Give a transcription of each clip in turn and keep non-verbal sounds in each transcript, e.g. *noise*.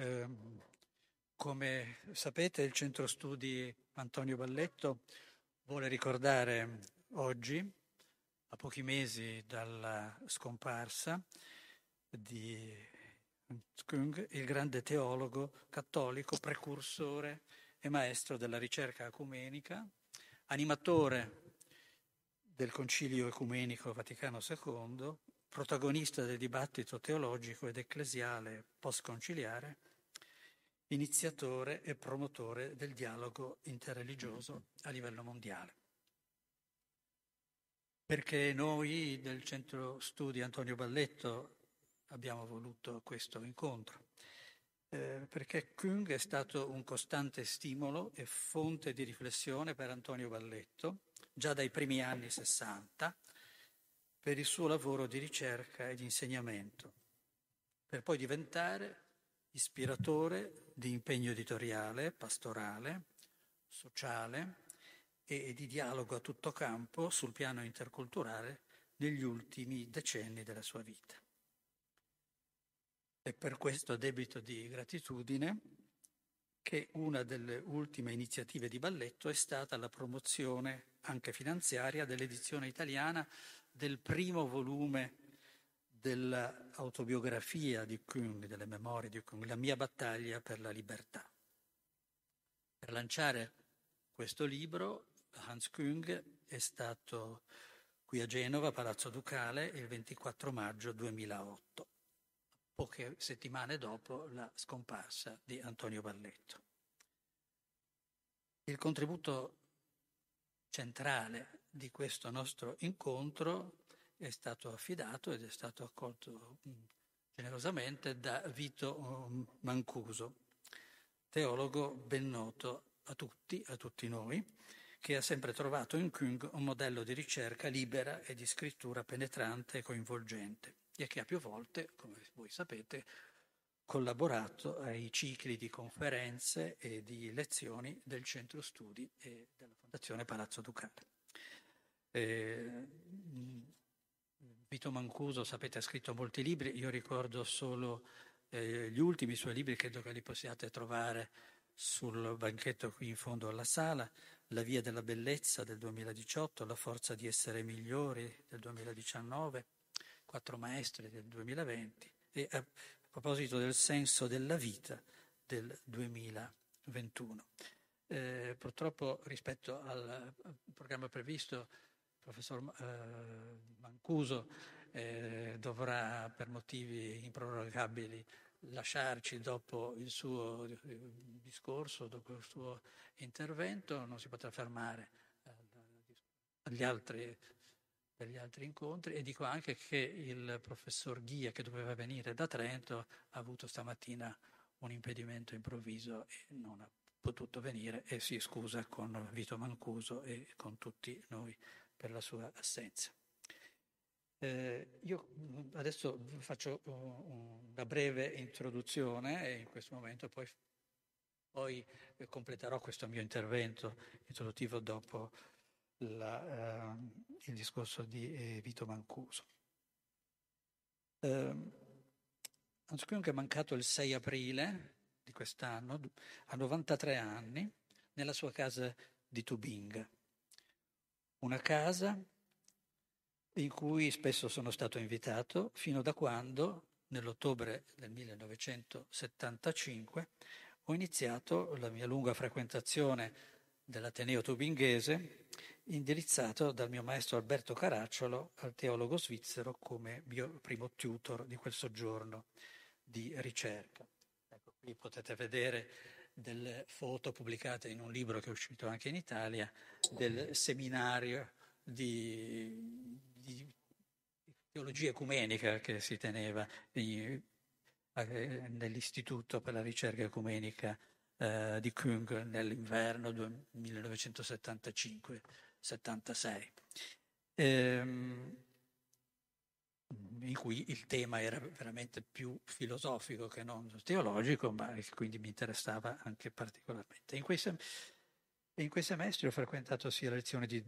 Eh, come sapete il centro studi Antonio Balletto vuole ricordare oggi, a pochi mesi dalla scomparsa di Kung, il grande teologo cattolico, precursore e maestro della ricerca ecumenica, animatore del Concilio Ecumenico Vaticano II, protagonista del dibattito teologico ed ecclesiale postconciliare, iniziatore e promotore del dialogo interreligioso a livello mondiale. Perché noi del Centro Studi Antonio Balletto abbiamo voluto questo incontro? Eh, perché Kung è stato un costante stimolo e fonte di riflessione per Antonio Balletto, già dai primi anni 60, per il suo lavoro di ricerca e di insegnamento, per poi diventare ispiratore di impegno editoriale, pastorale, sociale e di dialogo a tutto campo sul piano interculturale negli ultimi decenni della sua vita. E per questo debito di gratitudine che una delle ultime iniziative di balletto è stata la promozione anche finanziaria dell'edizione italiana del primo volume dell'autobiografia di Kung, delle memorie di Kung, La mia battaglia per la libertà. Per lanciare questo libro Hans Kung è stato qui a Genova, Palazzo Ducale, il 24 maggio 2008 poche settimane dopo la scomparsa di Antonio Balletto. Il contributo centrale di questo nostro incontro è stato affidato ed è stato accolto mm, generosamente da Vito mm, Mancuso, teologo ben noto a tutti, a tutti noi, che ha sempre trovato in Kung un modello di ricerca libera e di scrittura penetrante e coinvolgente e che ha più volte, come voi sapete, collaborato ai cicli di conferenze e di lezioni del Centro Studi e della Fondazione Palazzo Ducale. Eh, Vito Mancuso, sapete, ha scritto molti libri, io ricordo solo eh, gli ultimi suoi libri, credo che li possiate trovare sul banchetto qui in fondo alla sala, La via della bellezza del 2018, La forza di essere migliori del 2019, Quattro maestri del 2020 e a proposito del senso della vita del 2021. Eh, purtroppo rispetto al, programma previsto professor eh, Mancuso eh, dovrà per motivi improrogabili lasciarci dopo il suo discorso, dopo il suo intervento, non si potrà fermare agli altri per gli altri incontri. E dico anche che il professor Ghia che doveva venire da Trento ha avuto stamattina un impedimento improvviso e non ha potuto venire e si scusa con Vito Mancuso e con tutti noi per la sua assenza. Eh, io adesso faccio una breve introduzione e in questo momento poi, poi completerò questo mio intervento introduttivo dopo la, uh, il discorso di eh, Vito Mancuso. Uh, Hans Küng è mancato il 6 aprile di quest'anno, a 93 anni, nella sua casa di Tubinga. Una casa in cui spesso sono stato invitato fino da quando, nell'ottobre del 1975, ho iniziato la mia lunga frequentazione dell'Ateneo Tubinghese, indirizzato dal mio maestro Alberto Caracciolo al teologo svizzero come mio primo tutor di quel soggiorno di ricerca. Ecco, qui potete vedere delle foto pubblicate in un libro che è uscito anche in Italia del seminario di, di teologia ecumenica che si teneva in, eh, nell'Istituto per la ricerca ecumenica eh, di Kung nell'inverno 1975-76, ehm, in cui il tema era veramente più filosofico che non teologico, ma quindi mi interessava anche particolarmente. In quei, sem- in quei semestri ho frequentato sia la lezione di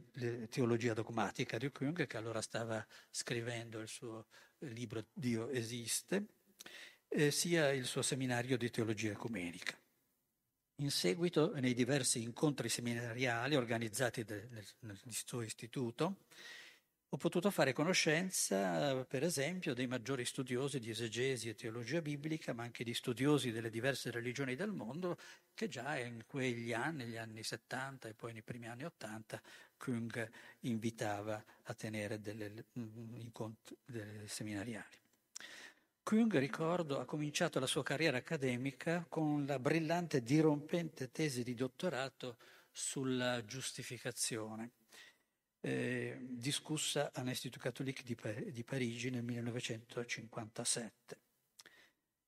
teologia dogmatica di Kung, che allora stava scrivendo il suo libro Dio esiste, eh, sia il suo seminario di teologia ecumenica. In seguito, nei diversi incontri seminariali organizzati nel, nel suo istituto, ho potuto fare conoscenza, per esempio, dei maggiori studiosi di esegesi e teologia biblica, ma anche di studiosi delle diverse religioni del mondo, che già in quegli anni, negli anni 70 e poi nei primi anni 80, Kung invitava a tenere delle mm, incontri delle seminariali. Kung, ricordo, ha cominciato la sua carriera accademica con la brillante dirompente tesi di dottorato sulla giustificazione eh, discussa all'Institut catholique di, di Parigi nel 1957.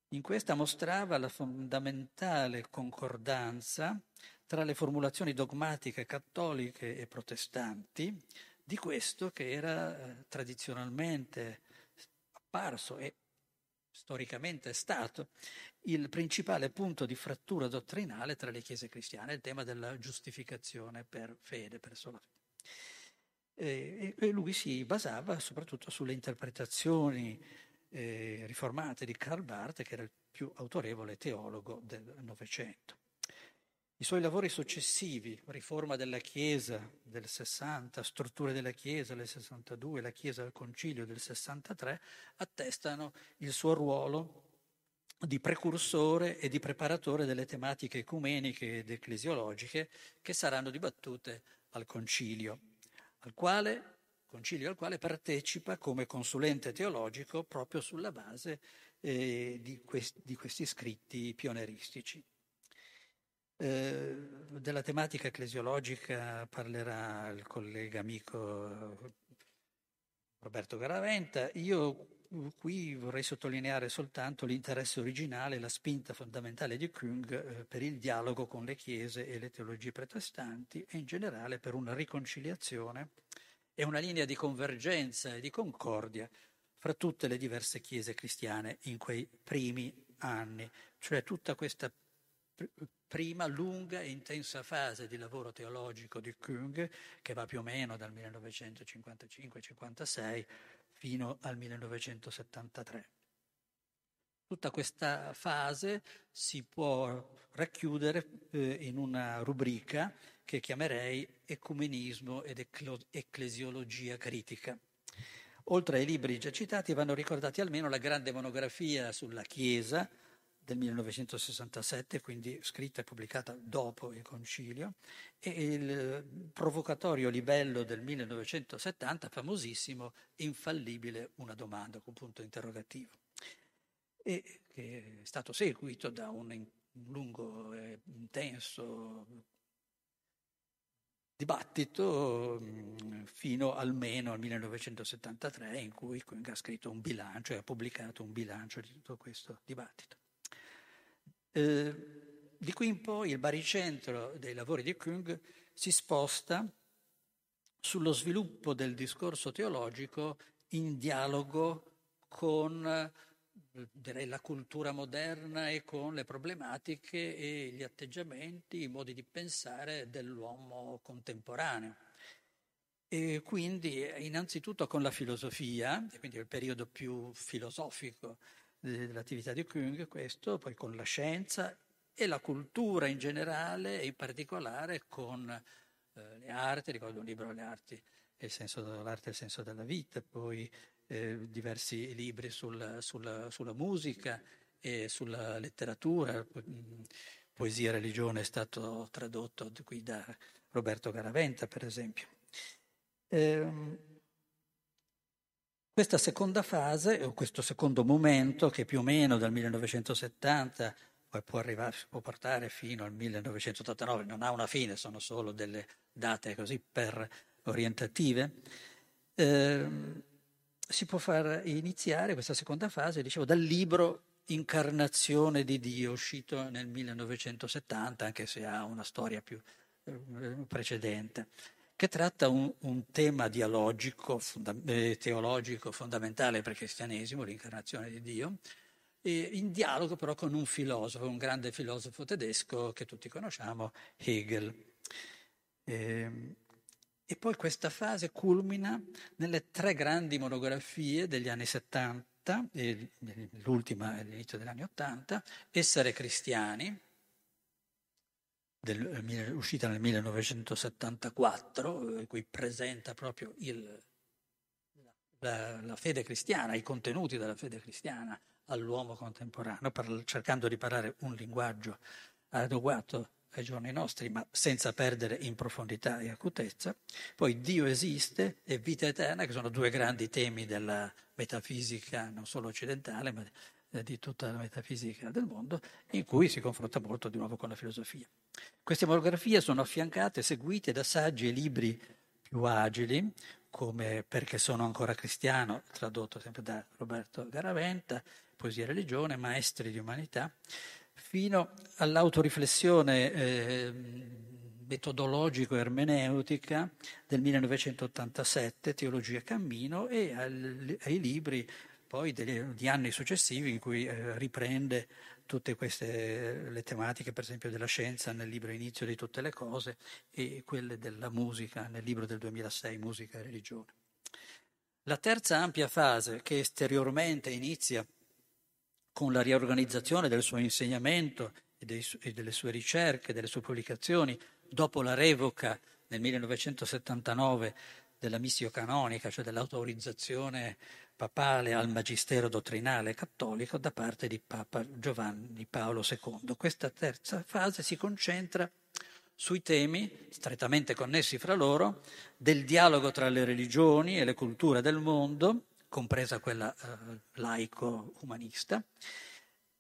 In questa mostrava la fondamentale concordanza tra le formulazioni dogmatiche cattoliche e protestanti di questo che era eh, tradizionalmente apparso e storicamente stato il principale punto di frattura dottrinale tra le chiese cristiane, il tema della giustificazione per fede, per sola fede. E, e lui si basava soprattutto sulle interpretazioni eh, riformate di Karl Barth, che era il più autorevole teologo del Novecento. I suoi lavori successivi, Riforma della Chiesa del 60, Strutture della Chiesa del 62, La Chiesa del Concilio del 63, attestano il suo ruolo di precursore e di preparatore delle tematiche ecumeniche ed ecclesiologiche che saranno dibattute al Concilio al quale, concilio al quale partecipa come consulente teologico proprio sulla base eh, di, questi, di, questi, scritti pioneristici. Eh, della tematica ecclesiologica parlerà il collega amico Roberto Garaventa. Io qui vorrei sottolineare soltanto l'interesse originale, la spinta fondamentale di Kung eh, per il dialogo con le chiese e le teologie protestanti e in generale per una riconciliazione e una linea di convergenza e di concordia fra tutte le diverse chiese cristiane in quei primi anni, cioè tutta questa prima lunga e intensa fase di lavoro teologico di Kung, che va più o meno dal 1955-56 fino al 1973. Tutta questa fase si può racchiudere eh, in una rubrica che chiamerei ecumenismo ed ecclesiologia critica. Oltre ai libri già citati vanno ricordati almeno la grande monografia sulla Chiesa del 1967, quindi scritta e pubblicata dopo il concilio, e il provocatorio libello del 1970, famosissimo, infallibile, una domanda con punto interrogativo, e che è stato seguito da un lungo e intenso dibattito mm, fino almeno al 1973 in cui ha scritto un bilancio e ha pubblicato un bilancio di tutto questo dibattito. Eh, di qui in poi il baricentro dei lavori di Kung si sposta sullo sviluppo del discorso teologico in dialogo con direi, la cultura moderna e con le problematiche e gli atteggiamenti, i modi di pensare dell'uomo contemporaneo. E quindi innanzitutto con la filosofia, quindi il periodo più filosofico dell'attività di Kung, questo, poi con la scienza e la cultura in generale e in particolare con eh, le arti, ricordo un libro Le arti, il senso, l'arte e il senso della vita, poi eh, diversi libri sul, sulla, sulla, musica e sulla letteratura, Poesia e religione è stato tradotto qui da Roberto Garaventa per esempio. Eh, questa seconda fase, o questo secondo momento, che più o meno dal 1970 poi può, arrivare, può portare fino al 1989, non ha una fine, sono solo delle date così per orientative, eh, si può far iniziare questa seconda fase, dicevo, dal libro Incarnazione di Dio, uscito nel 1970, anche se ha una storia più eh, precedente che tratta un, un tema dialogico, fonda, eh, teologico fondamentale per il cristianesimo, l'incarnazione di Dio, in dialogo però con un filosofo, un grande filosofo tedesco che tutti conosciamo, Hegel. E, e poi questa fase culmina nelle tre grandi monografie degli anni 70 70, l'ultima all'inizio degli anni 80, Essere cristiani, del, uscita nel 1974, in cui presenta proprio il, la, la, fede cristiana, i contenuti della fede cristiana all'uomo contemporaneo, per, cercando di parlare un linguaggio adeguato ai giorni nostri, ma senza perdere in profondità e acutezza. Poi Dio esiste e vita eterna, che sono due grandi temi della metafisica, non solo occidentale, ma di tutta la metafisica del mondo, in cui si confronta molto di nuovo con la filosofia. Queste monografie sono affiancate, seguite da saggi e libri più agili, come Perché sono ancora cristiano, tradotto sempre da Roberto Garaventa, Poesia e religione, Maestri di umanità, fino all'autoriflessione eh, metodologico-ermeneutica del 1987, Teologia e Cammino, e al, ai libri poi degli, di anni successivi in cui eh, riprende tutte queste le tematiche, per esempio della scienza nel libro Inizio di tutte le cose e quelle della musica nel libro del 2006, Musica e religione. La terza ampia fase che esteriormente inizia con la riorganizzazione del suo insegnamento e, dei, e delle sue ricerche, delle sue pubblicazioni, dopo la revoca nel 1979 della missio canonica, cioè dell'autorizzazione papale al magistero dottrinale cattolico da parte di Papa Giovanni Paolo II. Questa terza fase si concentra sui temi strettamente connessi fra loro del dialogo tra le religioni e le culture del mondo, compresa quella eh, laico-umanista,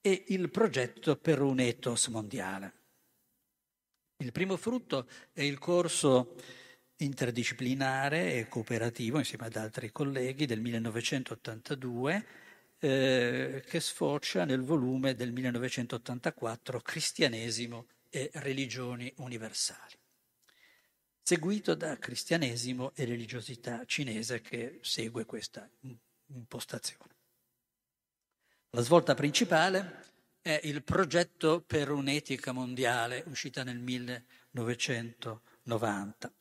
e il progetto per un ethos mondiale. Il primo frutto è il corso interdisciplinare e cooperativo insieme ad altri colleghi del 1982 eh, che sfocia nel volume del 1984 Cristianesimo e religioni universali, seguito da Cristianesimo e religiosità cinese che segue questa impostazione. La svolta principale è il progetto per un'etica mondiale uscita nel 1990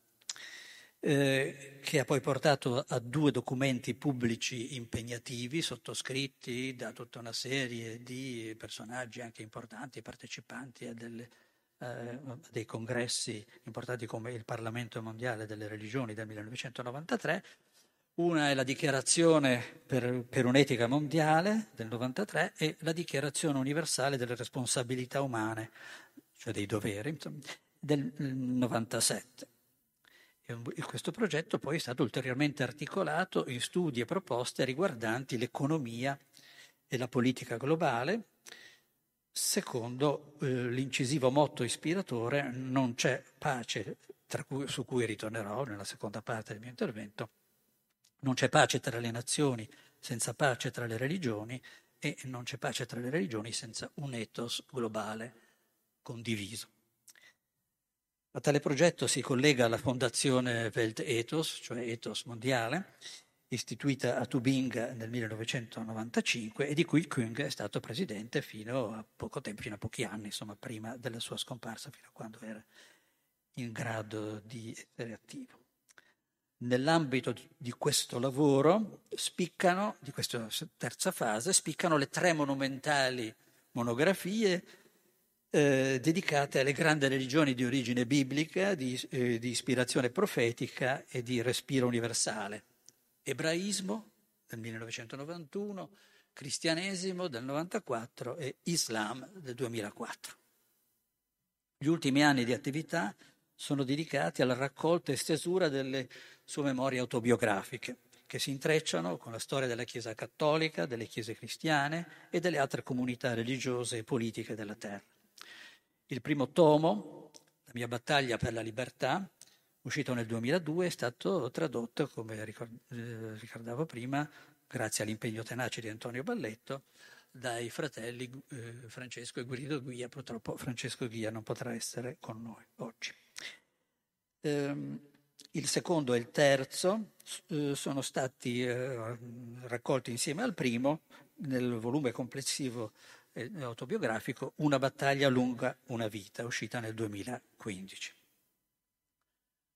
eh, che ha poi portato a due documenti pubblici impegnativi, sottoscritti da tutta una serie di personaggi anche importanti, partecipanti a delle, eh, dei congressi importanti come il Parlamento Mondiale delle Religioni del 1993. Una è la dichiarazione per, per un'etica mondiale del 93 e la dichiarazione universale delle responsabilità umane, cioè dei doveri, insomma, del 97. Questo progetto poi è stato ulteriormente articolato in studi e proposte riguardanti l'economia e la politica globale, secondo eh, l'incisivo motto ispiratore non c'è pace, cui, su cui ritornerò nella seconda parte del mio intervento, non c'è pace tra le nazioni senza pace tra le religioni e non c'è pace tra le religioni senza un ethos globale condiviso. A tale progetto si collega la fondazione Weltethos, cioè Ethos Mondiale, istituita a Tubinga nel 1995 e di cui Kung è stato presidente fino a poco tempo, fino a pochi anni, insomma, prima della sua scomparsa, fino a quando era in grado di essere attivo. Nell'ambito di questo lavoro spiccano, di questa terza fase, spiccano le tre monumentali monografie eh, dedicate alle grandi religioni di origine biblica, di, eh, di ispirazione profetica e di respiro universale. Ebraismo del 1991, cristianesimo del 94 e Islam del 2004. Gli ultimi anni di attività sono dedicati alla raccolta e stesura delle sue memorie autobiografiche, che si intrecciano con la storia della Chiesa cattolica, delle chiese cristiane e delle altre comunità religiose e politiche della terra. Il primo tomo, La mia battaglia per la libertà, uscito nel 2002, è stato tradotto, come eh, ricordavo prima, grazie all'impegno tenace di Antonio Balletto, dai fratelli eh, Francesco e Guido Guia. Purtroppo Francesco Guia non potrà essere con noi oggi. Ehm, il secondo e il terzo eh, sono stati raccolti insieme al primo nel volume complessivo autobiografico Una battaglia lunga una vita, uscita nel 2015.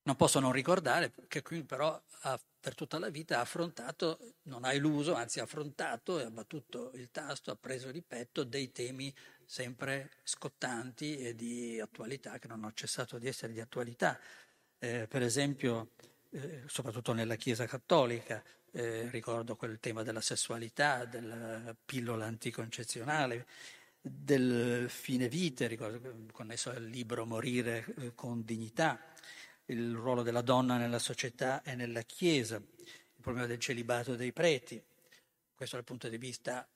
Non posso non ricordare che qui però ha, per tutta la vita ha affrontato, non ha illuso, anzi ha affrontato e ha battuto il tasto, ha preso di petto dei temi sempre scottanti e di attualità, che non hanno cessato di essere di attualità. Eh, per esempio, eh, soprattutto nella Chiesa cattolica, eh, ricordo quel tema della sessualità, della pillola anticoncezionale, del fine vite, ricordo, connesso al libro Morire eh, con dignità, il ruolo della donna nella società e nella Chiesa, il problema del celibato dei preti, questo dal punto di vista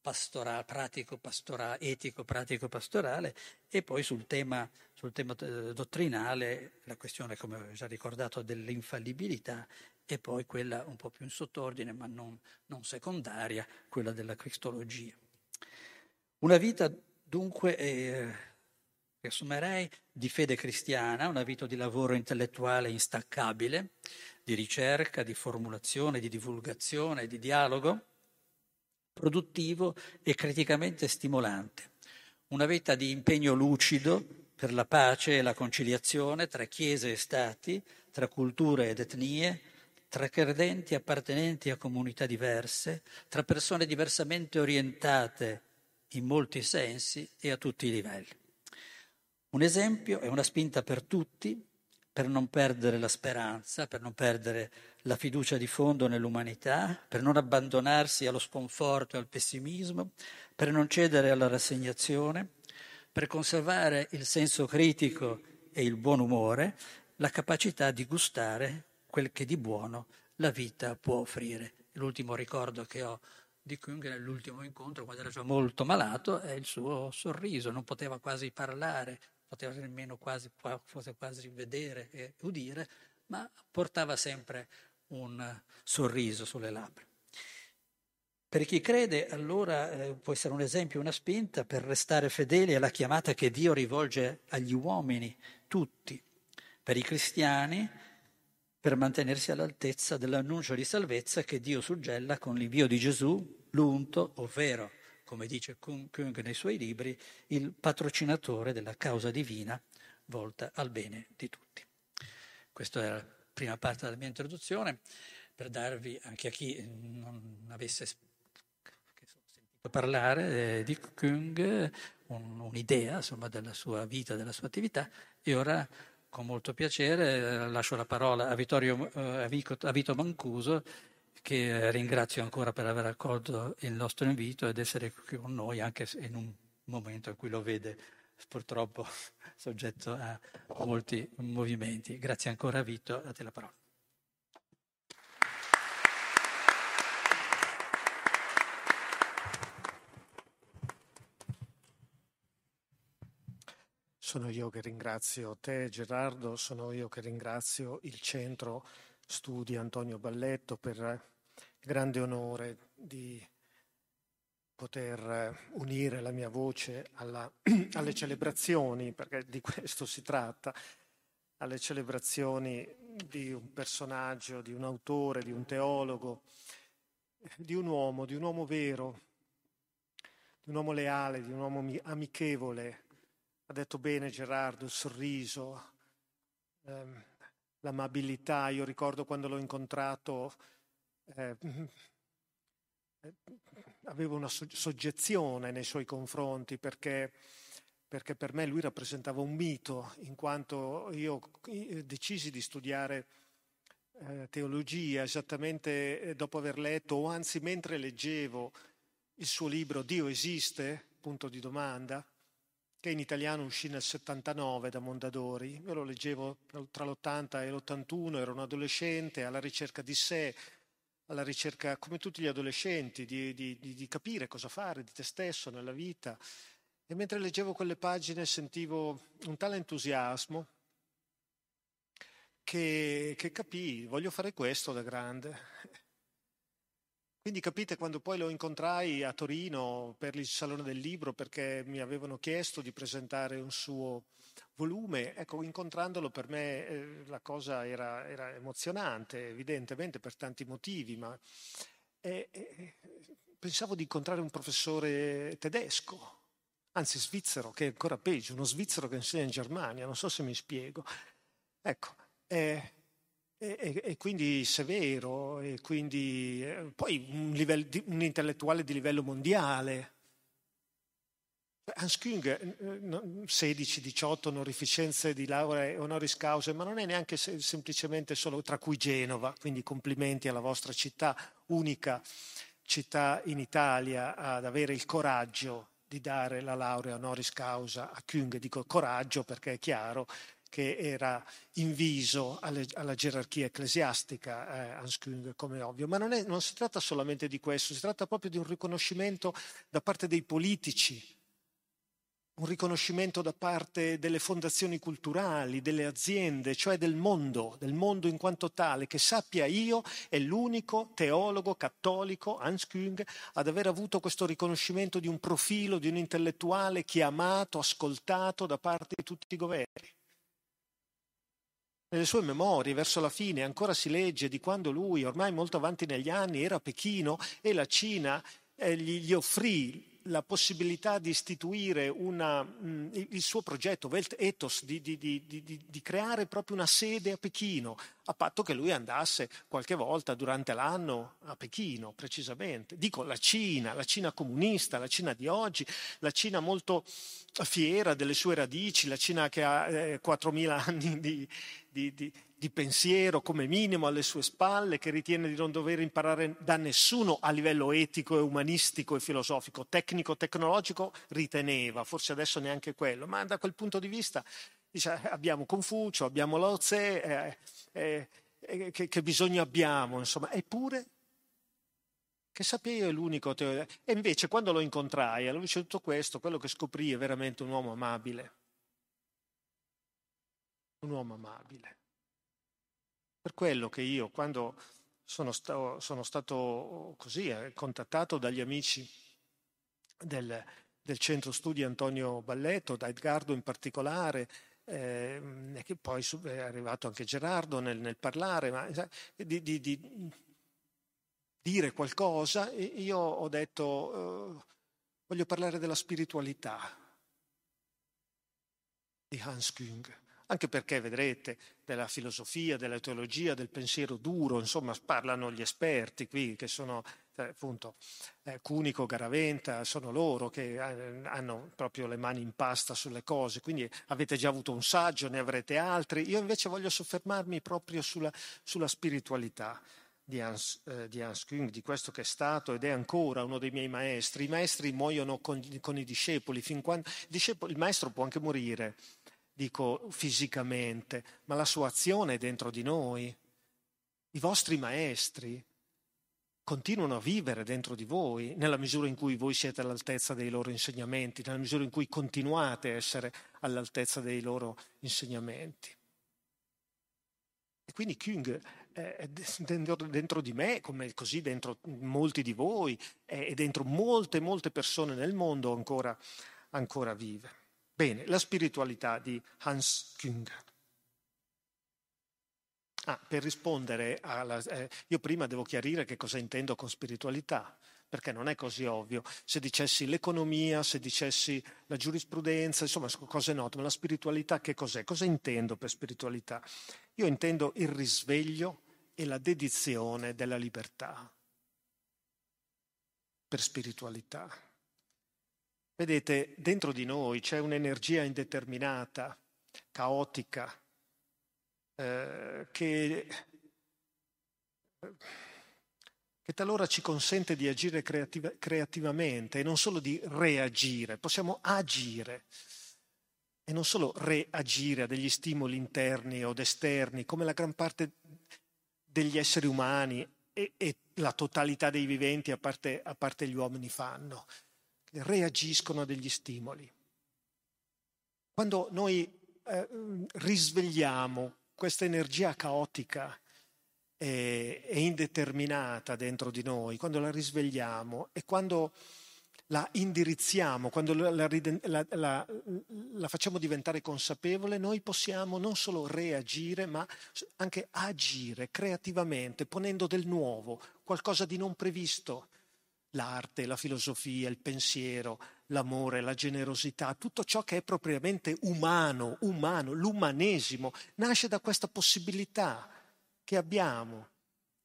pastorale, pratico, pastorale, etico, pratico, pastorale, e poi sul tema, sul tema eh, dottrinale la questione, come ho già ricordato, dell'infallibilità e poi quella un po' più in sottordine, ma non, non secondaria, quella della cristologia. Una vita dunque, eh, riassumerei, di fede cristiana, una vita di lavoro intellettuale instaccabile, di ricerca, di formulazione, di divulgazione, di dialogo, produttivo e criticamente stimolante. Una vita di impegno lucido per la pace e la conciliazione tra chiese e stati, tra culture ed etnie, tra credenti appartenenti a comunità diverse, tra persone diversamente orientate in molti sensi e a tutti i livelli. Un esempio è una spinta per tutti per non perdere la speranza, per non perdere la fiducia di fondo nell'umanità, per non abbandonarsi allo sconforto e al pessimismo, per non cedere alla rassegnazione, per conservare il senso critico e il buon umore, la capacità di gustare quel che di buono la vita può offrire. L'ultimo ricordo che ho di Kung nell'ultimo incontro, quando era già molto malato, è il suo sorriso, non poteva quasi parlare, poteva nemmeno quasi, quasi vedere e udire, ma portava sempre un sorriso sulle labbra. Per chi crede, allora eh, può essere un esempio, una spinta per restare fedeli alla chiamata che Dio rivolge agli uomini, tutti. Per i cristiani, per mantenersi all'altezza dell'annuncio di salvezza che Dio suggella con l'invio di Gesù, l'unto, ovvero, come dice Kung nei suoi libri, il patrocinatore della causa divina volta al bene di tutti. Questa è la prima parte della mia introduzione, per darvi, anche a chi non avesse sentito parlare eh, di Kung, un, un'idea insomma, della sua vita, della sua attività, e ora con molto piacere eh, lascio la parola a, Vittorio, eh, a Vito Mancuso, che ringrazio ancora per aver accolto il nostro invito ed essere qui con noi anche in un momento in cui lo vede purtroppo *laughs* soggetto a molti movimenti. Grazie ancora Vito, a te la parola. Sono io che ringrazio te Gerardo, sono io che ringrazio il centro studi Antonio Balletto per il grande onore di poter unire la mia voce alla, *clears throat* alle celebrazioni, perché di questo si tratta, alle celebrazioni di un personaggio, di un autore, di un teologo, di un uomo, di un uomo vero, di un uomo leale, di un uomo amichevole, ha detto bene Gerardo, il sorriso, ehm, l'amabilità. Io ricordo quando l'ho incontrato, eh, avevo una soggezione nei suoi confronti perché, perché, per me lui rappresentava un mito, in quanto io decisi di studiare eh, teologia esattamente eh, dopo aver letto, o anzi mentre leggevo il suo libro Dio esiste? punto di domanda che in italiano uscì nel 79 da Mondadori. Io lo leggevo tra l'80 e l'81, ero un adolescente alla ricerca di sé, alla ricerca, come tutti gli adolescenti, di, di, di capire cosa fare di te stesso nella vita. E mentre leggevo quelle pagine sentivo un tale entusiasmo che, che capii, voglio fare questo da grande. Quindi capite quando poi lo incontrai a Torino per il Salone del Libro perché mi avevano chiesto di presentare un suo volume, ecco, incontrandolo per me eh, la cosa era, era, emozionante, evidentemente per tanti motivi, ma eh, eh, pensavo di incontrare un professore tedesco, anzi svizzero, che è ancora peggio, uno svizzero che insegna in Germania, non so se mi spiego. Ecco, è, è quindi severo, e quindi eh, poi un, livello, un intellettuale di livello mondiale. Hans Küng, 16-18 onorificenze di laurea e honoris causa, ma non è neanche semplicemente solo tra cui Genova, quindi complimenti alla vostra città, unica città in Italia ad avere il coraggio di dare la laurea honoris causa a Küng. Dico coraggio perché è chiaro che era inviso alle, alla gerarchia ecclesiastica, eh, Hans Küng, come ovvio. Ma non, è, non si tratta solamente di questo, si tratta proprio di un riconoscimento da parte dei politici un riconoscimento da parte delle fondazioni culturali, delle aziende, cioè del mondo, del mondo in quanto tale, che sappia io è l'unico teologo cattolico, Hans Küng, ad aver avuto questo riconoscimento di un profilo, di un intellettuale chiamato, ascoltato da parte di tutti i governi. Nelle sue memorie, verso la fine, ancora si legge di quando lui, ormai molto avanti negli anni, era a Pechino e la Cina eh, gli, gli offrì la possibilità di istituire una, mh, il suo progetto Welt Ethos, di, di, di, di, creare proprio una sede a Pechino, a patto che lui andasse qualche volta durante l'anno a Pechino, precisamente. Dico la Cina, la Cina comunista, la Cina di oggi, la Cina molto fiera delle sue radici, la Cina che ha eh, 4.000 anni di, di pensiero come minimo alle sue spalle, che ritiene di non dover imparare da nessuno a livello etico e umanistico e filosofico, tecnico-tecnologico riteneva, forse adesso neanche quello, ma da quel punto di vista dice, abbiamo Confucio, abbiamo Lao Tse, eh, eh, eh, che, che, bisogno abbiamo, insomma, eppure che sappia io è l'unico teoria. E invece quando lo incontrai, alla luce di tutto questo, quello che scoprì è veramente un uomo amabile. Un uomo amabile. Per quello che io, quando sono, sta- sono stato così eh, contattato dagli amici del, del, centro studi Antonio Balletto, da Edgardo in particolare, eh, che poi è arrivato anche Gerardo nel, nel parlare, ma di, di, di, dire qualcosa, io ho detto eh, voglio parlare della spiritualità di Hans Küng anche perché vedrete della filosofia, della teologia, del pensiero duro, insomma parlano gli esperti qui che sono eh, appunto eh, Cunico, Garaventa, sono loro che eh, hanno proprio le mani in pasta sulle cose, quindi avete già avuto un saggio, ne avrete altri. Io invece voglio soffermarmi proprio sulla, sulla spiritualità. Di Hans, eh, di Hans Küng, di questo che è stato ed è ancora uno dei miei maestri. I maestri muoiono con, con i discepoli, fin quando, il, discepolo, il maestro può anche morire, dico fisicamente, ma la sua azione è dentro di noi. I vostri maestri continuano a vivere dentro di voi nella misura in cui voi siete all'altezza dei loro insegnamenti, nella misura in cui continuate a essere all'altezza dei loro insegnamenti. E quindi Küng è dentro di me, come così dentro molti di voi, e dentro molte, molte persone nel mondo ancora, ancora vive. Bene, la spiritualità di Hans Küng. Ah, per rispondere alla... Eh, io prima devo chiarire che cosa intendo con spiritualità, perché non è così ovvio. Se dicessi l'economia, se dicessi la giurisprudenza, insomma, cose note, ma la spiritualità che cos'è? Cosa intendo per spiritualità? Io intendo il risveglio e la dedizione della libertà per spiritualità. Vedete, dentro di noi c'è un'energia indeterminata, caotica, eh, che, che, talora ci consente di agire creativa, creativamente e non solo di reagire, possiamo agire e non solo reagire a degli stimoli interni o esterni, come la gran parte degli esseri umani e, e la totalità dei viventi, a parte, a parte gli uomini, fanno reagiscono a degli stimoli. Quando noi eh, risvegliamo questa energia caotica e, e, indeterminata dentro di noi, quando la risvegliamo e quando la indirizziamo, quando la, la, la, la, facciamo diventare consapevole, noi possiamo non solo reagire, ma anche agire creativamente, ponendo del nuovo, qualcosa di non previsto, l'arte, la filosofia, il pensiero, l'amore, la generosità, tutto ciò che è propriamente umano, umano, l'umanesimo, nasce da questa possibilità che abbiamo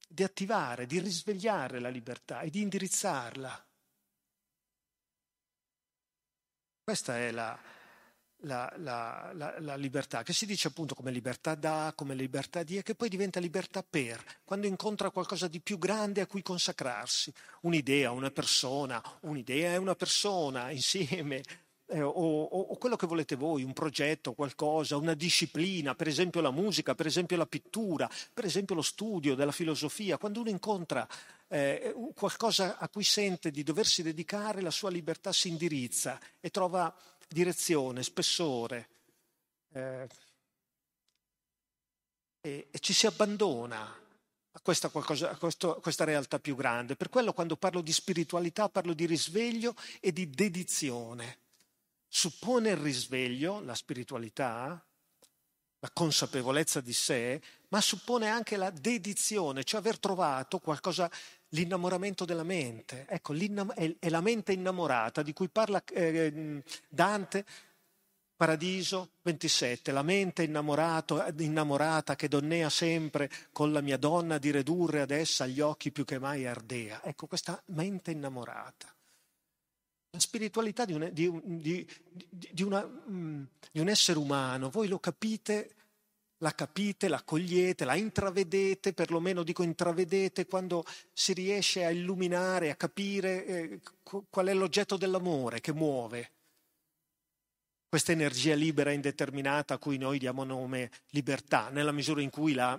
di attivare, di risvegliare la libertà e di indirizzarla. Questa è la, la, la, la, la, libertà, che si dice appunto come libertà da, come libertà di, e che poi diventa libertà per, quando incontra qualcosa di più grande a cui consacrarsi, un'idea, una persona, un'idea e una persona insieme, eh, o, o, o, quello che volete voi, un progetto, qualcosa, una disciplina, per esempio la musica, per esempio la pittura, per esempio lo studio della filosofia, quando uno incontra eh, qualcosa a cui sente di doversi dedicare, la sua libertà si indirizza e trova direzione, spessore. Eh, e, e, ci si abbandona a questa, qualcosa, a, questo, questa realtà più grande. Per quello quando parlo di spiritualità parlo di risveglio e di dedizione. Suppone il risveglio, la spiritualità, la consapevolezza di sé, ma suppone anche la dedizione, cioè aver trovato qualcosa l'innamoramento della mente. Ecco, è la mente innamorata di cui parla eh, Dante, Paradiso 27, la mente innamorata che donnea sempre con la mia donna di redurre ad essa gli occhi più che mai ardea. Ecco, questa mente innamorata. La spiritualità di un, di, di, di, una, mm, di un essere umano, voi lo capite la capite, la cogliete, la intravedete, perlomeno dico intravedete, quando si riesce a illuminare, a capire eh, qual è l'oggetto dell'amore che muove questa energia libera e indeterminata a cui noi diamo nome libertà, nella misura in cui la,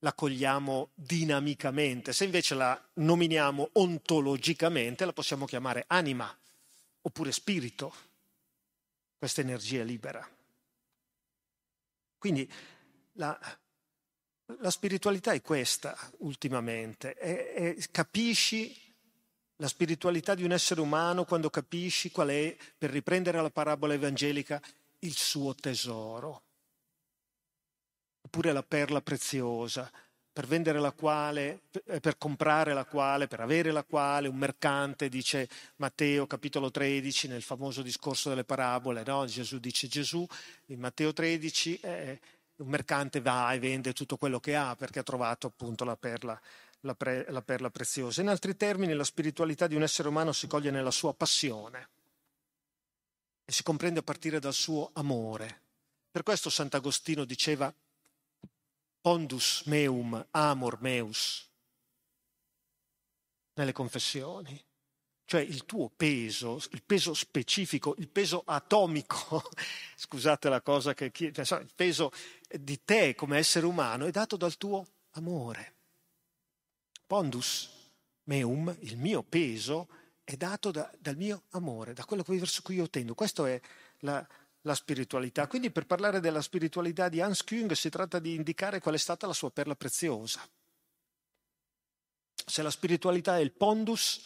la cogliamo dinamicamente. Se invece la nominiamo ontologicamente, la possiamo chiamare anima oppure spirito, questa energia libera. Quindi la, la spiritualità è questa ultimamente, è, è, capisci la spiritualità di un essere umano quando capisci qual è, per riprendere la parabola evangelica, il suo tesoro, oppure la perla preziosa, per vendere la quale, eh, per comprare la quale, per avere la quale, un mercante, dice Matteo capitolo 13 nel famoso discorso delle parabole, no? Gesù dice Gesù, in Matteo 13 eh, un mercante va e vende tutto quello che ha perché ha trovato appunto la perla, la, pre, la perla preziosa. In altri termini, la spiritualità di un essere umano si coglie nella sua passione e si comprende a partire dal suo amore. Per questo Sant'Agostino diceva pondus meum amor meus nelle confessioni, cioè il tuo peso, il peso specifico, il peso atomico, *laughs* scusate la cosa che cioè, il peso di te come essere umano è dato dal tuo amore. Pondus meum, il mio peso, è dato da, dal mio amore, da quello verso cui io tendo. Questa è la, la spiritualità. Quindi per parlare della spiritualità di Hans Küng si tratta di indicare qual è stata la sua perla preziosa. Se la spiritualità è il pondus,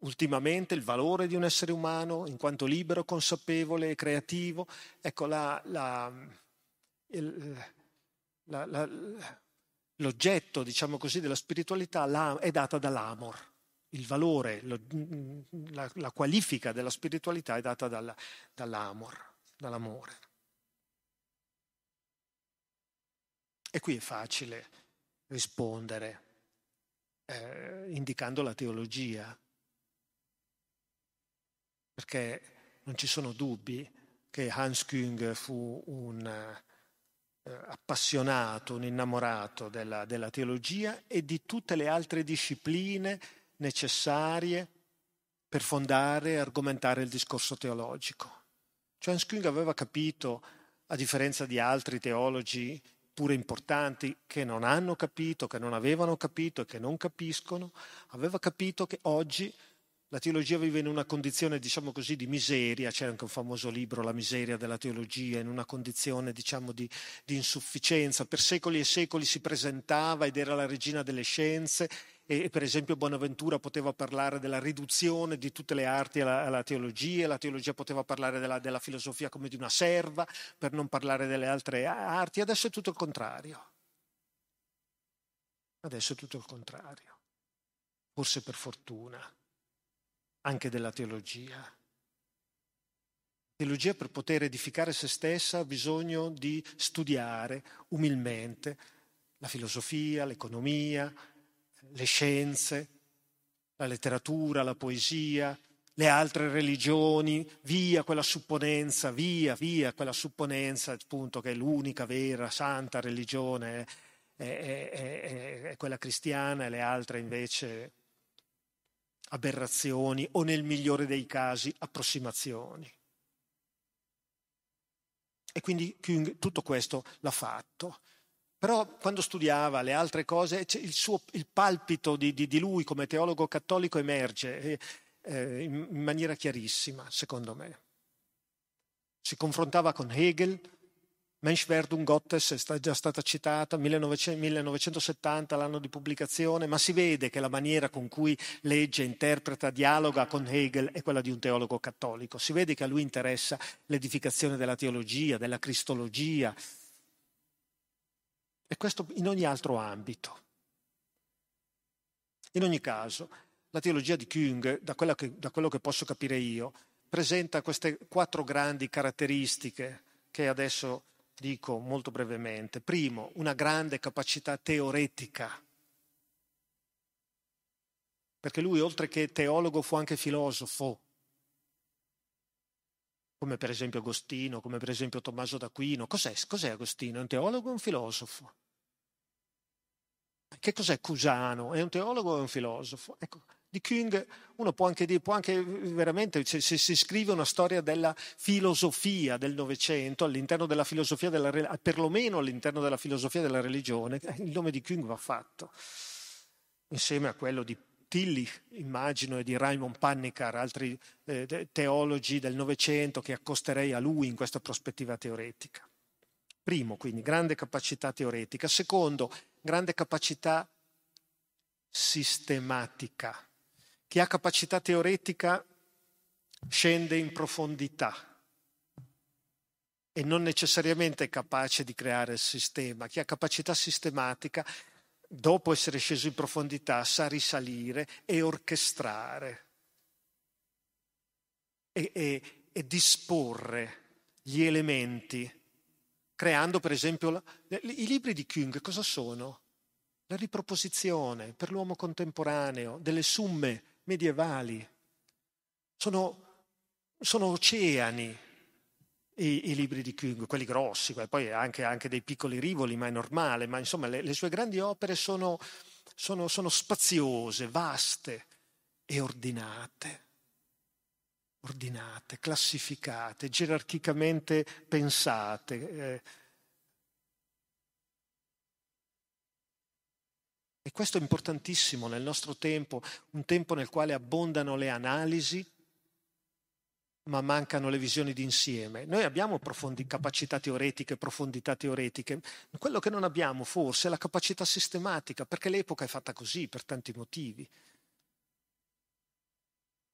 ultimamente il valore di un essere umano in quanto libero, consapevole e creativo, ecco la, la, il, la, l'oggetto, diciamo così, della spiritualità è data dall'amor. Il valore, la, qualifica della spiritualità è data dalla, dall'amor dall'amore. E qui è facile rispondere eh, indicando la teologia, perché non ci sono dubbi che Hans Küng fu un eh, appassionato, un innamorato della, della teologia e di tutte le altre discipline necessarie per fondare e argomentare il discorso teologico. Küng aveva capito, a differenza di altri teologi pure importanti che non hanno capito, che non avevano capito e che non capiscono, aveva capito che oggi la teologia vive in una condizione, diciamo così, di miseria, c'è anche un famoso libro, La miseria della teologia, in una condizione, diciamo, di, di insufficienza. Per secoli e secoli si presentava ed era la regina delle scienze e per esempio Bonaventura poteva parlare della riduzione di tutte le arti alla, alla teologia, la teologia poteva parlare della, della, filosofia come di una serva, per non parlare delle altre arti, adesso è tutto il contrario. Adesso è tutto il contrario. forse per fortuna, anche della teologia. La teologia per poter edificare se stessa ha bisogno di studiare umilmente la filosofia, l'economia, le scienze, la letteratura, la poesia, le altre religioni, via quella supponenza, via, via quella supponenza, appunto, che l'unica vera, santa religione, è, è, è, è quella cristiana e le altre invece aberrazioni o nel migliore dei casi approssimazioni. E quindi tutto questo l'ha fatto. Però quando studiava le altre cose, il, suo, il palpito di, di, di, lui come teologo cattolico emerge eh, eh, in, maniera chiarissima, secondo me. Si confrontava con Hegel, Menschwerdung Gottes è già stata citata, 1970 l'anno di pubblicazione, ma si vede che la maniera con cui legge, interpreta, dialoga con Hegel è quella di un teologo cattolico. Si vede che a lui interessa l'edificazione della teologia, della cristologia, e questo in ogni altro ambito. In ogni caso, la teologia di Küng, da, da quello che posso capire io, presenta queste quattro grandi caratteristiche che adesso dico molto brevemente. Primo, una grande capacità teoretica, perché lui oltre che teologo fu anche filosofo, come per esempio Agostino, come per esempio Tommaso d'Aquino. Cos'è, cos'è Agostino? È un teologo o un filosofo? Che cos'è Cusano? È un teologo o è un filosofo? Ecco, di Küng uno può anche dire, può anche veramente, se, se, si scrive una storia della filosofia del Novecento, all'interno della filosofia della perlomeno all'interno della filosofia della religione, eh, il nome di Küng va fatto, insieme a quello di Tillich, immagino, e di Raimond Pannikar, altri eh, teologi del Novecento che accosterei a lui in questa prospettiva teoretica. Primo, quindi, grande capacità teoretica. Secondo, grande capacità sistematica. Chi ha capacità teoretica scende in profondità e non necessariamente è capace di creare il sistema. Chi ha capacità sistematica, dopo essere sceso in profondità, sa risalire e orchestrare e, e, e disporre gli elementi creando per esempio la, i libri di Küng cosa sono? La riproposizione per l'uomo contemporaneo delle summe medievali. Sono, sono oceani i, i, libri di Küng, quelli grossi, poi anche, anche, dei piccoli rivoli, ma è normale, ma insomma le, le sue grandi opere sono, sono, sono spaziose, vaste e ordinate ordinate, classificate, gerarchicamente pensate. Eh. E questo è importantissimo nel nostro tempo, un tempo nel quale abbondano le analisi, ma mancano le visioni d'insieme. Noi abbiamo profondi, capacità teoretiche, profondità teoretiche. Quello che non abbiamo forse è la capacità sistematica, perché l'epoca è fatta così per tanti motivi.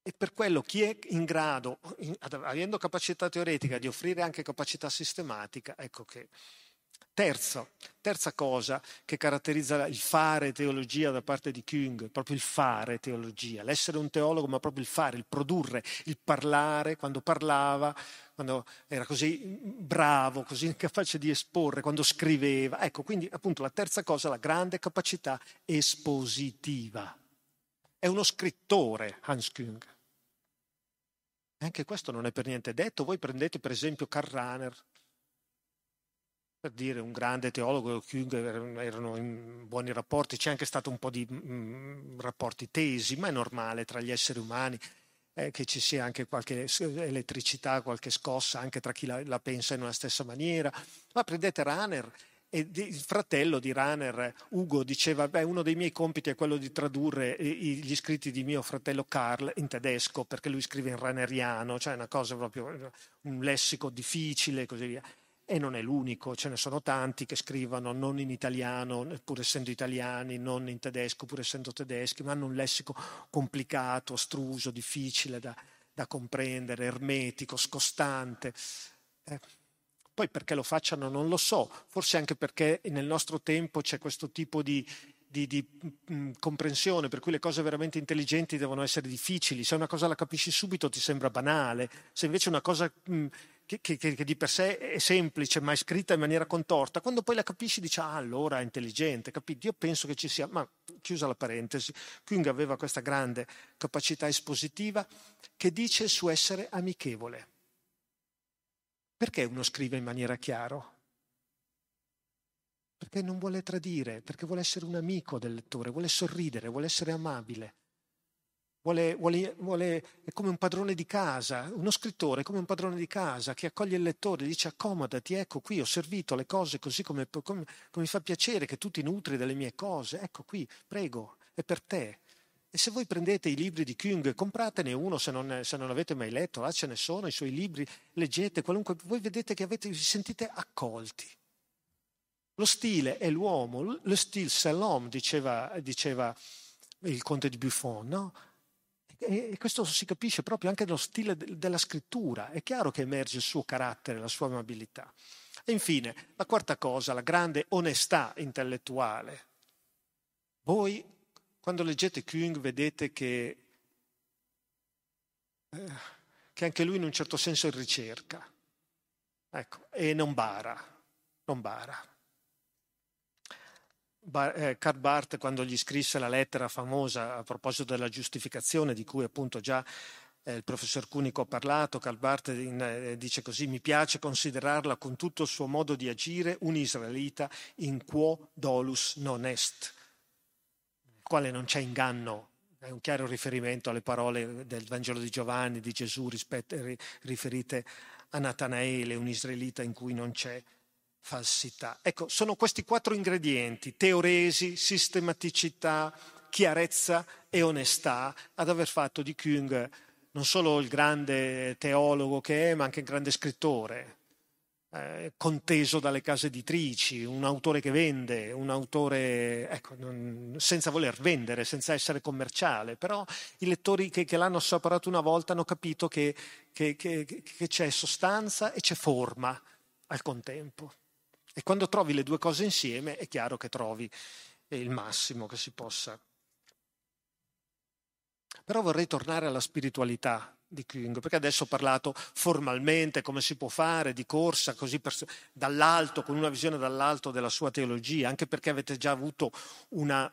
E per quello chi è in grado, avendo capacità teoretica, di offrire anche capacità sistematica, ecco che. Terzo, terza cosa che caratterizza il fare teologia da parte di Küng, proprio il fare teologia, l'essere un teologo, ma proprio il fare, il produrre, il parlare, quando parlava, quando era così bravo, così *laughs* capace di esporre, quando scriveva. Ecco, quindi appunto la terza cosa, la grande capacità espositiva. È uno scrittore, Hans Küng. Anche questo non è per niente detto. Voi prendete per esempio Karl Rahner, per dire un grande teologo, erano in buoni rapporti, c'è anche stato un po' di mm, rapporti tesi, ma è normale tra gli esseri umani eh, che ci sia anche qualche elettricità, qualche scossa anche tra chi la, la pensa in una stessa maniera. Ma prendete Rahner, e il fratello di Rahner, Ugo, diceva, beh, uno dei miei compiti è quello di tradurre gli scritti di mio fratello Karl in tedesco, perché lui scrive in raneriano, cioè una cosa proprio, un lessico difficile e così via. E non è l'unico, ce ne sono tanti che scrivono non in italiano, pur essendo italiani, non in tedesco, pur essendo tedeschi, ma hanno un lessico complicato, astruso, difficile da, da comprendere, ermetico, scostante. Eh, poi perché lo facciano non lo so, forse anche perché nel nostro tempo c'è questo tipo di di, di mh, mm, comprensione, per cui le cose veramente intelligenti devono essere difficili. Se una cosa la capisci subito ti sembra banale, se invece una cosa mh, mm, che, che, che, di per sé è semplice ma è scritta in maniera contorta, quando poi la capisci dici ah allora è intelligente, capito? Io penso che ci sia, ma chiusa la parentesi, Kung aveva questa grande capacità espositiva che dice su essere amichevole. Perché uno scrive in maniera chiara? Perché non vuole tradire, perché vuole essere un amico del lettore, vuole sorridere, vuole essere amabile. Vuole, vuole, vuole, è come un padrone di casa, uno scrittore è come un padrone di casa che accoglie il lettore, dice accomodati, ecco qui ho servito le cose così come, come, come mi fa piacere che tu ti nutri delle mie cose, ecco qui, prego, è per te. E se voi prendete i libri di Kung, compratene uno se non, se non avete mai letto, là ce ne sono i suoi libri, leggete qualunque, voi vedete che avete, vi sentite accolti. Lo stile è l'uomo, lo stile c'est l'homme, diceva, diceva il conte di Buffon, no? E questo si capisce proprio anche nello stile della scrittura. È chiaro che emerge il suo carattere, la sua amabilità. E infine, la quarta cosa, la grande onestà intellettuale. Voi, quando leggete Kung, vedete che, eh, che anche lui in un certo senso è in ricerca. Ecco, e non bara, non bara. Eh, Karl Barth quando gli scrisse la lettera famosa a proposito della giustificazione di cui appunto già eh, il professor Cunico ha parlato, Karl Barth in, eh, dice così, mi piace considerarla con tutto il suo modo di agire un israelita in quo dolus non est, quale non c'è inganno, è un chiaro riferimento alle parole del Vangelo di Giovanni, di Gesù rispetto, riferite a Natanaele, un israelita in cui non c'è falsità. Ecco, sono questi quattro ingredienti, teoresi, sistematicità, chiarezza e onestà, ad aver fatto di Kung non solo il grande teologo che è, ma anche il grande scrittore, eh, conteso dalle case editrici, un autore che vende, un autore ecco, non, senza voler vendere, senza essere commerciale, però i lettori che, che l'hanno assaporato una volta hanno capito che, che, che c'è sostanza e c'è forma al contempo. E quando trovi le due cose insieme è chiaro che trovi il massimo che si possa. Però vorrei tornare alla spiritualità di Kung, perché adesso ho parlato formalmente come si può fare, di corsa, così per, dall'alto, con una visione dall'alto della sua teologia, anche perché avete già avuto una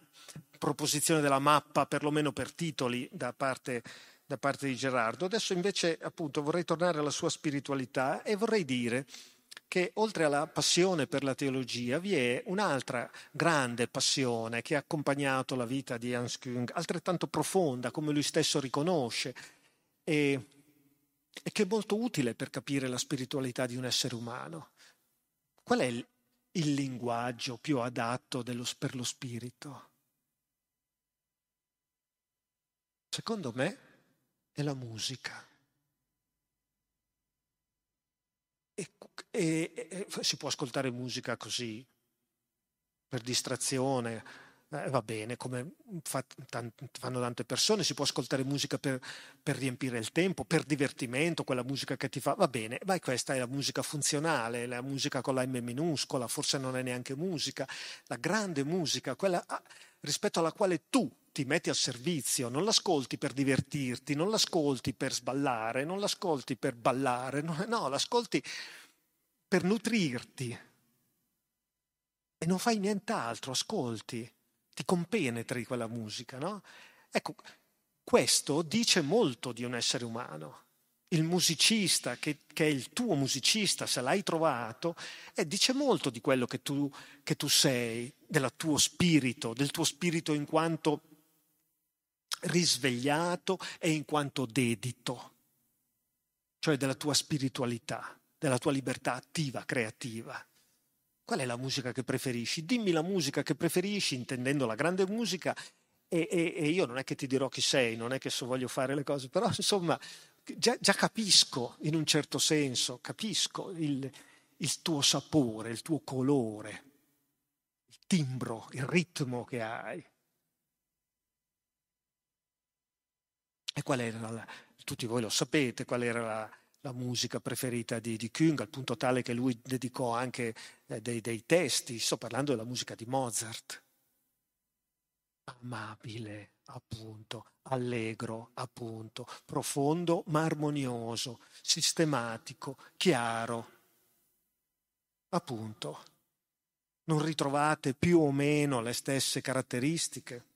proposizione della mappa, perlomeno per titoli, da parte, da parte di Gerardo. Adesso invece appunto vorrei tornare alla sua spiritualità e vorrei dire che oltre alla passione per la teologia vi è un'altra grande passione che ha accompagnato la vita di Hans Küng, altrettanto profonda, come lui stesso riconosce, e, e che è molto utile per capire la spiritualità di un essere umano. Qual è il, il linguaggio più adatto dello, per lo spirito? Secondo me è la musica. E, e, si può ascoltare musica così, per distrazione, eh, va bene, come fa, tant, fanno tante persone, si può ascoltare musica per, per, riempire il tempo, per divertimento, quella musica che ti fa, va bene, ma questa è la musica funzionale, la musica con la M minuscola, forse non è neanche musica, la grande musica, quella ah, rispetto alla quale tu ti metti al servizio, non l'ascolti per divertirti, non l'ascolti per sballare, non l'ascolti per ballare, no, no l'ascolti per nutrirti. E non fai nient'altro, ascolti, ti compenetri quella musica, no? Ecco, questo dice molto di un essere umano. Il musicista, che, che è il tuo musicista, se l'hai trovato, eh, dice molto di quello che tu, che tu sei, del tuo spirito, del tuo spirito in quanto risvegliato e in quanto dedito, cioè della tua spiritualità, della tua libertà attiva, creativa. Qual è la musica che preferisci? Dimmi la musica che preferisci, intendendo la grande musica, e, e, e io non è che ti dirò chi sei, non è che so voglio fare le cose, però *laughs* insomma già, già capisco in un certo senso, capisco il, il tuo sapore, il tuo colore, il timbro, il ritmo che hai. E qual era la, tutti voi lo sapete, qual era la, la musica preferita di, di Küng, al punto tale che lui dedicò anche eh, dei, dei, testi, sto parlando della musica di Mozart. amabile, appunto, allegro, appunto, profondo ma armonioso, sistematico, chiaro, appunto. Non ritrovate più o meno le stesse caratteristiche?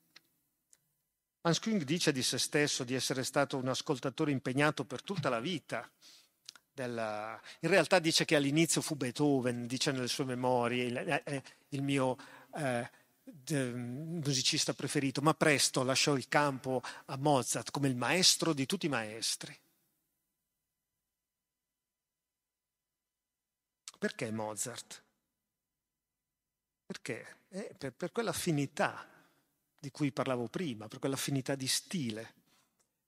Hans Küng dice di se stesso di essere stato un ascoltatore impegnato per tutta la vita. Della... In realtà dice che all'inizio fu Beethoven, dice nelle sue memorie, il, il mio eh, musicista preferito, ma presto lasciò il campo a Mozart come il maestro di tutti i maestri. Perché Mozart? Perché? Eh, per, per quell'affinità di cui parlavo prima, per quell'affinità di stile.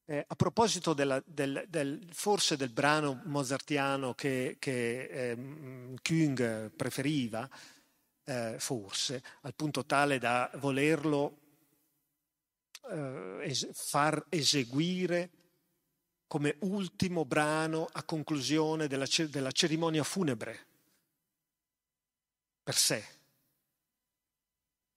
Eh, a proposito della, del, del, forse del brano mozartiano che, che eh, Küng preferiva, eh, forse, al punto tale da volerlo eh, es- far eseguire come ultimo brano a conclusione della, della cerimonia funebre per sé.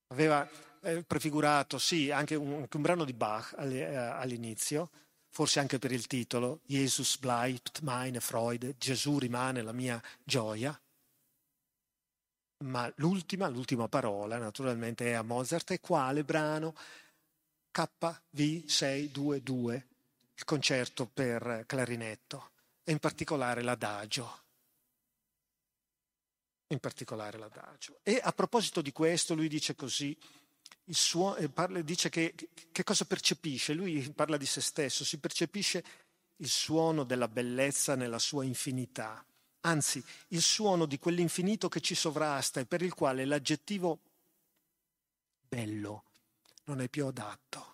Aveva eh, prefigurato, sì, anche un, anche un, brano di Bach eh, all'inizio, forse anche per il titolo, Jesus bleibt meine Freude, Gesù rimane la mia gioia, ma l'ultima, l'ultima parola naturalmente è a Mozart e quale brano? KV622, il concerto per clarinetto e in particolare l'adagio. In particolare l'adagio. E a proposito di questo lui dice così, suo, eh, parla, dice che, che cosa percepisce, lui parla di se stesso, si percepisce il suono della bellezza nella sua infinità anzi il suono di quell'infinito che ci sovrasta e per il quale l'aggettivo bello non è più adatto.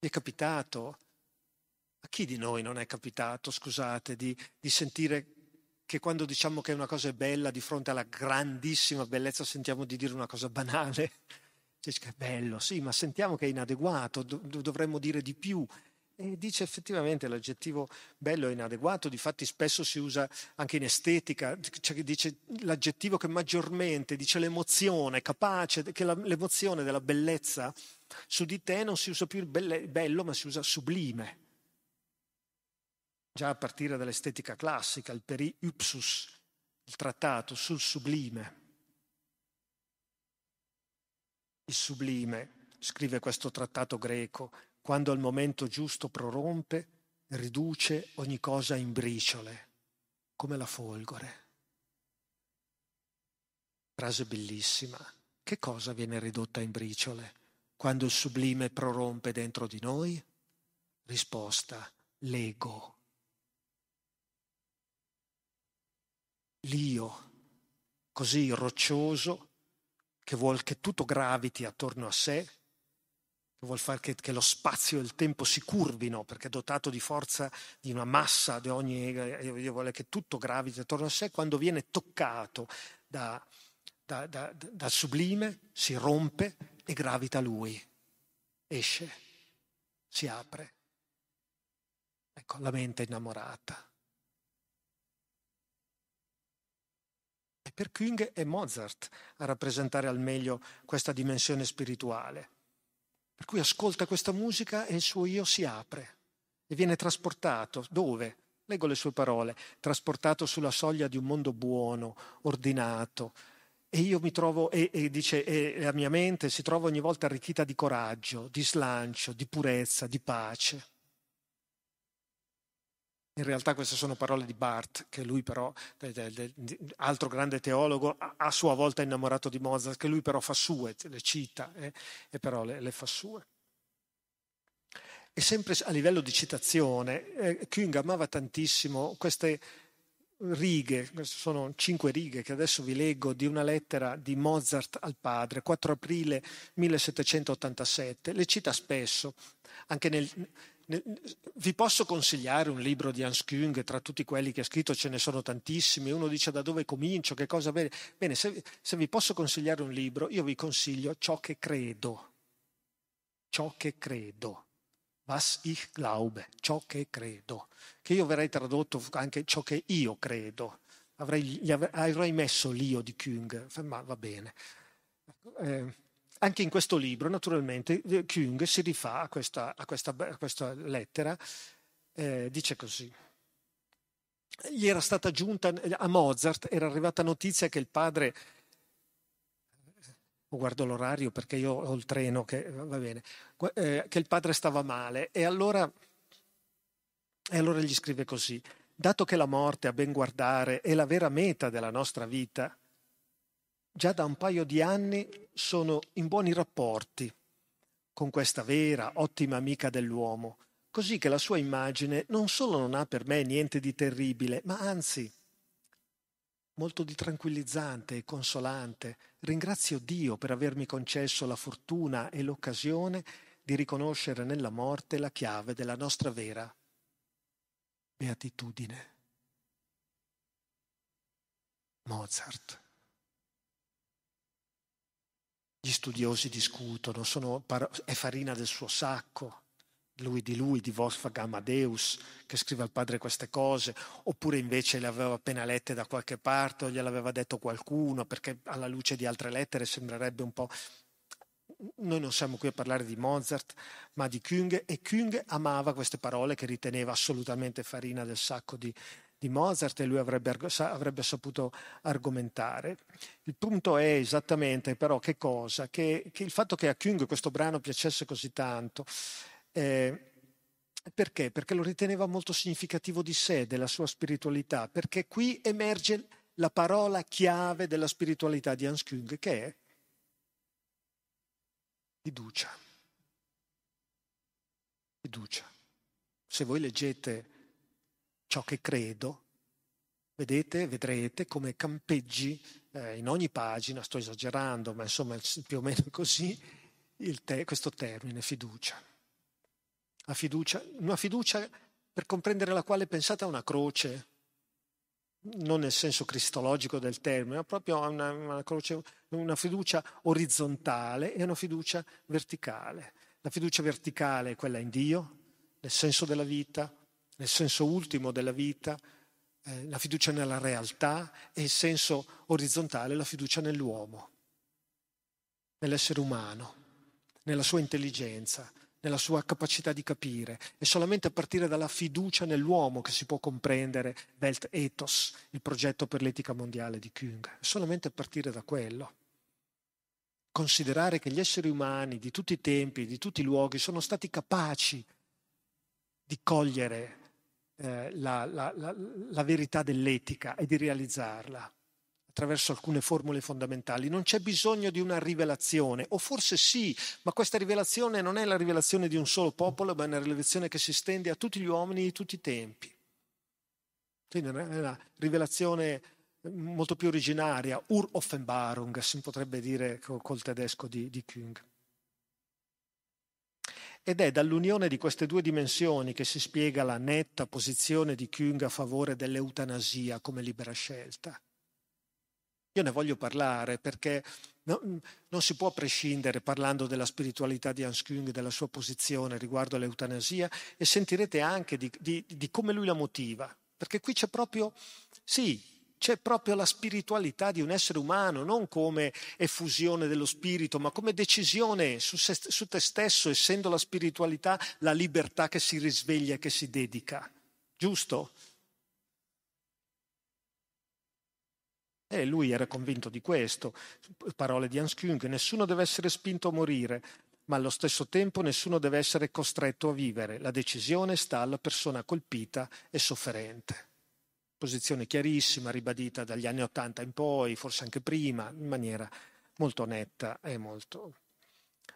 Vi è capitato? A chi di noi non è capitato, scusate, di, di sentire che quando diciamo che una cosa è bella, di fronte alla grandissima bellezza sentiamo di dire una cosa banale? *laughs* Che è bello, sì, ma sentiamo che è inadeguato, dovremmo dire di più. E dice effettivamente l'aggettivo bello è inadeguato, difatti spesso si usa anche in estetica, cioè dice l'aggettivo che maggiormente dice l'emozione, capace, che la, l'emozione della bellezza su di te non si usa più il belle, bello, ma si usa sublime. Già a partire dall'estetica classica, il peri ipsus, il trattato sul sublime. Il sublime, scrive questo trattato greco, quando al momento giusto prorompe, riduce ogni cosa in briciole, come la folgore. Frase bellissima. Che cosa viene ridotta in briciole quando il sublime prorompe dentro di noi? Risposta, l'ego. L'io, così roccioso, che vuol che tutto graviti attorno a sé, che vuol fare che, che, lo spazio e il tempo si curvino, perché è dotato di forza, di una massa, di ogni, vuole che tutto graviti attorno a sé, quando viene toccato da, da, da, dal sublime, si rompe e gravita lui, esce, si apre. Ecco, la mente innamorata. Per Küng è Mozart a rappresentare al meglio questa dimensione spirituale per cui ascolta questa musica e il suo io si apre e viene trasportato. Dove? Leggo le sue parole, trasportato sulla soglia di un mondo buono, ordinato. E io mi trovo, e, e dice, e la mia mente si trova ogni volta arricchita di coraggio, di slancio, di purezza, di pace. In realtà queste sono parole di Barth, che lui però, altro grande teologo, a sua volta innamorato di Mozart, che lui però fa sue, le cita eh, e però le, le, fa sue. E sempre a livello di citazione, eh, Küng amava tantissimo queste righe, sono cinque righe che adesso vi leggo, di una lettera di Mozart al padre, 4 aprile 1787. Le cita spesso, anche nel, vi posso consigliare un libro di Hans Küng, tra tutti quelli che ha scritto ce ne sono tantissimi, uno dice da dove comincio, che cosa bene. Bene, se, se vi posso consigliare un libro, io vi consiglio Ciò che credo. Ciò che credo. Was ich glaube, ciò che credo. Che io verrei tradotto anche ciò che io credo. Avrei, avrei messo l'io di Küng, ma va bene. Eh, anche in questo libro, naturalmente, Kung si rifà a questa, a questa, a questa lettera, eh, dice così. Gli era stata giunta a Mozart, era arrivata notizia che il padre guardo l'orario perché io ho il treno che va bene, eh, che il padre stava male e allora, e allora gli scrive così, dato che la morte a ben guardare è la vera meta della nostra vita, già da un paio di anni sono in buoni rapporti con questa vera, ottima amica dell'uomo, così che la sua immagine non solo non ha per me niente di terribile, ma anzi molto di tranquillizzante e consolante. Ringrazio Dio per avermi concesso la fortuna e l'occasione di riconoscere nella morte la chiave della nostra vera beatitudine. Mozart. Gli studiosi discutono, sono, è farina del suo sacco, lui di lui, di Wolfgang Amadeus, che scrive al padre queste cose, oppure invece le aveva appena lette da qualche parte o gliel'aveva detto qualcuno, perché alla luce di altre lettere sembrerebbe un po'... Noi non siamo qui a parlare di Mozart, ma di Kung, e Kung amava queste parole che riteneva assolutamente farina del sacco di, di Mozart e lui avrebbe, avrebbe, saputo argomentare. Il punto è esattamente però che cosa? Che, che il fatto che a Kung questo brano piacesse così tanto eh, perché? Perché lo riteneva molto significativo di sé, della sua spiritualità, perché qui emerge la parola chiave della spiritualità di Hans Küng, che è fiducia. Fiducia. Se voi leggete ciò che credo, vedete, vedrete come campeggi eh, in ogni pagina, sto esagerando, ma insomma più o meno *laughs* così, te, questo termine, fiducia la fiducia, una fiducia per comprendere la quale pensate a una croce, non nel senso cristologico del termine, ma proprio a una, una, croce, una fiducia orizzontale e una fiducia verticale. La fiducia verticale è quella in Dio, nel senso della vita, nel senso ultimo della vita, eh, la fiducia nella realtà e il senso orizzontale la fiducia nell'uomo, nell'essere umano, nella sua intelligenza, nella sua capacità di capire. È solamente a partire dalla fiducia nell'uomo che si può comprendere Weltethos, il progetto per l'etica mondiale di Küng. È solamente a partire da quello. Considerare che gli esseri umani di tutti i tempi, di tutti i luoghi, sono stati capaci di cogliere eh, la, la, la, la verità dell'etica e di realizzarla attraverso alcune formule fondamentali. Non c'è bisogno di una rivelazione, o forse sì, ma questa rivelazione non è la rivelazione di un solo popolo, ma è una rivelazione che si stende a tutti gli uomini di tutti i tempi. Quindi è una rivelazione molto più originaria, Ur-Offenbarung, si potrebbe dire col tedesco di, di Küng. Ed è dall'unione di queste due dimensioni che si spiega la netta posizione di Küng a favore dell'eutanasia come libera scelta. Io ne voglio parlare perché no, non si può prescindere parlando della spiritualità di Hans Küng, della sua posizione riguardo all'eutanasia e sentirete anche di, di, di come lui la motiva. Perché qui c'è proprio, sì, c'è proprio la spiritualità di un essere umano, non come effusione dello spirito, ma come decisione su, se, su te stesso, essendo la spiritualità la libertà che si risveglia e che si dedica. Giusto? E lui era convinto di questo. Parole di Hans Küng, nessuno deve essere spinto a morire, ma allo stesso tempo nessuno deve essere costretto a vivere. La decisione sta alla persona colpita e sofferente. Posizione chiarissima, ribadita dagli anni Ottanta in poi, forse anche prima, in maniera molto netta e molto...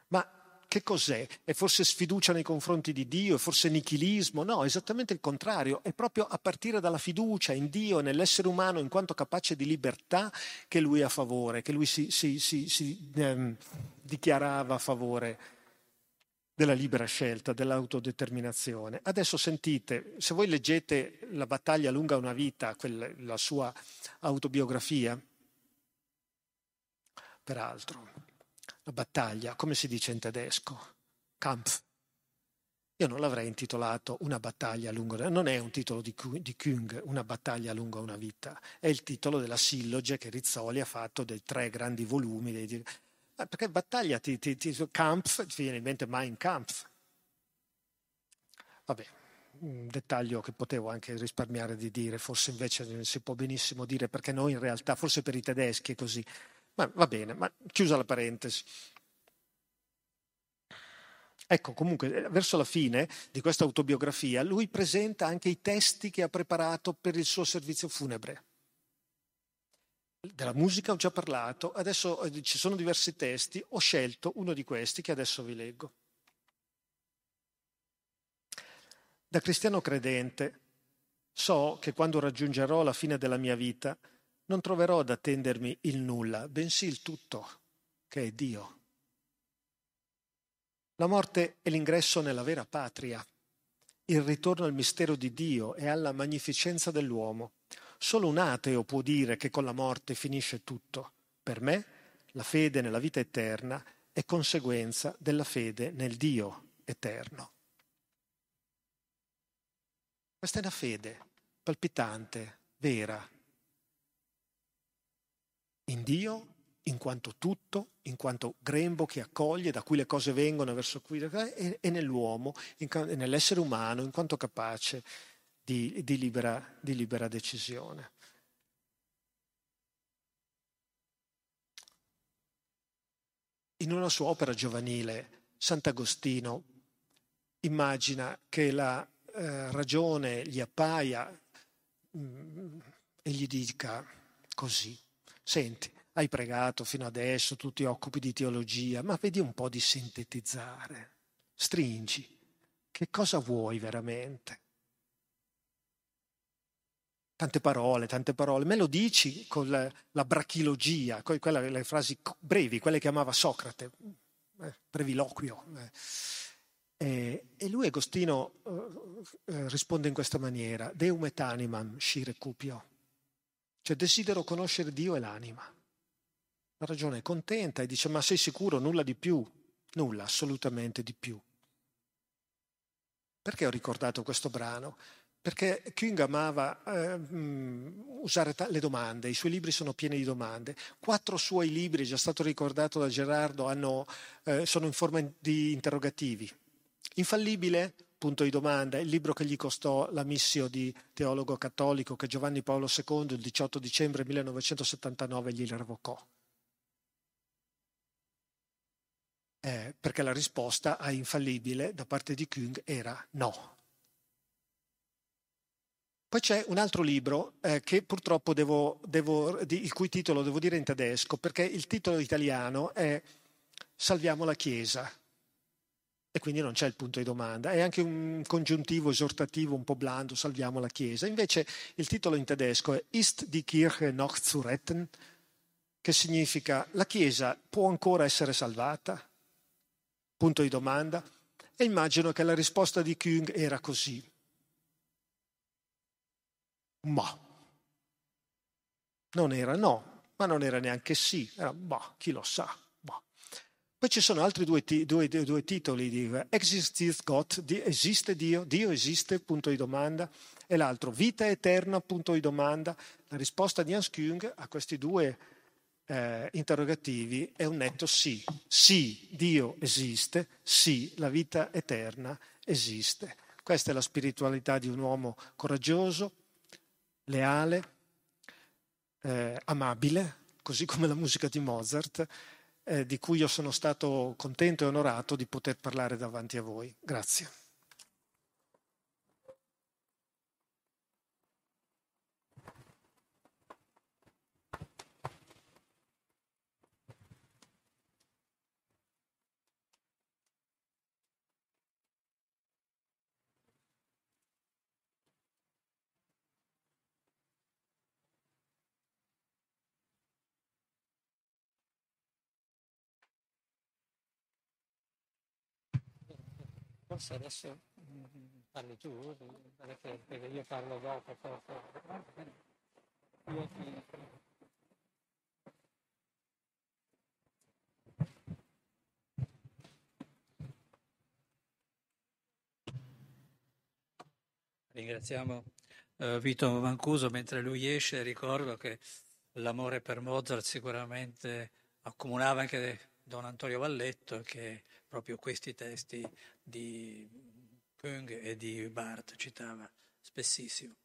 Ma che cos'è? È forse sfiducia nei confronti di Dio? È forse nichilismo? No, esattamente il contrario. È proprio a partire dalla fiducia in Dio e nell'essere umano in quanto capace di libertà che lui è a favore, che lui si, si, si, si ehm, dichiarava a favore della libera scelta, dell'autodeterminazione. Adesso sentite, se voi leggete La battaglia lunga una vita, quella, la sua autobiografia, peraltro, la battaglia, come si dice in tedesco? Kampf. Io non l'avrei intitolato Una battaglia lungo una non è un titolo di, di Küng, Una battaglia lungo una vita, è il titolo della silloge che Rizzoli ha fatto dei tre grandi volumi dei, Eh, perché battaglia ti, ti, ti, Kampf, ti viene in mente Mein Kampf. Vabbè, un dettaglio che potevo anche risparmiare di dire, forse invece si può benissimo dire perché noi in realtà, forse per i tedeschi è così. Ma va bene, ma chiusa la parentesi. Ecco, comunque, verso la fine di questa autobiografia, lui presenta anche i testi che ha preparato per il suo servizio funebre. Della musica ho già parlato, adesso eh, ci sono diversi testi, ho scelto uno di questi che adesso vi leggo. Da cristiano credente so che quando raggiungerò la fine della mia vita non troverò ad attendermi il nulla, bensì il tutto, che è Dio. La morte è l'ingresso nella vera patria, il ritorno al mistero di Dio e alla magnificenza dell'uomo. Solo un ateo può dire che con la morte finisce tutto. Per me la fede nella vita eterna è conseguenza della fede nel Dio eterno. Questa è una fede palpitante, vera, in Dio, in quanto tutto, in quanto grembo che accoglie, da cui le cose vengono, verso cui e, nell'uomo, nell'essere umano, in quanto capace di, di, libera, di libera decisione. In una sua opera giovanile, Sant'Agostino immagina che la eh, ragione gli appaia mh, mm, e gli dica così, senti, hai pregato fino adesso, tu ti occupi di teologia, ma vedi un po' di sintetizzare, stringi, che cosa vuoi veramente? Tante parole, tante parole, me lo dici con la, la brachilogia, con quelle, le frasi brevi, quelle che amava Socrate, eh, breviloquio. Eh. E, e lui, Agostino, eh, eh, risponde in questa maniera, Deum et animam scire cupio, cioè desidero conoscere Dio e l'anima. La ragione è contenta e dice, ma sei sicuro, nulla di più? Nulla, assolutamente di più. Perché ho ricordato questo brano? Perché King amava eh, usare le domande, i suoi libri sono pieni di domande. Quattro suoi libri, già stato ricordato da Gerardo, hanno, eh, sono in forma di interrogativi. Infallibile? Punto di domanda. Il libro che gli costò la missio di teologo cattolico che Giovanni Paolo II il 18 dicembre 1979 gli revocò. Eh, perché la risposta a infallibile da parte di Kung era no. Poi c'è un altro libro eh, che purtroppo devo, devo, il cui titolo devo dire in tedesco, perché il titolo italiano è Salviamo la Chiesa e quindi non c'è il punto di domanda. È anche un congiuntivo esortativo un po' blando, salviamo la Chiesa. Invece il titolo in tedesco è Ist die Kirche noch zu retten? Che significa la Chiesa può ancora essere salvata? Punto di domanda. E immagino che la risposta di Küng era così. Ma. Non era no, ma non era neanche sì, era ma, chi lo sa. Poi ci sono altri due, due, due titoli di Exists God, esiste Dio, Dio esiste, punto di domanda, e l'altro vita eterna, punto di domanda. La risposta di Hans Küng a questi due eh, interrogativi è un netto sì. Sì, Dio esiste, sì, la vita eterna esiste. Questa è la spiritualità di un uomo coraggioso, leale, eh, amabile, così come la musica di Mozart, eh, di cui io sono stato contento e onorato di poter parlare davanti a voi. Grazie. Forse adesso parli tu, perché io parlo dopo. Forse. Io ti... Ringraziamo uh, Vito Mancuso mentre lui esce, ricordo che l'amore per Mozart sicuramente accomunava anche Don Antonio Valletto che proprio questi testi di Kung e di Barth citava spessissimo.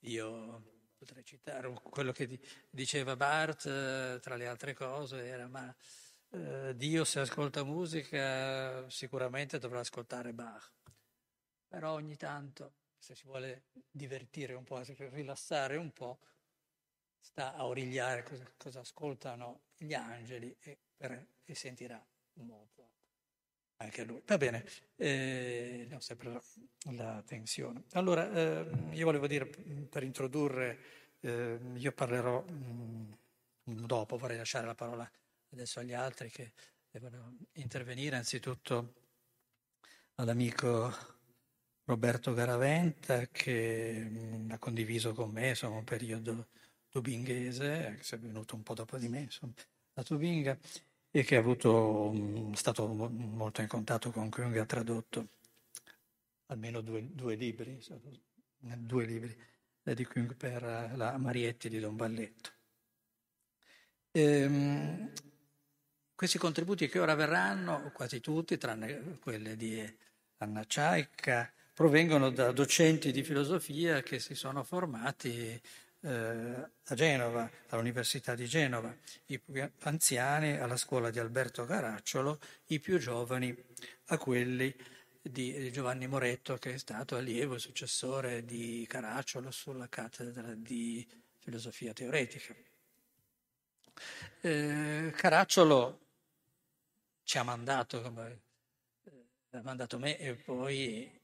Io potrei citare quello che diceva Barth, eh, tra le altre cose, era ma eh, Dio se ascolta musica sicuramente dovrà ascoltare Bach, però ogni tanto se si vuole divertire un po', rilassare un po', sta a origliare cosa, cosa ascoltano gli angeli e, per, e sentirà un po' anche lui. Va bene, eh, ho sempre la tensione. Allora, eh, io volevo dire, per introdurre, eh, io parlerò mh, dopo, vorrei lasciare la parola adesso agli altri che devono intervenire, anzitutto all'amico Roberto Garaventa che mh, ha condiviso con me insomma, un periodo tubinghese, che è venuto un po' dopo di me, insomma, la Tubinga, e che è avuto, mh, stato molto in contatto con Kung, ha tradotto almeno due, due libri, due libri di Kung per la Marietti di Don Balletto. Ehm, questi contributi che ora verranno, quasi tutti, tranne quelli di Anna Ciaica, provengono da docenti di filosofia che si sono formati eh, a Genova, all'Università di Genova, i più anziani alla scuola di Alberto Caracciolo, i più giovani a quelli di Giovanni Moretto, che è stato allievo e successore di Caracciolo sulla cattedra di filosofia teoretica. Eh, Caracciolo ci ha mandato, come, ha mandato me e poi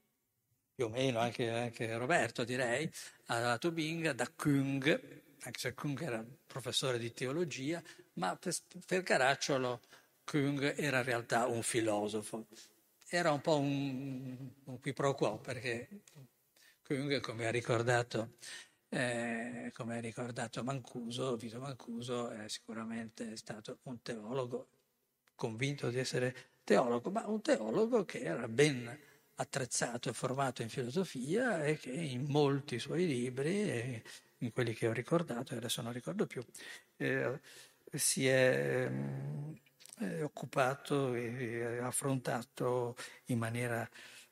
più o meno anche, anche Roberto direi, a Tubinga da Kung, anche se Kung era professore di teologia, ma per, per Caracciolo Kung era in realtà un filosofo. Era un po' un, un qui pro quo perché Kung, come ha ricordato eh, come ha ricordato Mancuso, Vito Mancuso è sicuramente stato un teologo convinto di essere teologo, ma un teologo che era ben attrezzato e formato in filosofia e che in molti suoi libri, in quelli che ho ricordato, e adesso non ricordo più, eh, si è eh, occupato e affrontato in maniera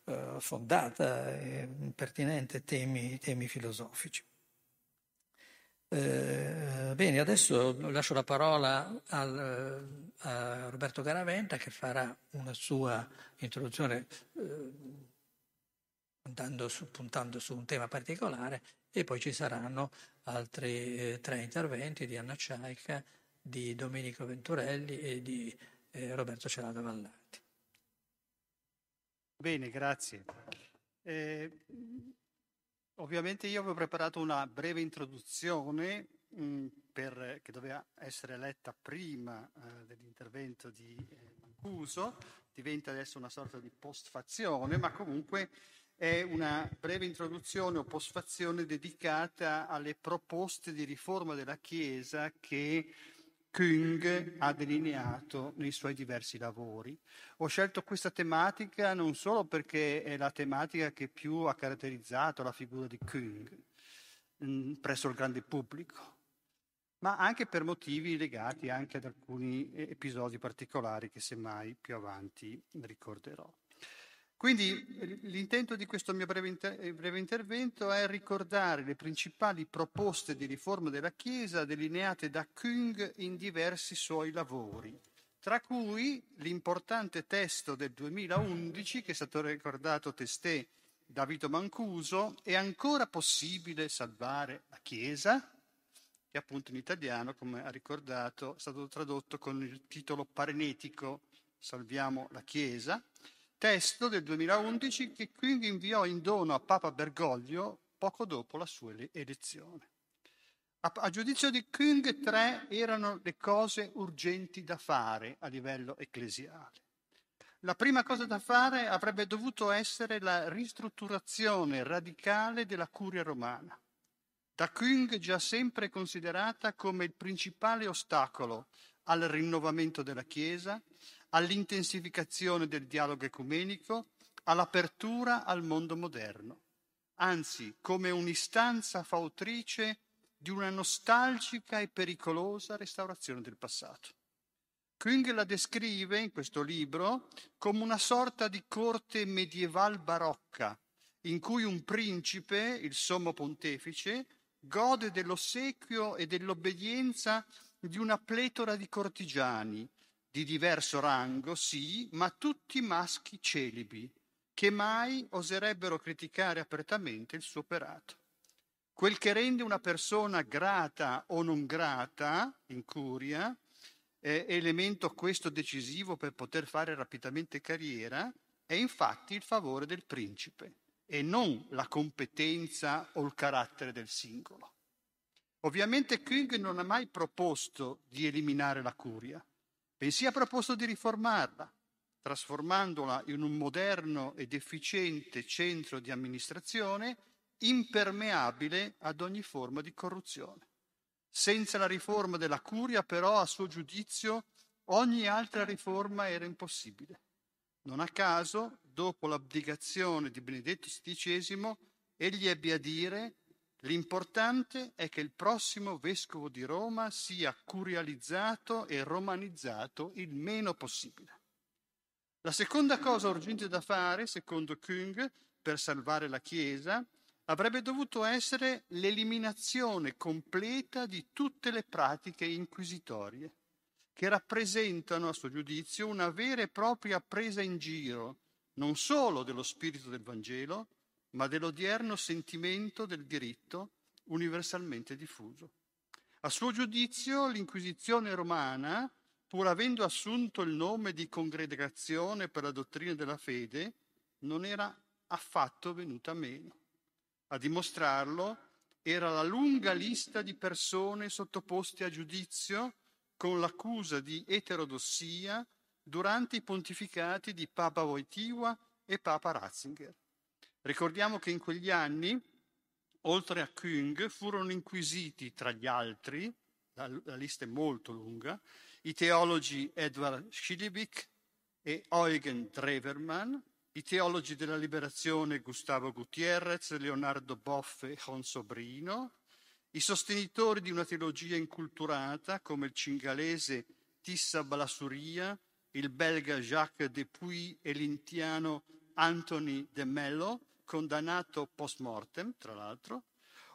eh, fondata e pertinente temi, temi filosofici. Eh, bene, adesso lascio la parola al, a Roberto Garaventa che farà una sua introduzione eh, su, puntando, su, un tema particolare e poi ci saranno altri eh, tre interventi di Anna Ciaica, di Domenico Venturelli e di eh, Roberto Celada Vallanti. Bene, grazie. Ovviamente io avevo preparato una breve introduzione mh, mm, per, che doveva essere letta prima eh, dell'intervento di eh, Mancuso, diventa adesso una sorta di postfazione, ma comunque è una breve introduzione o postfazione dedicata alle proposte di riforma della Chiesa che Kung ha delineato nei suoi diversi lavori. Ho scelto questa tematica non solo perché è la tematica che più ha caratterizzato la figura di Kung mm, presso il grande pubblico, ma anche per motivi legati anche ad alcuni episodi particolari che semmai più avanti ricorderò. Quindi l'intento di questo mio breve, inter- breve, intervento è ricordare le principali proposte di riforma della Chiesa delineate da Kung in diversi suoi lavori, tra cui l'importante testo del 2011 che è stato ricordato testè da Vito Mancuso, È ancora possibile salvare la Chiesa? che appunto in italiano, come ha ricordato, è stato tradotto con il titolo parenetico Salviamo la Chiesa testo del 2011 che quindi inviò in dono a Papa Bergoglio poco dopo la sua elezione. A, a giudizio di Kung, tre erano le cose urgenti da fare a livello ecclesiale. La prima cosa da fare avrebbe dovuto essere la ristrutturazione radicale della curia romana, da Kung già sempre considerata come il principale ostacolo al rinnovamento della Chiesa, all'intensificazione del dialogo ecumenico, all'apertura al mondo moderno, anzi come un'istanza fautrice di una nostalgica e pericolosa restaurazione del passato. Küng la descrive in questo libro come una sorta di corte medieval barocca, in cui un principe, il sommo pontefice, gode dell'ossequio e dell'obbedienza di una pletora di cortigiani, di diverso rango, sì, ma tutti maschi celibi, che mai oserebbero criticare apertamente il suo operato. Quel che rende una persona grata o non grata in curia eh, elemento questo decisivo per poter fare rapidamente carriera, è infatti il favore del principe e non la competenza o il carattere del singolo. Ovviamente Küng non ha mai proposto di eliminare la curia, bensì ha proposto di riformarla, trasformandola in un moderno ed efficiente centro di amministrazione impermeabile ad ogni forma di corruzione. Senza la riforma della curia, però, a suo giudizio, ogni altra riforma era impossibile. Non a caso, dopo l'abdicazione di Benedetto XVI, egli ebbe a dire l'importante è che il prossimo vescovo di Roma sia curializzato e romanizzato il meno possibile. La seconda cosa urgente da fare, secondo Küng, per salvare la Chiesa, avrebbe dovuto essere l'eliminazione completa di tutte le pratiche inquisitorie, che rappresentano, a suo giudizio, una vera e propria presa in giro, non solo dello spirito del Vangelo, ma dell'odierno sentimento del diritto universalmente diffuso. A suo giudizio, l'Inquisizione romana, pur avendo assunto il nome di Congregazione per la dottrina della fede, non era affatto venuta meno. A dimostrarlo era la lunga lista di persone sottoposte a giudizio con l'accusa di eterodossia durante i pontificati di Papa Wojtyła e Papa Ratzinger. Ricordiamo che in quegli anni, oltre a Küng, furono inquisiti tra gli altri, la, la lista è molto lunga, i teologi Edward Schilibik e Eugen Drevermann, i teologi della liberazione Gustavo Gutierrez, Leonardo Boff e Honso Brino, i sostenitori di una teologia inculturata come il cingalese Tissa Balassuria, il belga Jacques Depuy e l'indiano Anthony De Mello, condannato post mortem, tra l'altro,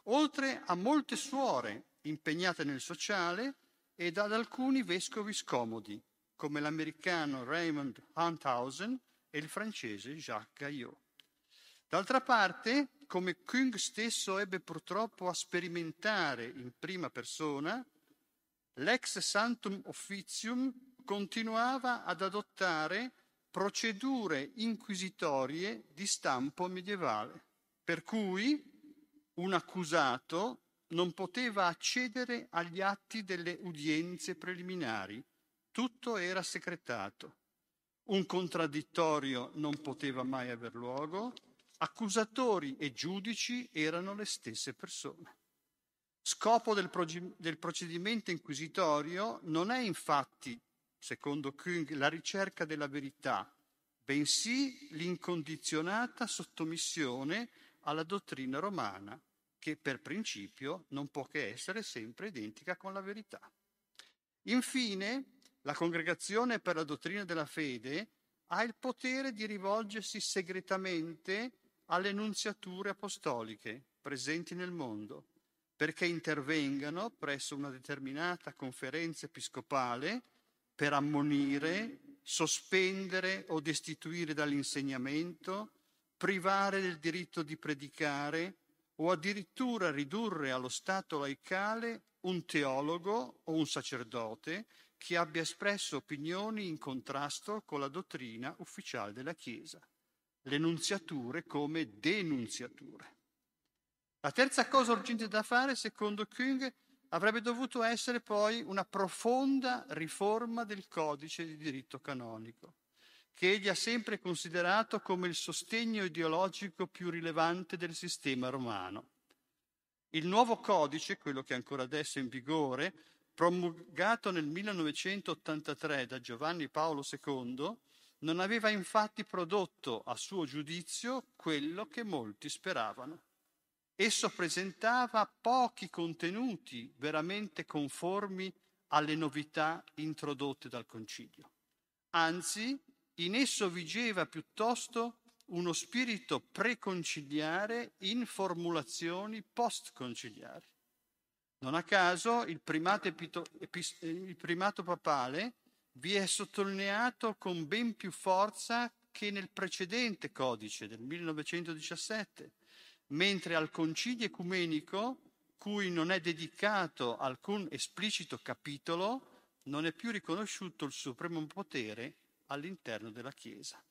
oltre a molte suore impegnate nel sociale ed ad alcuni vescovi scomodi, come l'americano Raymond Hunthausen, e il francese Jacques Gaillot. D'altra parte, come Küng stesso ebbe purtroppo a sperimentare in prima persona, l'ex Santum Officium continuava ad adottare procedure inquisitorie di stampo medievale, per cui un accusato non poteva accedere agli atti delle udienze preliminari, tutto era segretato. Un contraddittorio non poteva mai aver luogo, accusatori e giudici erano le stesse persone. Scopo del, del procedimento inquisitorio non è infatti, secondo Küng, la ricerca della verità, bensì l'incondizionata sottomissione alla dottrina romana, che per principio non può che essere sempre identica con la verità. Infine, la congregazione per la dottrina della fede ha il potere di rivolgersi segretamente alle nunziature apostoliche presenti nel mondo, perché intervengano presso una determinata conferenza episcopale per ammonire, sospendere o destituire dall'insegnamento, privare del diritto di predicare o addirittura ridurre allo stato laicale un teologo o un sacerdote che abbia espresso opinioni in contrasto con la dottrina ufficiale della Chiesa, le nunziature come denunziature. La terza cosa urgente da fare, secondo Küng, avrebbe dovuto essere poi una profonda riforma del codice di diritto canonico, che egli ha sempre considerato come il sostegno ideologico più rilevante del sistema romano. Il nuovo codice, quello che ancora adesso è in vigore, promulgato nel 1983 da Giovanni Paolo II, non aveva infatti prodotto a suo giudizio quello che molti speravano. Esso presentava pochi contenuti veramente conformi alle novità introdotte dal concilio. Anzi, in esso vigeva piuttosto uno spirito preconciliare in formulazioni postconciliari. Non a caso il epito, epis, il primato papale vi è sottolineato con ben più forza che nel precedente codice del 1917, mentre al concilio ecumenico, cui non è dedicato alcun esplicito capitolo, non è più riconosciuto il supremo potere all'interno della Chiesa.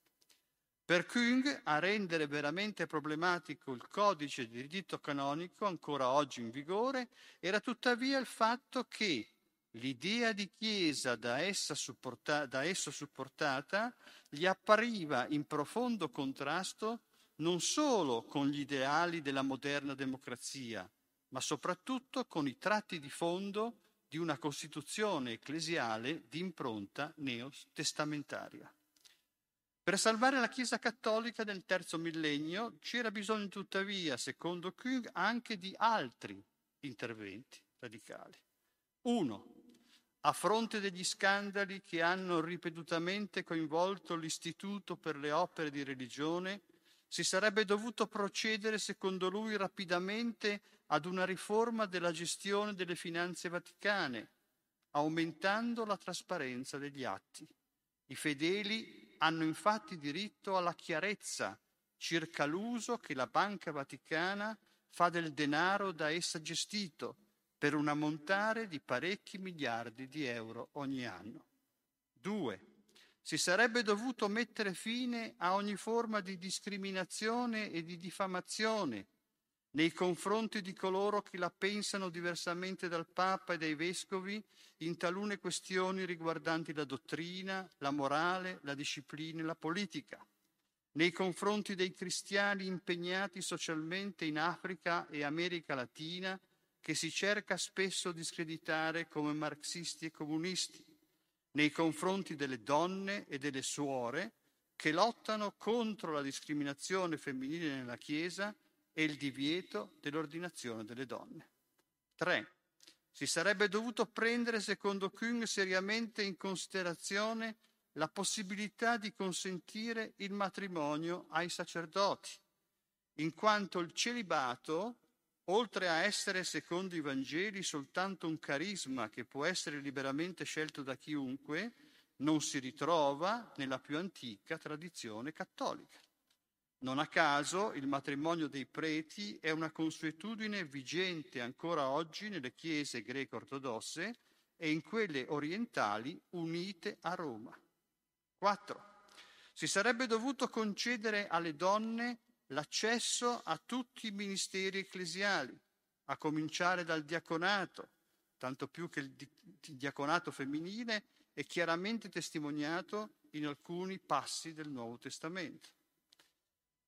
Per Kung, a rendere veramente problematico il codice di diritto canonico ancora oggi in vigore, era tuttavia il fatto che l'idea di Chiesa da, supporta- da esso supportata gli appariva in profondo contrasto non solo con gli ideali della moderna democrazia, ma soprattutto con i tratti di fondo di una Costituzione ecclesiale di impronta neotestamentaria. Per salvare la Chiesa cattolica del terzo millennio c'era bisogno tuttavia, secondo Kung, anche di altri interventi radicali. Uno, a fronte degli scandali che hanno ripetutamente coinvolto l'Istituto per le opere di religione, si sarebbe dovuto procedere, secondo lui, rapidamente ad una riforma della gestione delle finanze vaticane, aumentando la trasparenza degli atti. I fedeli hanno infatti diritto alla chiarezza circa l'uso che la Banca Vaticana fa del denaro da essa gestito per un ammontare di parecchi miliardi di euro ogni anno. 2. Si sarebbe dovuto mettere fine a ogni forma di discriminazione e di diffamazione nei confronti di coloro che la pensano diversamente dal Papa e dai vescovi in talune questioni riguardanti la dottrina, la morale, la disciplina e la politica, nei confronti dei cristiani impegnati socialmente in Africa e America Latina, che si cerca spesso di screditare come marxisti e comunisti, nei confronti delle donne e delle suore che lottano contro la discriminazione femminile nella Chiesa e il divieto dell'ordinazione delle donne. 3. Si sarebbe dovuto prendere, secondo Kung, seriamente in considerazione la possibilità di consentire il matrimonio ai sacerdoti, in quanto il celibato, oltre a essere, secondo i Vangeli, soltanto un carisma che può essere liberamente scelto da chiunque, non si ritrova nella più antica tradizione cattolica. Non a caso il matrimonio dei preti è una consuetudine vigente ancora oggi nelle chiese greco-ortodosse e in quelle orientali unite a Roma. 4. Si sarebbe dovuto concedere alle donne l'accesso a tutti i ministeri ecclesiali, a cominciare dal diaconato, tanto più che il, diaconato femminile è chiaramente testimoniato in alcuni passi del Nuovo Testamento.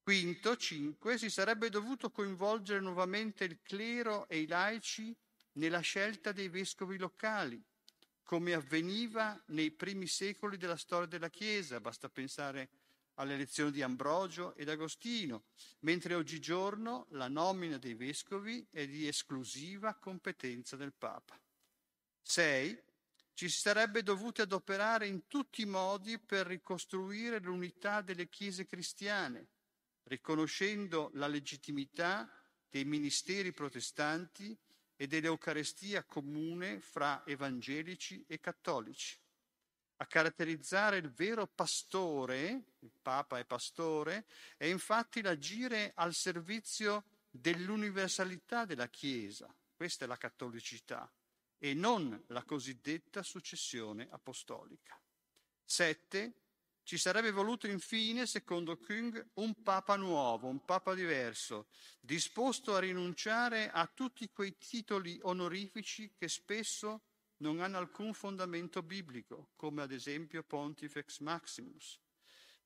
Quinto, cinque, si sarebbe dovuto coinvolgere nuovamente il clero e i laici nella scelta dei vescovi locali, come avveniva nei primi secoli della storia della Chiesa, basta pensare alle elezioni di Ambrogio ed Agostino, mentre oggigiorno la nomina dei vescovi è di esclusiva competenza del Papa. 6. Ci si sarebbe dovuti adoperare in tutti i modi per ricostruire l'unità delle chiese cristiane, riconoscendo la legittimità dei ministeri protestanti e dell'Eucarestia comune fra evangelici e cattolici. A caratterizzare il vero pastore, il Papa è pastore, è infatti l'agire al servizio dell'universalità della Chiesa, questa è la cattolicità, e non la cosiddetta successione apostolica. Sette, ci sarebbe voluto infine, secondo Kung, un papa nuovo, un papa diverso, disposto a rinunciare a tutti quei titoli onorifici che spesso non hanno alcun fondamento biblico, come ad esempio Pontifex Maximus,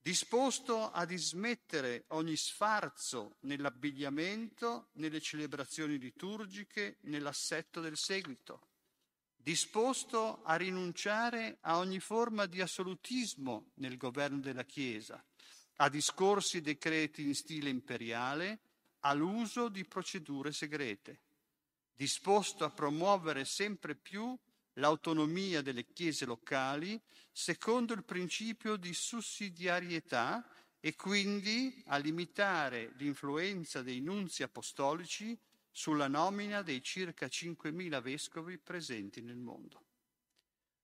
disposto a dismettere ogni sfarzo nell'abbigliamento, nelle celebrazioni liturgiche, nell'assetto del seguito. Disposto a rinunciare a ogni forma di assolutismo nel governo della Chiesa, a discorsi e decreti in stile imperiale, all'uso di procedure segrete, disposto a promuovere sempre più l'autonomia delle chiese locali secondo il principio di sussidiarietà e quindi a limitare l'influenza dei nunzi apostolici sulla nomina dei circa 5.000 vescovi presenti nel mondo.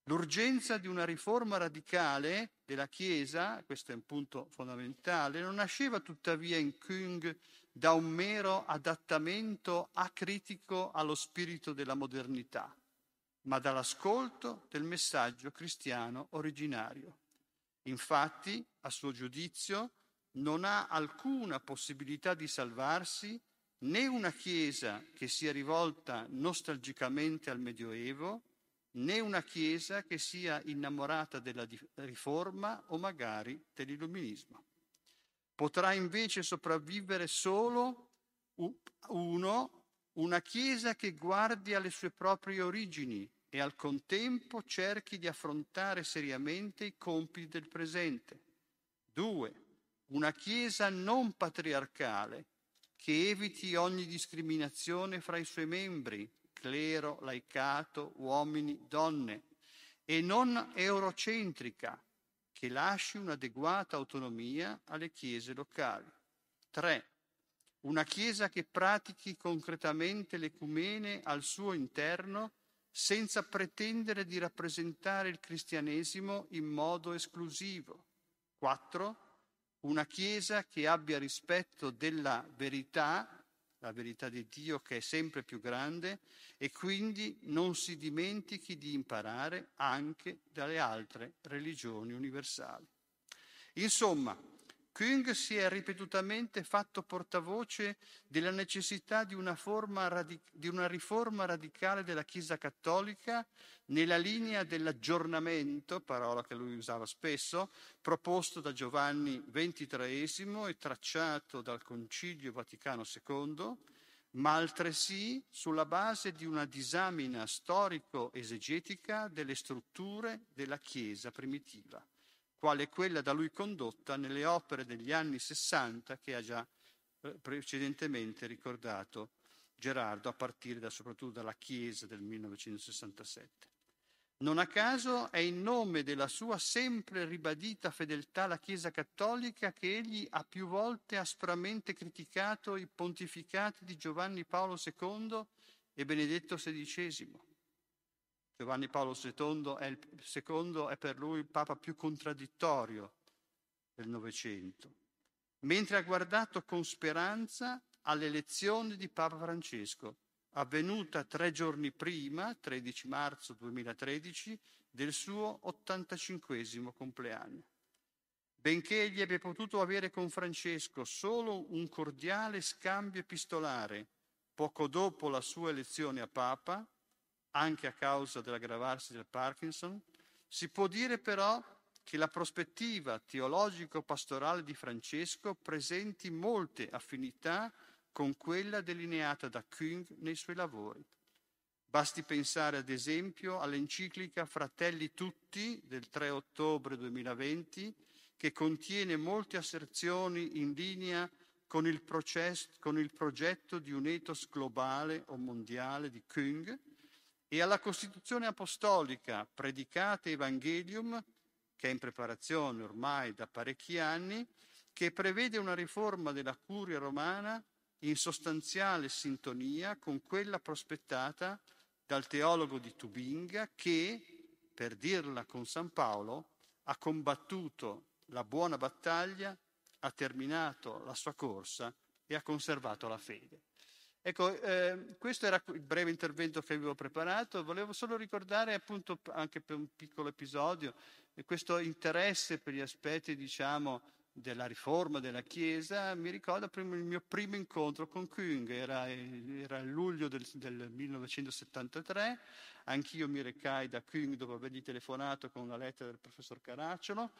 L'urgenza di una riforma radicale della Chiesa, questo è un punto fondamentale, non nasceva tuttavia in Kung da un mero adattamento acritico allo spirito della modernità, ma dall'ascolto del messaggio cristiano originario. Infatti, a suo giudizio, non ha alcuna possibilità di salvarsi né una Chiesa che sia rivolta nostalgicamente al Medioevo, né una Chiesa che sia innamorata della riforma o magari dell'illuminismo. Potrà invece sopravvivere solo uno, una Chiesa che guardi alle sue proprie origini e al contempo cerchi di affrontare seriamente i compiti del presente. Due, una Chiesa non patriarcale che eviti ogni discriminazione fra i suoi membri, clero, laicato, uomini, donne, e non eurocentrica, che lasci un'adeguata autonomia alle chiese locali. 3. Una chiesa che pratichi concretamente l'ecumene al suo interno senza pretendere di rappresentare il cristianesimo in modo esclusivo. 4. Una chiesa che abbia rispetto della verità la verità di Dio che è sempre più grande e quindi non si dimentichi di imparare anche dalle altre religioni universali. Insomma, Kung si è ripetutamente fatto portavoce della necessità di una, radic- di una, riforma radicale della Chiesa cattolica nella linea dell'aggiornamento, parola che lui usava spesso, proposto da Giovanni XXIII e tracciato dal Concilio Vaticano II, ma altresì sulla base di una disamina storico-esegetica delle strutture della Chiesa primitiva quale quella da lui condotta nelle opere degli anni 60 che ha già eh, precedentemente ricordato Gerardo, a partire da, soprattutto dalla Chiesa del 1967. Non a caso è in nome della sua sempre ribadita fedeltà alla Chiesa cattolica che egli ha più volte aspramente criticato i pontificati di Giovanni Paolo II e Benedetto XVI Giovanni Paolo II è, il, II è per lui il papa più contraddittorio del Novecento, mentre ha guardato con speranza all'elezione di Papa Francesco, avvenuta tre giorni prima, 13 marzo 2013, del suo 85 compleanno. Benché egli abbia potuto avere con Francesco solo un cordiale scambio epistolare poco dopo la sua elezione a Papa, anche a causa dell'aggravarsi del Parkinson, si può dire però che la prospettiva teologico-pastorale di Francesco presenti molte affinità con quella delineata da Kung nei suoi lavori. Basti pensare ad esempio all'enciclica Fratelli Tutti del 3 ottobre 2020 che contiene molte asserzioni in linea con il, processo, con il progetto di un ethos globale o mondiale di Kung e alla Costituzione Apostolica Predicate Evangelium, che è in preparazione ormai da parecchi anni, che prevede una riforma della curia romana in sostanziale sintonia con quella prospettata dal teologo di Tubinga che, per dirla con San Paolo, ha combattuto la buona battaglia, ha terminato la sua corsa e ha conservato la fede. Ecco, eh, questo era il breve intervento che avevo preparato, volevo solo ricordare appunto anche per un piccolo episodio questo interesse per gli aspetti, diciamo, della riforma della Chiesa, mi ricordo il mio primo incontro con Kung, era, era luglio del, del 1973, Anch'io mi recai da Kung dopo avergli telefonato con una lettera del professor Caracciolo.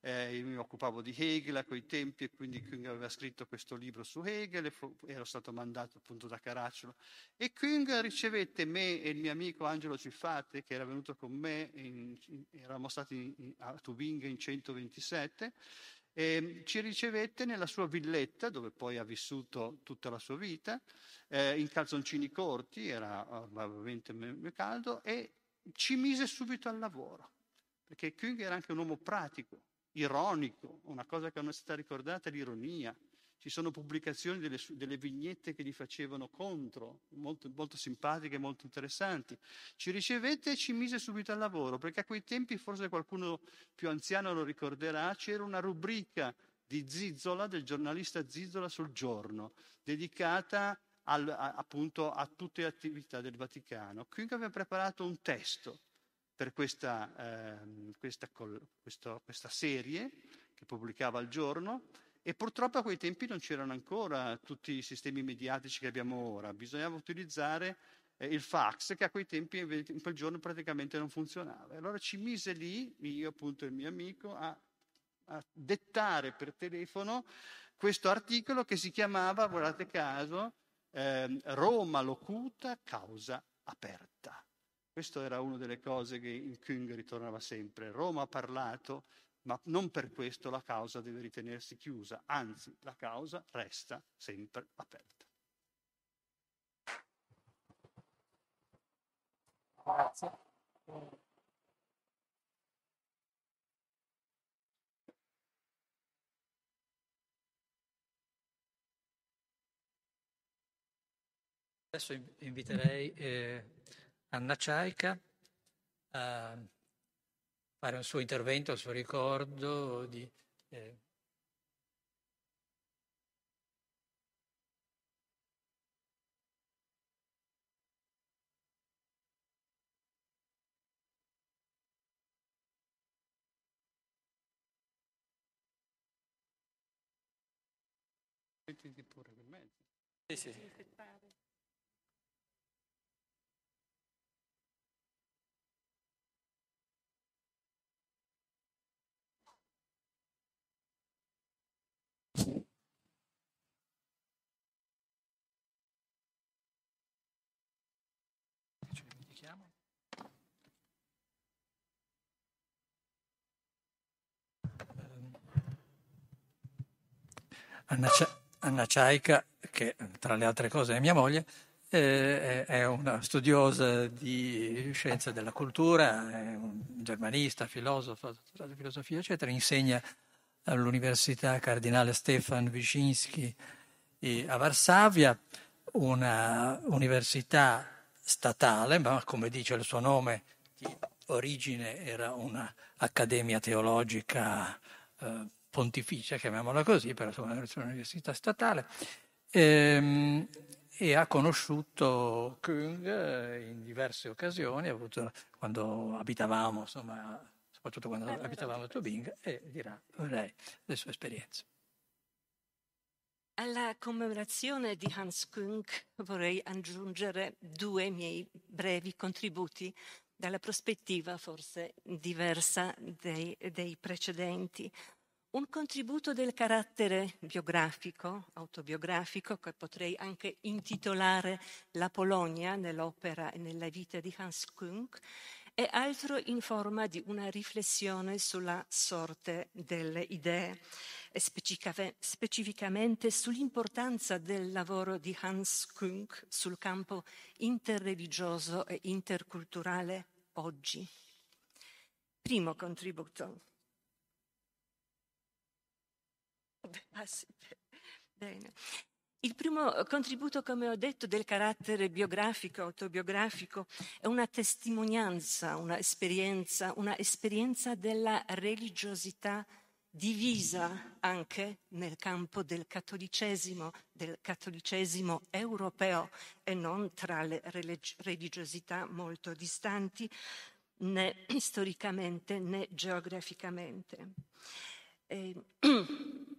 Eh, io mi occupavo di Hegel a quei tempi e quindi Kung aveva scritto questo libro su Hegel, fu, ero stato mandato appunto da Caracciolo. E Kung ricevette me e il mio amico Angelo Ciffate, che era venuto con me, in, in, eravamo stati in, a Tubinga in 127, e ci ricevette nella sua villetta, dove poi ha vissuto tutta la sua vita, eh, in calzoncini corti, era ovviamente caldo, e ci mise subito al lavoro, perché Küng era anche un uomo pratico, ironico, una cosa che non è stata ricordata l'ironia. Ci sono pubblicazioni delle, delle vignette che gli facevano contro, molto, molto simpatiche molto interessanti. Ci ricevette e ci mise subito al lavoro, perché a quei tempi, forse qualcuno più anziano lo ricorderà, c'era una rubrica di Zizzola, del giornalista Zizzola sul giorno, dedicata al, a, appunto a tutte le attività del Vaticano. Qui aveva preparato un testo per questa, eh, questa, questo, questa serie che pubblicava al giorno e purtroppo a quei tempi non c'erano ancora tutti i sistemi mediatici che abbiamo ora, bisognava utilizzare eh, il fax che a quei tempi in quel giorno praticamente non funzionava. Allora ci mise lì, io appunto e il mio amico, a, a dettare per telefono questo articolo che si chiamava, guardate caso, eh, Roma locuta, causa aperta. Questa era una delle cose che in Küng ritornava sempre. Roma ha parlato, ma non per questo la causa deve ritenersi chiusa, anzi la causa resta sempre aperta. Grazie. Adesso inviterei eh, Anna Ciaica a fare un suo intervento, il suo ricordo di, eh, Sì, sì. Anna, Anna Ciaica, che tra le altre cose è mia moglie, eh, è una studiosa di scienze della cultura, è un germanista, filosofo, di filosofia, eccetera, insegna all'Università Cardinale Stefan Wyszynski a Varsavia, una università statale, ma come dice il suo nome, di origine era un'accademia teologica eh, pontificia, chiamiamola così, è un'università statale, ehm, e ha conosciuto Kung eh, in diverse occasioni, avuto, quando abitavamo, insomma, soprattutto quando abitavamo a Tubinga, e dirà lei le sue esperienze. Alla commemorazione di Hans Kung vorrei aggiungere due miei brevi contributi dalla prospettiva forse diversa dei, dei precedenti un contributo del carattere biografico, autobiografico, che potrei anche intitolare La Polonia nell'opera e nella vita di Hans Kung, e altro in forma di una riflessione sulla sorte delle idee e specificamente sull'importanza del lavoro di Hans Kung sul campo interreligioso e interculturale oggi. Primo contributo. Il primo contributo, come ho detto, del carattere biografico, autobiografico, è una testimonianza, una esperienza, una esperienza della religiosità divisa anche nel campo del cattolicesimo, del cattolicesimo europeo e non tra le religiosità molto distanti né *clears throat* storicamente né geograficamente. E, *clears throat*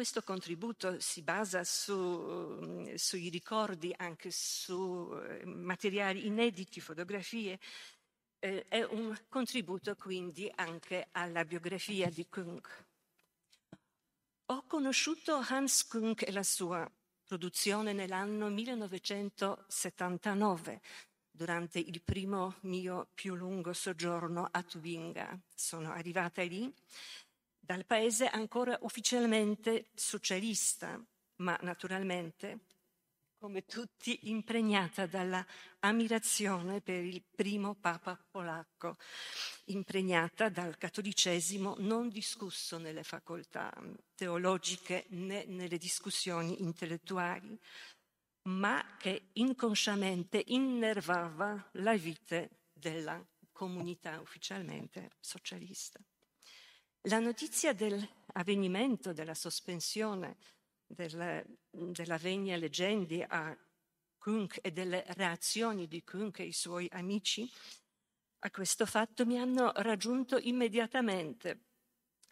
Questo contributo si basa su, mm, sui ricordi, anche su eh, materiali inediti, fotografie. Eh, è un contributo quindi anche alla biografia di Kung. Ho conosciuto Hans Kung e la sua produzione nell'anno 1979, durante il primo mio più lungo soggiorno a Tubinga. Sono arrivata lì dal paese ancora ufficialmente socialista, ma naturalmente come tutti, impregnata dalla ammirazione per il primo Papa polacco, impregnata dal cattolicesimo non discusso nelle facoltà teologiche né nelle discussioni intellettuali, ma che inconsciamente innervava la vita della comunità ufficialmente socialista. La notizia dell'avvenimento, della sospensione della, della Vegna Legendi a Kunk e delle reazioni di Kunk e i suoi amici a questo fatto mi hanno raggiunto immediatamente.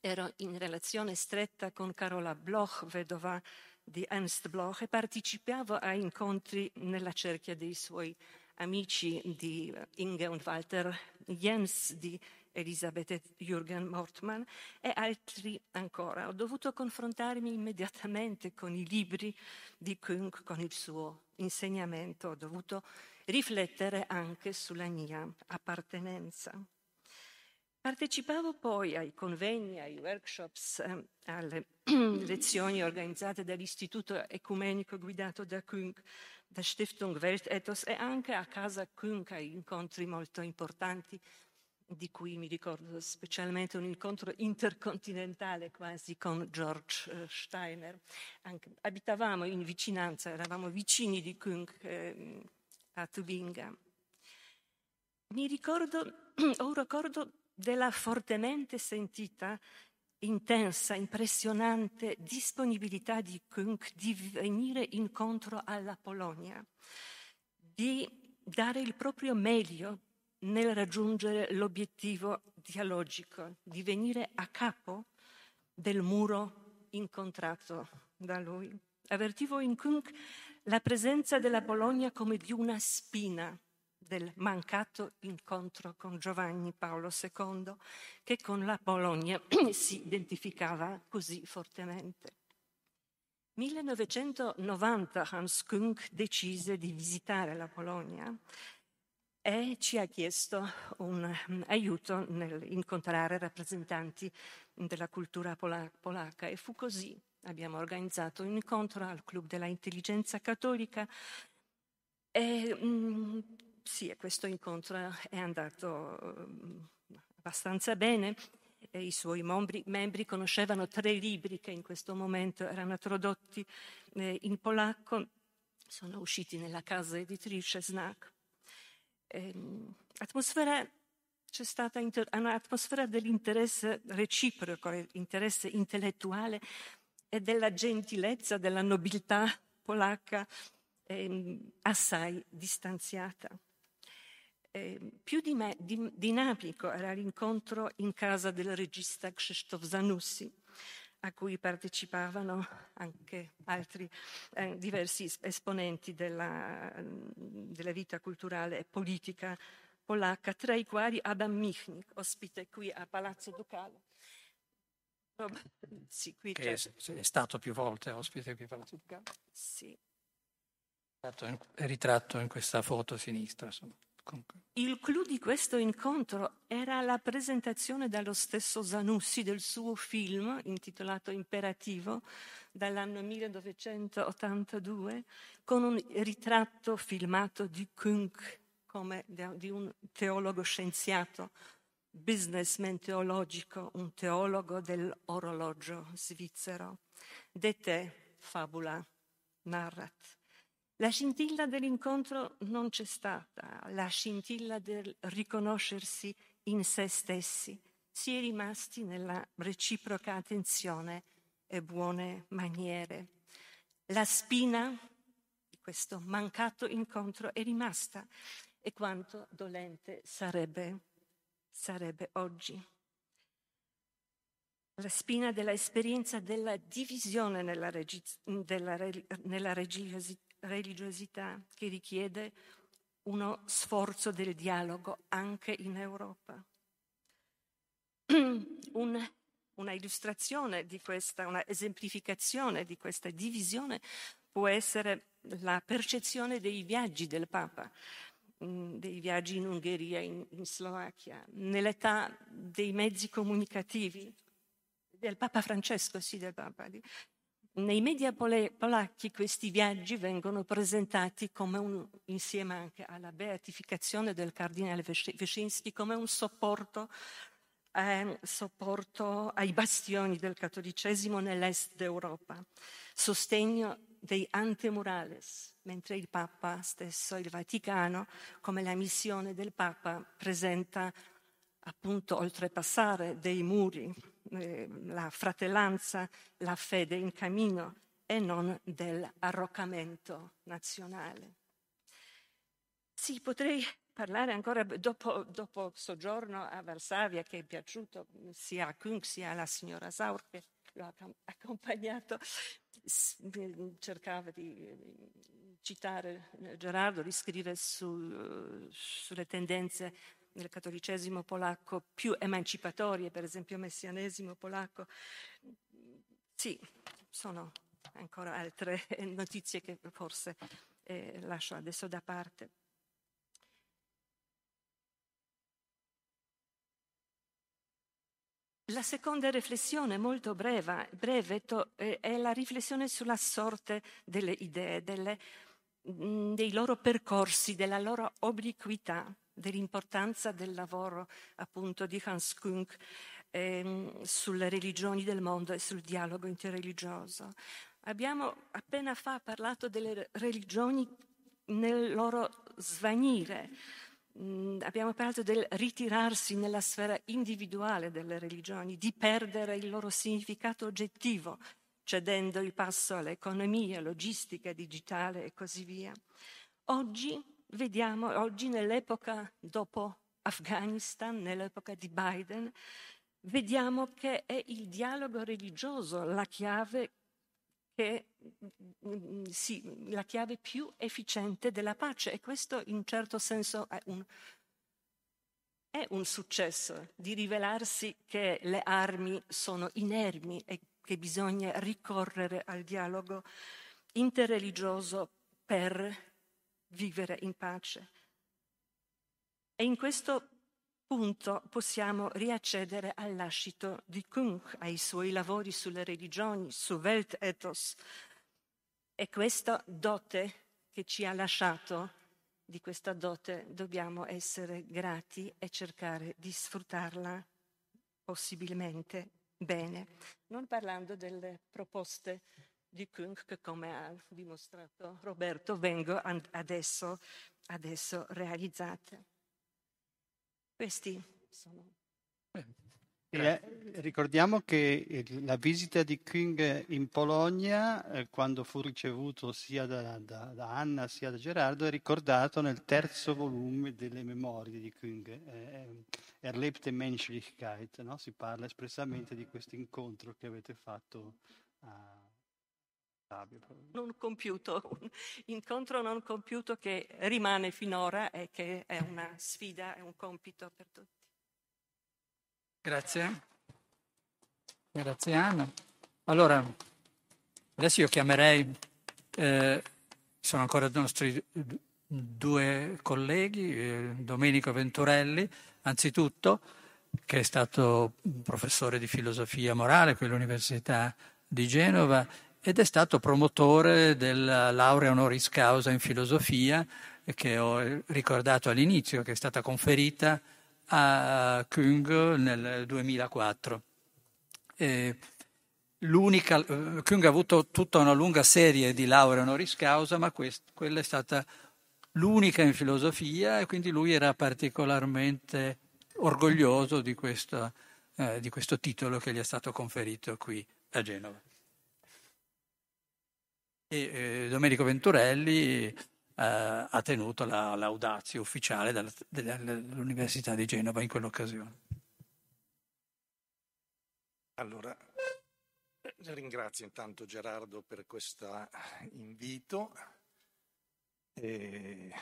Ero in relazione stretta con Carola Bloch, vedova di Ernst Bloch, e partecipavo a incontri nella cerchia dei suoi amici di Inge und Walter Jens, di Elisabeth Jürgen Mortmann e altri ancora. Ho dovuto confrontarmi immediatamente con i libri di Kung, con il suo insegnamento, ho dovuto riflettere anche sulla mia appartenenza. Partecipavo poi ai convegni, ai workshops, eh, alle *clears throat* lezioni organizzate dall'Istituto Ecumenico guidato da Kung, da Stiftung Weltethos e anche a casa Kung, ai incontri molto importanti di cui mi ricordo specialmente un incontro intercontinentale quasi con George eh, Steiner. Anche, abitavamo in vicinanza, eravamo vicini di Kung eh, a Tubinga. Mi ricordo, *clears throat* ho un ricordo della fortemente sentita, intensa, impressionante disponibilità di Kung di venire incontro alla Polonia, di dare il proprio meglio nel raggiungere l'obiettivo dialogico, di venire a capo del muro incontrato da lui. Avvertivo in Kunk la presenza della Polonia come di una spina del mancato incontro con Giovanni Paolo II, che con la Polonia *clears throat* si identificava così fortemente. 1990 Hans Kunk decise di visitare la Polonia e ci ha chiesto un um, aiuto nell'incontrare rappresentanti della cultura polacca e fu così. Abbiamo organizzato un incontro al Club della Intelligenza Cattolica e um, sì, questo incontro è andato um, abbastanza bene. E I suoi membri, membri, conoscevano tre libri che in questo momento erano tradotti eh, in polacco, sono usciti nella casa editrice ehm, atmosfera, c'è stata un'atmosfera dell'interesse reciproco, interesse intellettuale e della gentilezza, della nobiltà polacca ehm, assai distanziata. Eh, più di me, di, dinamico era l'incontro in casa del regista Krzysztof Zanussi, a cui partecipavano anche altri eh, diversi esponenti della, della, vita culturale e politica polacca, tra i quali Adam Michnik, ospite qui a Palazzo Ducale. Sì, qui che c'è. è stato più volte ospite qui a Palazzo Ducale. Sì. È ritratto in questa foto a sinistra. Insomma. Il clou di questo incontro era la presentazione dallo stesso Zanussi del suo film intitolato Imperativo dall'anno 1982 con un ritratto filmato di Kunk come di un teologo scienziato, businessman teologico, un teologo dell'orologio svizzero. De te, fabula, narrat. La scintilla dell'incontro non c'è stata, la scintilla del riconoscersi in se stessi. Si è rimasti nella reciproca attenzione e buone maniere. La spina di questo mancato incontro è rimasta e quanto dolente sarebbe, sarebbe oggi. La spina dell'esperienza della divisione nella, regi- nella, nella religiosità religiosità che richiede uno sforzo del dialogo anche in Europa. *clears throat* Un, una illustrazione di questa, una esemplificazione di questa divisione può essere la percezione dei viaggi del Papa, mm, dei viaggi in Ungheria, in, in Slovacchia, nell'età dei mezzi comunicativi, del Papa Francesco, sì, del Papa, Nei media polacchi questi viaggi vengono presentati un, insieme anche alla beatificazione del cardinale Wyszynski, come un sopporto, eh, sopporto ai bastioni del cattolicesimo nell'est d'Europa, sostegno dei antemurales, mentre il Papa stesso, il Vaticano, come la missione del Papa, presenta appunto oltrepassare dei muri, eh, la fratellanza, la fede in cammino e non dell'arroccamento nazionale. Sì, potrei parlare ancora dopo, dopo soggiorno a Varsavia, che è piaciuto sia a Kung sia alla signora Saur, che lo ha accompagnato, cercava di citare Gerardo, di scrivere su, sulle tendenze nel cattolicesimo polacco più emancipatorie, per esempio il messianesimo polacco. Sì, sono ancora altre *laughs* notizie che forse eh, lascio adesso da parte. La seconda riflessione, molto breve, breve to, eh, è la riflessione sulla sorte delle idee, delle, mh, mm, dei loro percorsi, della loro obliquità dell'importanza del lavoro appunto di Hans Kunk ehm, sulle religioni del mondo e sul dialogo interreligioso. Abbiamo appena fa parlato delle religioni nel loro svanire, mm, abbiamo parlato del ritirarsi nella sfera individuale delle religioni, di perdere il loro significato oggettivo, cedendo il passo all'economia, logistica digitale e così via. Oggi vediamo oggi nell'epoca dopo Afghanistan, nell'epoca di Biden, vediamo che è il dialogo religioso la chiave, che, sì, la chiave più efficiente della pace. E questo in certo senso è un, è un successo di rivelarsi che le armi sono inermi e che bisogna ricorrere al dialogo interreligioso per vivere in pace. E in questo punto possiamo riaccedere al lascito di Kunk, ai suoi lavori sulle religioni, su Weltethos. E questa dote che ci ha lasciato, di questa dote dobbiamo essere grati e cercare di sfruttarla possibilmente bene, non parlando delle proposte di Kung che come ha dimostrato Roberto vengo adesso, adesso realizzate. Questi sono. Eh, ricordiamo che la visita di Kung in Polonia, eh, quando fu ricevuto sia da, da, da, Anna sia da Gerardo, è ricordato nel terzo volume delle memorie di Kung, eh, Erlebte Menschlichkeit, no? si parla espressamente di questo incontro che avete fatto a non compiuto, un incontro non compiuto che rimane finora e che è una sfida, è un compito per tutti. Grazie. Grazie Anna. Allora, adesso io chiamerei, eh, sono ancora i nostri due colleghi, eh, Domenico Venturelli, anzitutto, che è stato professore di filosofia morale qui all'Università di Genova ed è stato promotore della laurea honoris causa in filosofia che ho ricordato all'inizio, che è stata conferita a Kung nel 2004. E l'unica, Kung ha avuto tutta una lunga serie di lauree honoris causa, ma quest, quella è stata l'unica in filosofia e quindi lui era particolarmente orgoglioso di, questa, eh, di questo titolo che gli è stato conferito qui a Genova e eh, Domenico Venturelli eh, ha tenuto la laudazio ufficiale della, dell'Università di Genova in quell'occasione. Allora, ringrazio intanto Gerardo per questo invito e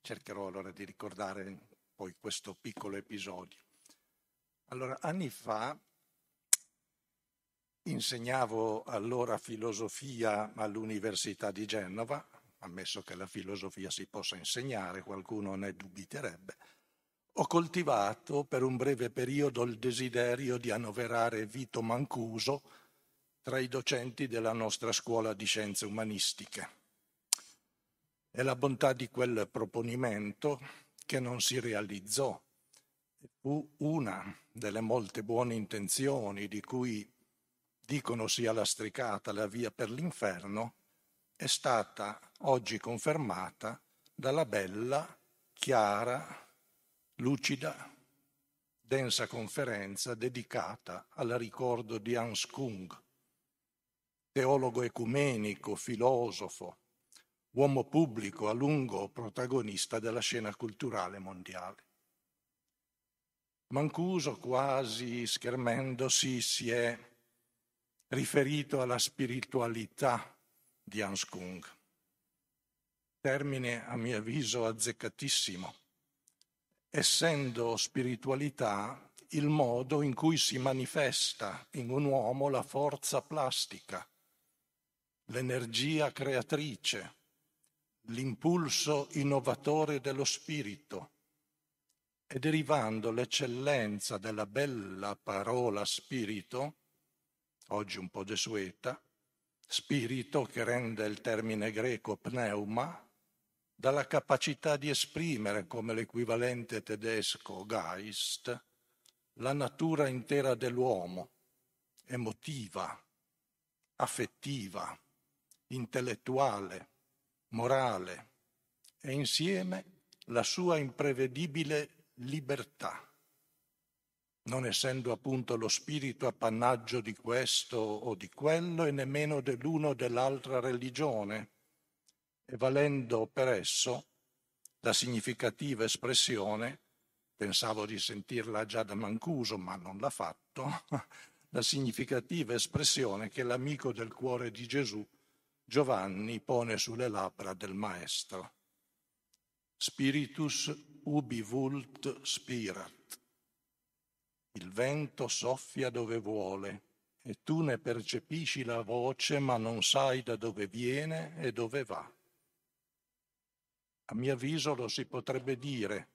cercherò allora di ricordare poi questo piccolo episodio. Allora, anni fa Insegnavo allora filosofia all'Università di Genova, ammesso che la filosofia si possa insegnare, qualcuno ne dubiterebbe. Ho coltivato per un breve periodo il desiderio di annoverare Vito Mancuso tra i docenti della nostra scuola di scienze umanistiche. È la bontà di quel proponimento che non si realizzò. Fu una delle molte buone intenzioni di cui dicono sia lastricata la via per l'inferno, è stata oggi confermata dalla bella, chiara, lucida, densa conferenza dedicata al ricordo di Hans Kung, teologo ecumenico, filosofo, uomo pubblico a lungo protagonista della scena culturale mondiale. Mancuso, quasi schermendosi, si è riferito alla spiritualità di Hans Kung, termine a mio avviso azzeccatissimo, essendo spiritualità il modo in cui si manifesta in un uomo la forza plastica, l'energia creatrice, l'impulso innovatore dello spirito e derivando l'eccellenza della bella parola spirito, oggi un po' desueta, spirito che rende il termine greco pneuma, dalla capacità di esprimere come l'equivalente tedesco Geist la natura intera dell'uomo, emotiva, affettiva, intellettuale, morale e insieme la sua imprevedibile libertà. Non essendo appunto lo spirito appannaggio di questo o di quello e nemmeno dell'uno o dell'altra religione, e valendo per esso la significativa espressione, pensavo di sentirla già da Mancuso, ma non l'ha fatto, *laughs* la significativa espressione che l'amico del cuore di Gesù Giovanni pone sulle labbra del Maestro. Spiritus ubi vult spirat. Il vento soffia dove vuole e tu ne percepisci la voce ma non sai da dove viene e dove va. A mio avviso lo si potrebbe dire,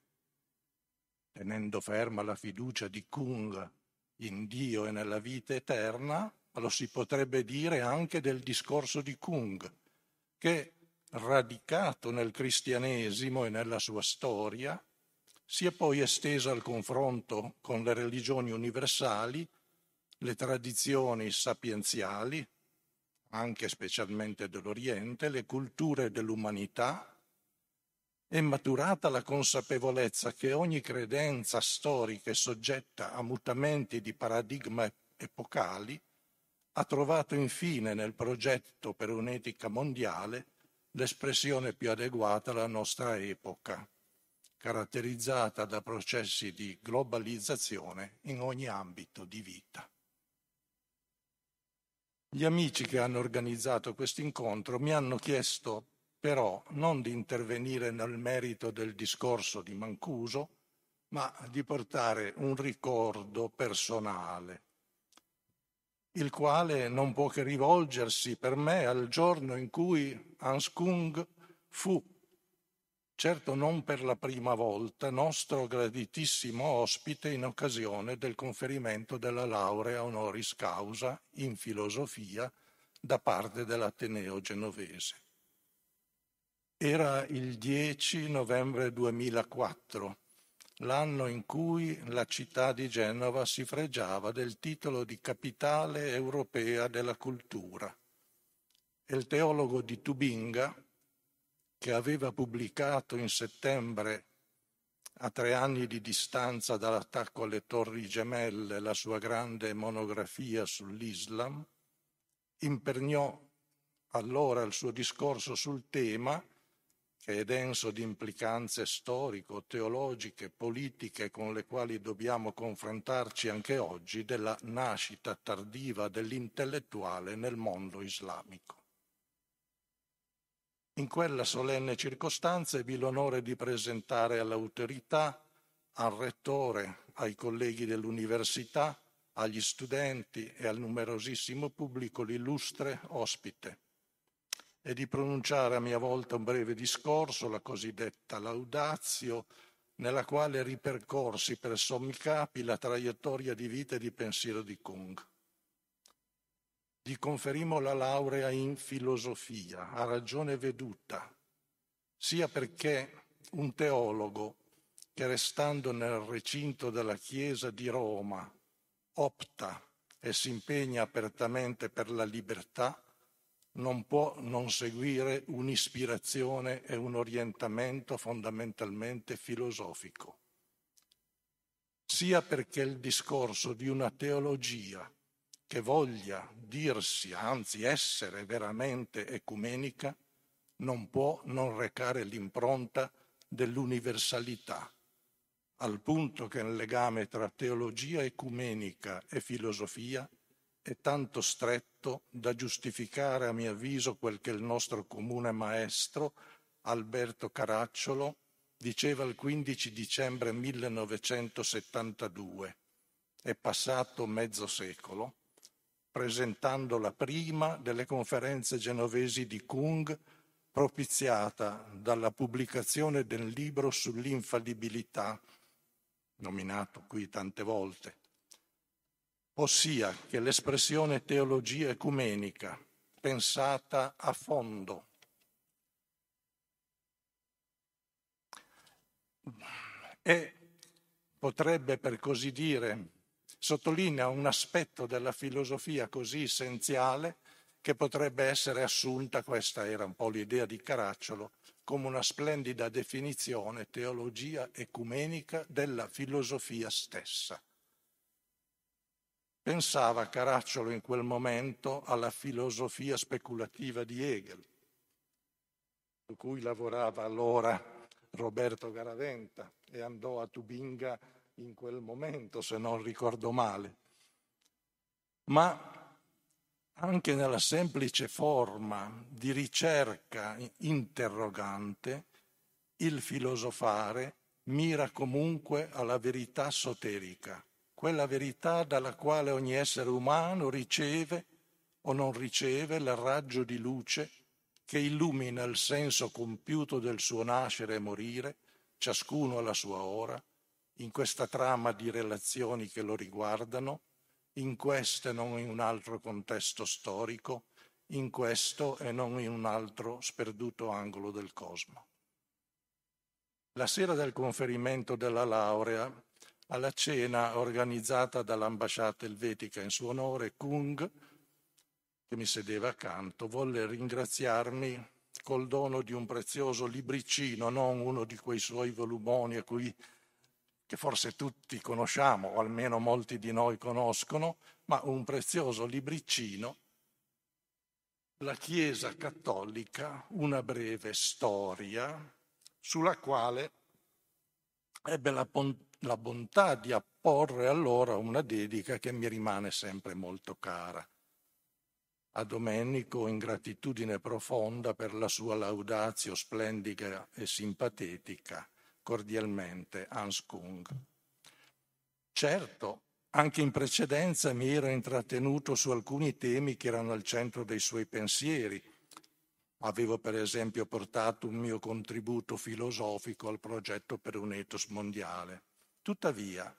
tenendo ferma la fiducia di Kung in Dio e nella vita eterna, lo si potrebbe dire anche del discorso di Kung, che radicato nel cristianesimo e nella sua storia, si è poi esteso al confronto con le religioni universali, le tradizioni sapienziali, anche specialmente dell'Oriente, le culture dell'umanità, è maturata la consapevolezza che ogni credenza storica è soggetta a mutamenti di paradigma epocali ha trovato infine nel progetto per un'etica mondiale l'espressione più adeguata alla nostra epoca, caratterizzata da processi di globalizzazione in ogni ambito di vita. Gli amici che hanno organizzato questo incontro mi hanno chiesto però non di intervenire nel merito del discorso di Mancuso, ma di portare un ricordo personale il quale non può che rivolgersi per me al giorno in cui Hans Kung fu, certo non per la prima volta, nostro graditissimo ospite in occasione del conferimento della laurea honoris causa in filosofia da parte dell'Ateneo genovese. Era il 10 novembre 2004 l'anno in cui la città di Genova si fregiava del titolo di capitale europea della cultura. E il teologo di Tubinga, che aveva pubblicato in settembre, a tre anni di distanza dall'attacco alle torri gemelle, la sua grande monografia sull'Islam, imperniò allora il suo discorso sul tema che è denso di implicanze storico-teologiche, politiche con le quali dobbiamo confrontarci anche oggi, della nascita tardiva dell'intellettuale nel mondo islamico. In quella solenne circostanza ebbi l'onore di presentare all'autorità, al rettore, ai colleghi dell'università, agli studenti e al numerosissimo pubblico l'illustre ospite e di pronunciare a mia volta un breve discorso, la cosiddetta laudatio, nella quale ripercorsi per sommi capi la traiettoria di vita e di pensiero di Kung. Gli conferimo la laurea in filosofia, a ragione veduta, sia perché un teologo che restando nel recinto della Chiesa di Roma opta e si impegna apertamente per la libertà, non può non seguire un'ispirazione e un orientamento fondamentalmente filosofico, sia perché il discorso di una teologia che voglia dirsi, anzi essere veramente ecumenica, non può non recare l'impronta dell'universalità, al punto che il legame tra teologia ecumenica e filosofia è tanto stretto da giustificare, a mio avviso, quel che il nostro comune maestro, Alberto Caracciolo, diceva il 15 dicembre 1972. È passato mezzo secolo, presentando la prima delle conferenze genovesi di Kung, propiziata dalla pubblicazione del libro sull'infallibilità, nominato qui tante volte ossia che l'espressione teologia ecumenica, pensata a fondo, e potrebbe per così dire sottolinea un aspetto della filosofia così essenziale che potrebbe essere assunta, questa era un po' l'idea di Caracciolo, come una splendida definizione teologia ecumenica della filosofia stessa. Pensava Caracciolo in quel momento alla filosofia speculativa di Hegel, su cui lavorava allora Roberto Garaventa e andò a Tubinga in quel momento, se non ricordo male. Ma anche nella semplice forma di ricerca interrogante, il filosofare mira comunque alla verità soterica quella verità dalla quale ogni essere umano riceve o non riceve il raggio di luce che illumina il senso compiuto del suo nascere e morire, ciascuno alla sua ora, in questa trama di relazioni che lo riguardano, in questo e non in un altro contesto storico, in questo e non in un altro sperduto angolo del cosmo. La sera del conferimento della laurea alla cena organizzata dall'ambasciata elvetica in suo onore, Kung, che mi sedeva accanto, volle ringraziarmi col dono di un prezioso libricino, non uno di quei suoi volumoni a cui che forse tutti conosciamo, o almeno molti di noi conoscono, ma un prezioso libricino, La Chiesa Cattolica, una breve storia, sulla quale ebbe la, la bontà di apporre allora una dedica che mi rimane sempre molto cara. A Domenico in gratitudine profonda per la sua laudazio splendida e simpatetica, cordialmente Hans Kung. Certo, anche in precedenza mi ero intrattenuto su alcuni temi che erano al centro dei suoi pensieri. Avevo per esempio portato un mio contributo filosofico al progetto per un ethos mondiale. Tuttavia,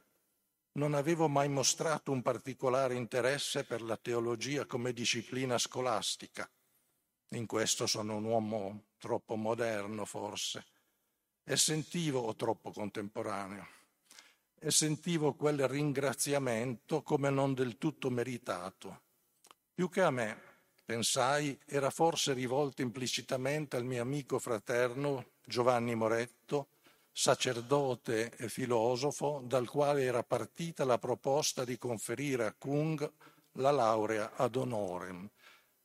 non avevo mai mostrato un particolare interesse per la teologia come disciplina scolastica. In questo sono un uomo troppo moderno, forse, e sentivo, troppo contemporaneo, e sentivo quel ringraziamento come non del tutto meritato. Più che a me, pensai, era forse rivolto implicitamente al mio amico fraterno Giovanni Moretto, sacerdote e filosofo, dal quale era partita la proposta di conferire a Kung la laurea ad honorem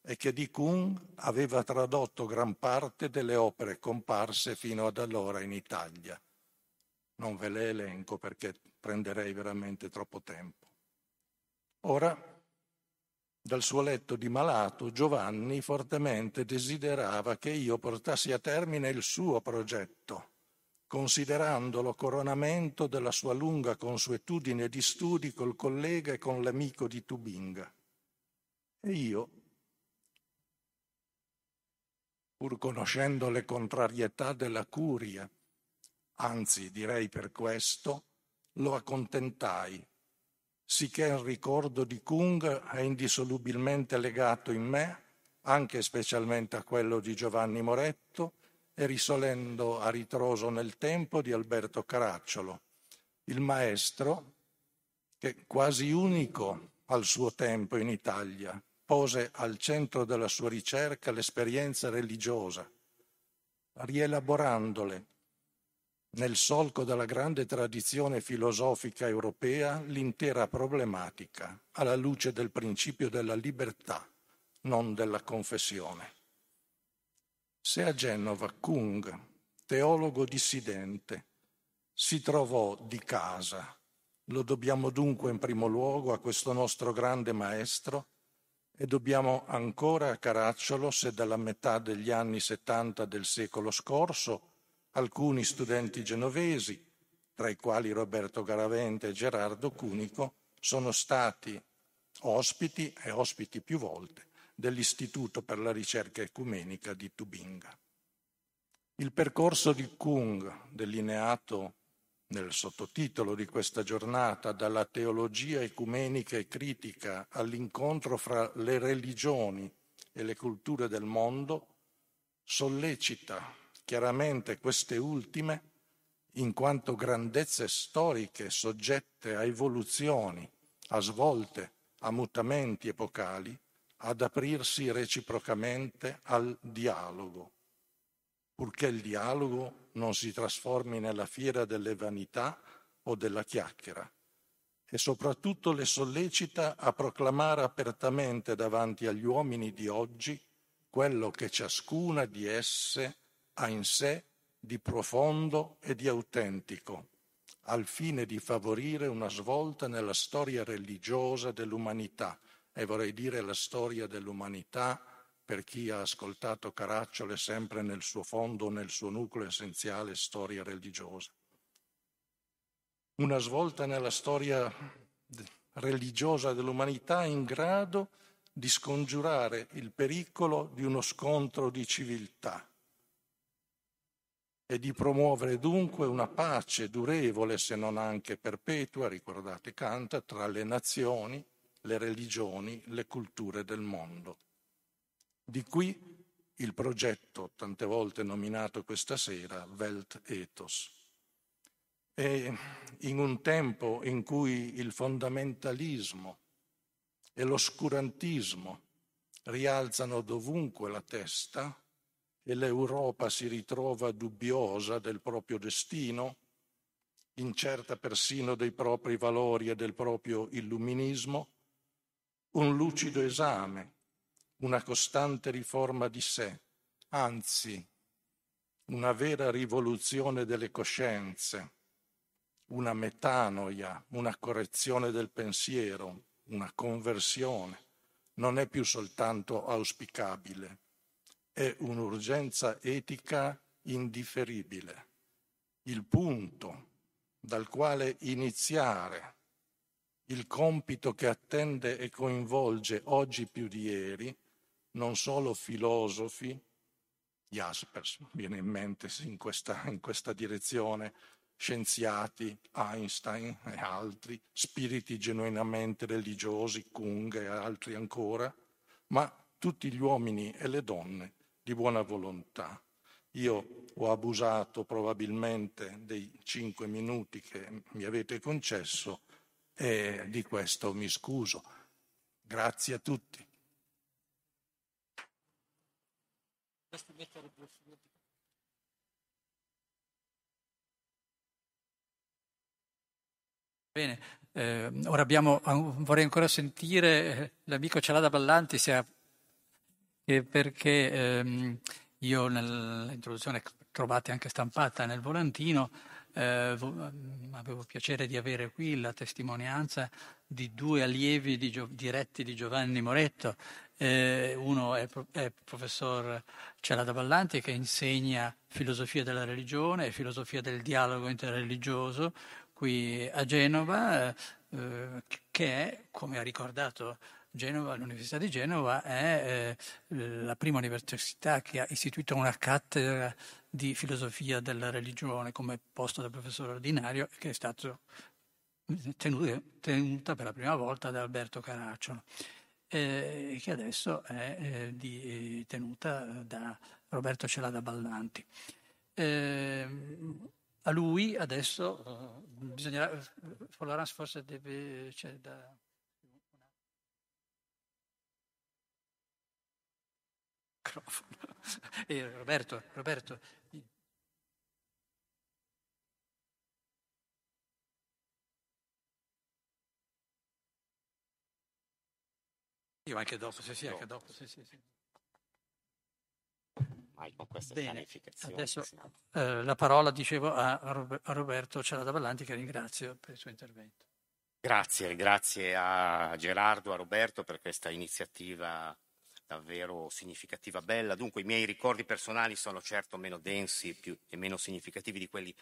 e che di Kung aveva tradotto gran parte delle opere comparse fino ad allora in Italia. Non ve le elenco perché prenderei veramente troppo tempo. Ora, dal suo letto di malato, Giovanni fortemente desiderava che io portassi a termine il suo progetto considerandolo coronamento della sua lunga consuetudine di studi col collega e con l'amico di Tubinga. E io, pur conoscendo le contrarietà della curia, anzi direi per questo, lo accontentai sicché il ricordo di Kung è indissolubilmente legato in me, anche specialmente a quello di Giovanni Moretto, e risolendo a ritroso nel tempo di Alberto Caracciolo, il maestro che quasi unico al suo tempo in Italia pose al centro della sua ricerca l'esperienza religiosa, rielaborandole nel solco della grande tradizione filosofica europea l'intera problematica alla luce del principio della libertà, non della confessione. Se a Genova Kung, teologo dissidente, si trovò di casa, lo dobbiamo dunque in primo luogo a questo nostro grande maestro e dobbiamo ancora a Caracciolo se dalla metà degli anni 70 del secolo scorso alcuni studenti genovesi, tra i quali Roberto Garavente e Gerardo Cunico, sono stati ospiti e ospiti più volte dell'Istituto per la ricerca ecumenica di Tubinga. Il percorso di Kung, delineato nel sottotitolo di questa giornata, dalla teologia ecumenica e critica all'incontro fra le religioni e le culture del mondo, sollecita chiaramente queste ultime, in quanto grandezze storiche soggette a evoluzioni, a svolte, a mutamenti epocali, ad aprirsi reciprocamente al dialogo, purché il dialogo non si trasformi nella fiera delle vanità o della chiacchiera, e soprattutto le sollecita a proclamare apertamente davanti agli uomini di oggi quello che ciascuna di esse ha in sé di profondo e di autentico, al fine di favorire una svolta nella storia religiosa dell'umanità, e vorrei dire la storia dell'umanità per chi ha ascoltato Caracciolo è sempre nel suo fondo, nel suo nucleo essenziale storia religiosa. Una svolta nella storia religiosa dell'umanità in grado di scongiurare il pericolo di uno scontro di civiltà e di promuovere dunque una pace durevole, se non anche perpetua, ricordate Kant, tra le nazioni, le religioni, le culture del mondo. Di qui il progetto, tante volte nominato questa sera, Welt Ethos. E in un tempo in cui il fondamentalismo e l'oscurantismo rialzano dovunque la testa, e l'Europa si ritrova dubbiosa del proprio destino, incerta persino dei propri valori e del proprio illuminismo, un lucido esame, una costante riforma di sé, anzi una vera rivoluzione delle coscienze, una metanoia, una correzione del pensiero, una conversione, non è più soltanto auspicabile, è un'urgenza etica indifferibile, il punto dal quale iniziare il compito che attende e coinvolge oggi più di ieri non solo filosofi, Jaspers viene in mente in questa, in questa direzione, scienziati, Einstein e altri, spiriti genuinamente religiosi, Kung e altri ancora, ma tutti gli uomini e le donne di buona volontà. Io ho abusato probabilmente dei cinque minuti che mi avete concesso e di questo mi scuso. Grazie a tutti. Bene, eh, ora abbiamo, vorrei ancora sentire eh, l'amico Celada Ballanti se ha perché ehm, io nell'introduzione trovate anche stampata nel volantino, eh, avevo piacere di avere qui la testimonianza di due allievi di, diretti di Giovanni Moretto. Eh, uno è, è il professor Celada Ballanti che insegna filosofia della religione e filosofia del dialogo interreligioso qui a Genova, eh, che è, come ha ricordato Genova, l'Università di Genova è eh, la prima università che ha istituito una cattedra di filosofia della religione come posto da professore ordinario che è stato tenuta per la prima volta da Alberto Caracciolo, eh, che adesso è eh, di, tenuta da Roberto Celada Ballanti. Eh, a lui adesso bisognerà, Florence forse deve, cioè, da, *laughs* eh, Roberto, Roberto, Io anche dopo, sì, sì, anche dopo, sì, sì, sì. Bene, adesso eh, la parola, dicevo, a, a Roberto Celada Ballanti, che ringrazio per il suo intervento. Grazie, grazie a Gerardo, a Roberto per questa iniziativa davvero significativa, bella. Dunque i miei ricordi personali sono certo meno densi più, e meno significativi di quelli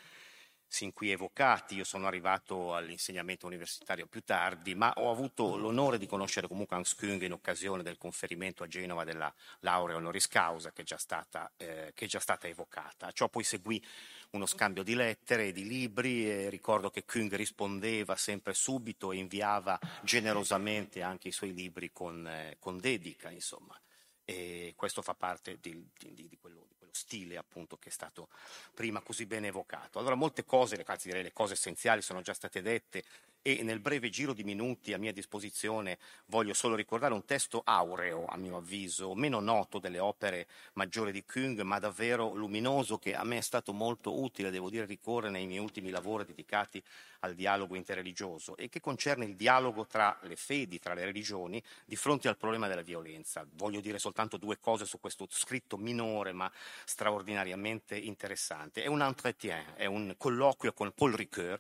sin qui evocati. Io sono arrivato all'insegnamento universitario più tardi, ma ho avuto l'onore di conoscere comunque Hans Küng in occasione del conferimento a Genova della laurea honoris causa che è già stata, eh, è già stata evocata. Ciò poi seguì uno scambio di lettere e di libri e ricordo che Küng rispondeva sempre subito e inviava generosamente anche i suoi libri con, eh, con dedica, insomma. E questo fa parte di, di, di quello stile appunto che è stato prima così bene evocato. Allora molte cose, anzi direi le cose essenziali sono già state dette e nel breve giro di minuti a mia disposizione voglio solo ricordare un testo aureo, a mio avviso, meno noto delle opere maggiori di Küng, ma davvero luminoso, che a me è stato molto utile, devo dire, ricorrere nei miei ultimi lavori dedicati al dialogo interreligioso e che concerne il dialogo tra le fedi, tra le religioni, di fronte al problema della violenza. Voglio dire soltanto due cose su questo scritto minore ma straordinariamente interessante. È un entretien, è un colloquio con Paul Ricoeur,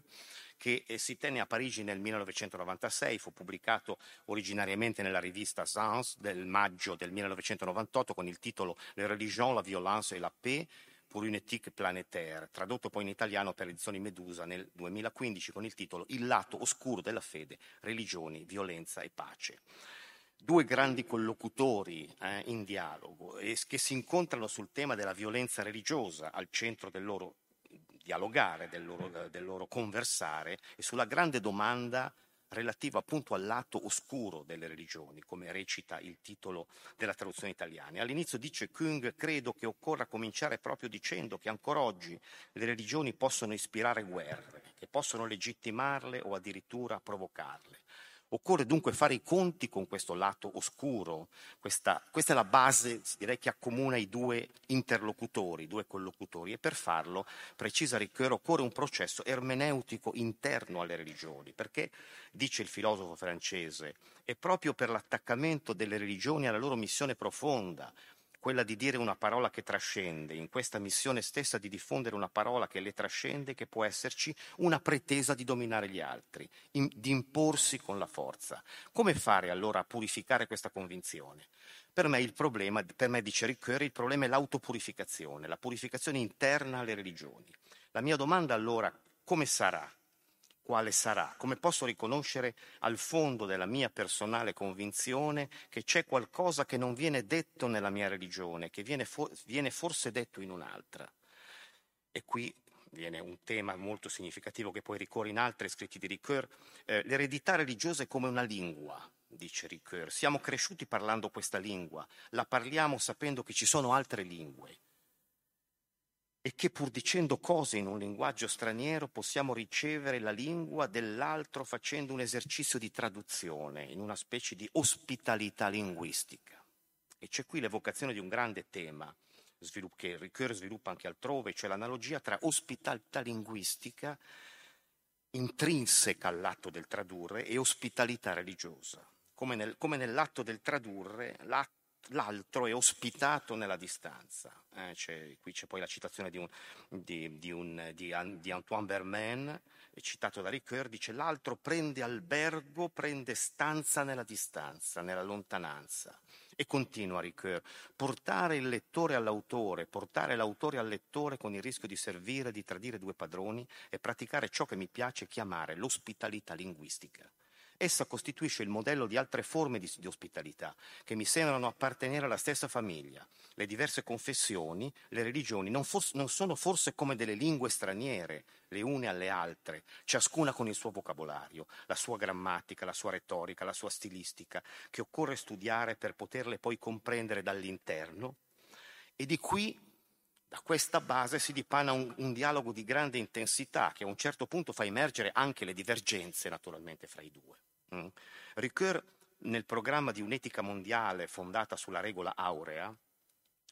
che eh, si tenne a Parigi nel 1996, fu pubblicato originariamente nella rivista Sens del maggio del 1998 con il titolo Le religions, la violence et la paix pour une éthique planétaire, tradotto poi in italiano per edizioni Medusa nel 2015 con il titolo Il lato oscuro della fede, religioni, violenza e pace. Due grandi collocutori eh, in dialogo e che si incontrano sul tema della violenza religiosa al centro del loro dialogare, del loro, del loro conversare e sulla grande domanda relativa appunto al lato oscuro delle religioni, come recita il titolo della traduzione italiana. All'inizio dice Kung, credo che occorra cominciare proprio dicendo che ancora oggi le religioni possono ispirare guerre, che possono legittimarle o addirittura provocarle. Occorre dunque fare i conti con questo lato oscuro, questa, questa, è la base direi che accomuna i due interlocutori, i due collocutori e per farlo, precisa Ricoeur, occorre un processo ermeneutico interno alle religioni, perché, dice il filosofo francese, è proprio per l'attaccamento delle religioni alla loro missione profonda, quella di dire una parola che trascende, in questa missione stessa di diffondere una parola che le trascende, che può esserci una pretesa di dominare gli altri, in, di imporsi con la forza. Come fare allora a purificare questa convinzione? Per me il problema, per me dice Ricoeur, il problema è l'autopurificazione, la purificazione interna alle religioni. La mia domanda allora, come sarà quale sarà, come posso riconoscere al fondo della mia personale convinzione che c'è qualcosa che non viene detto nella mia religione, che viene, for- viene forse detto in un'altra. E qui viene un tema molto significativo che poi ricorre in altri scritti di Ricoeur, eh, l'eredità religiosa è come una lingua, dice Ricoeur. Siamo cresciuti parlando questa lingua, la parliamo sapendo che ci sono altre lingue e che pur dicendo cose in un linguaggio straniero possiamo ricevere la lingua dell'altro facendo un esercizio di traduzione, in una specie di ospitalità linguistica. E c'è qui l'evocazione di un grande tema che Ricoeur sviluppa anche altrove, cioè l'analogia tra ospitalità linguistica intrinseca all'atto del tradurre e ospitalità religiosa. Come, nel, come nell'atto del tradurre, l'atto l'altro è ospitato nella distanza. Eh, c'è, qui c'è poi la citazione di, un, di, di, un, di Antoine Berman, citato da Ricoeur, dice l'altro prende albergo, prende stanza nella distanza, nella lontananza. E continua Ricoeur, portare il lettore all'autore, portare l'autore al lettore con il rischio di servire, di tradire due padroni e praticare ciò che mi piace chiamare l'ospitalità linguistica. Essa costituisce il modello di altre forme di, di ospitalità che mi sembrano appartenere alla stessa famiglia. Le diverse confessioni, le religioni non, for- non sono forse come delle lingue straniere, le une alle altre, ciascuna con il suo vocabolario, la sua grammatica, la sua retorica, la sua stilistica, che occorre studiare per poterle poi comprendere dall'interno. E di qui da questa base si dipana un, un, dialogo di grande intensità che a un certo punto fa emergere anche le divergenze naturalmente fra i due. Mm. Ricoeur nel programma di un'etica mondiale fondata sulla regola aurea,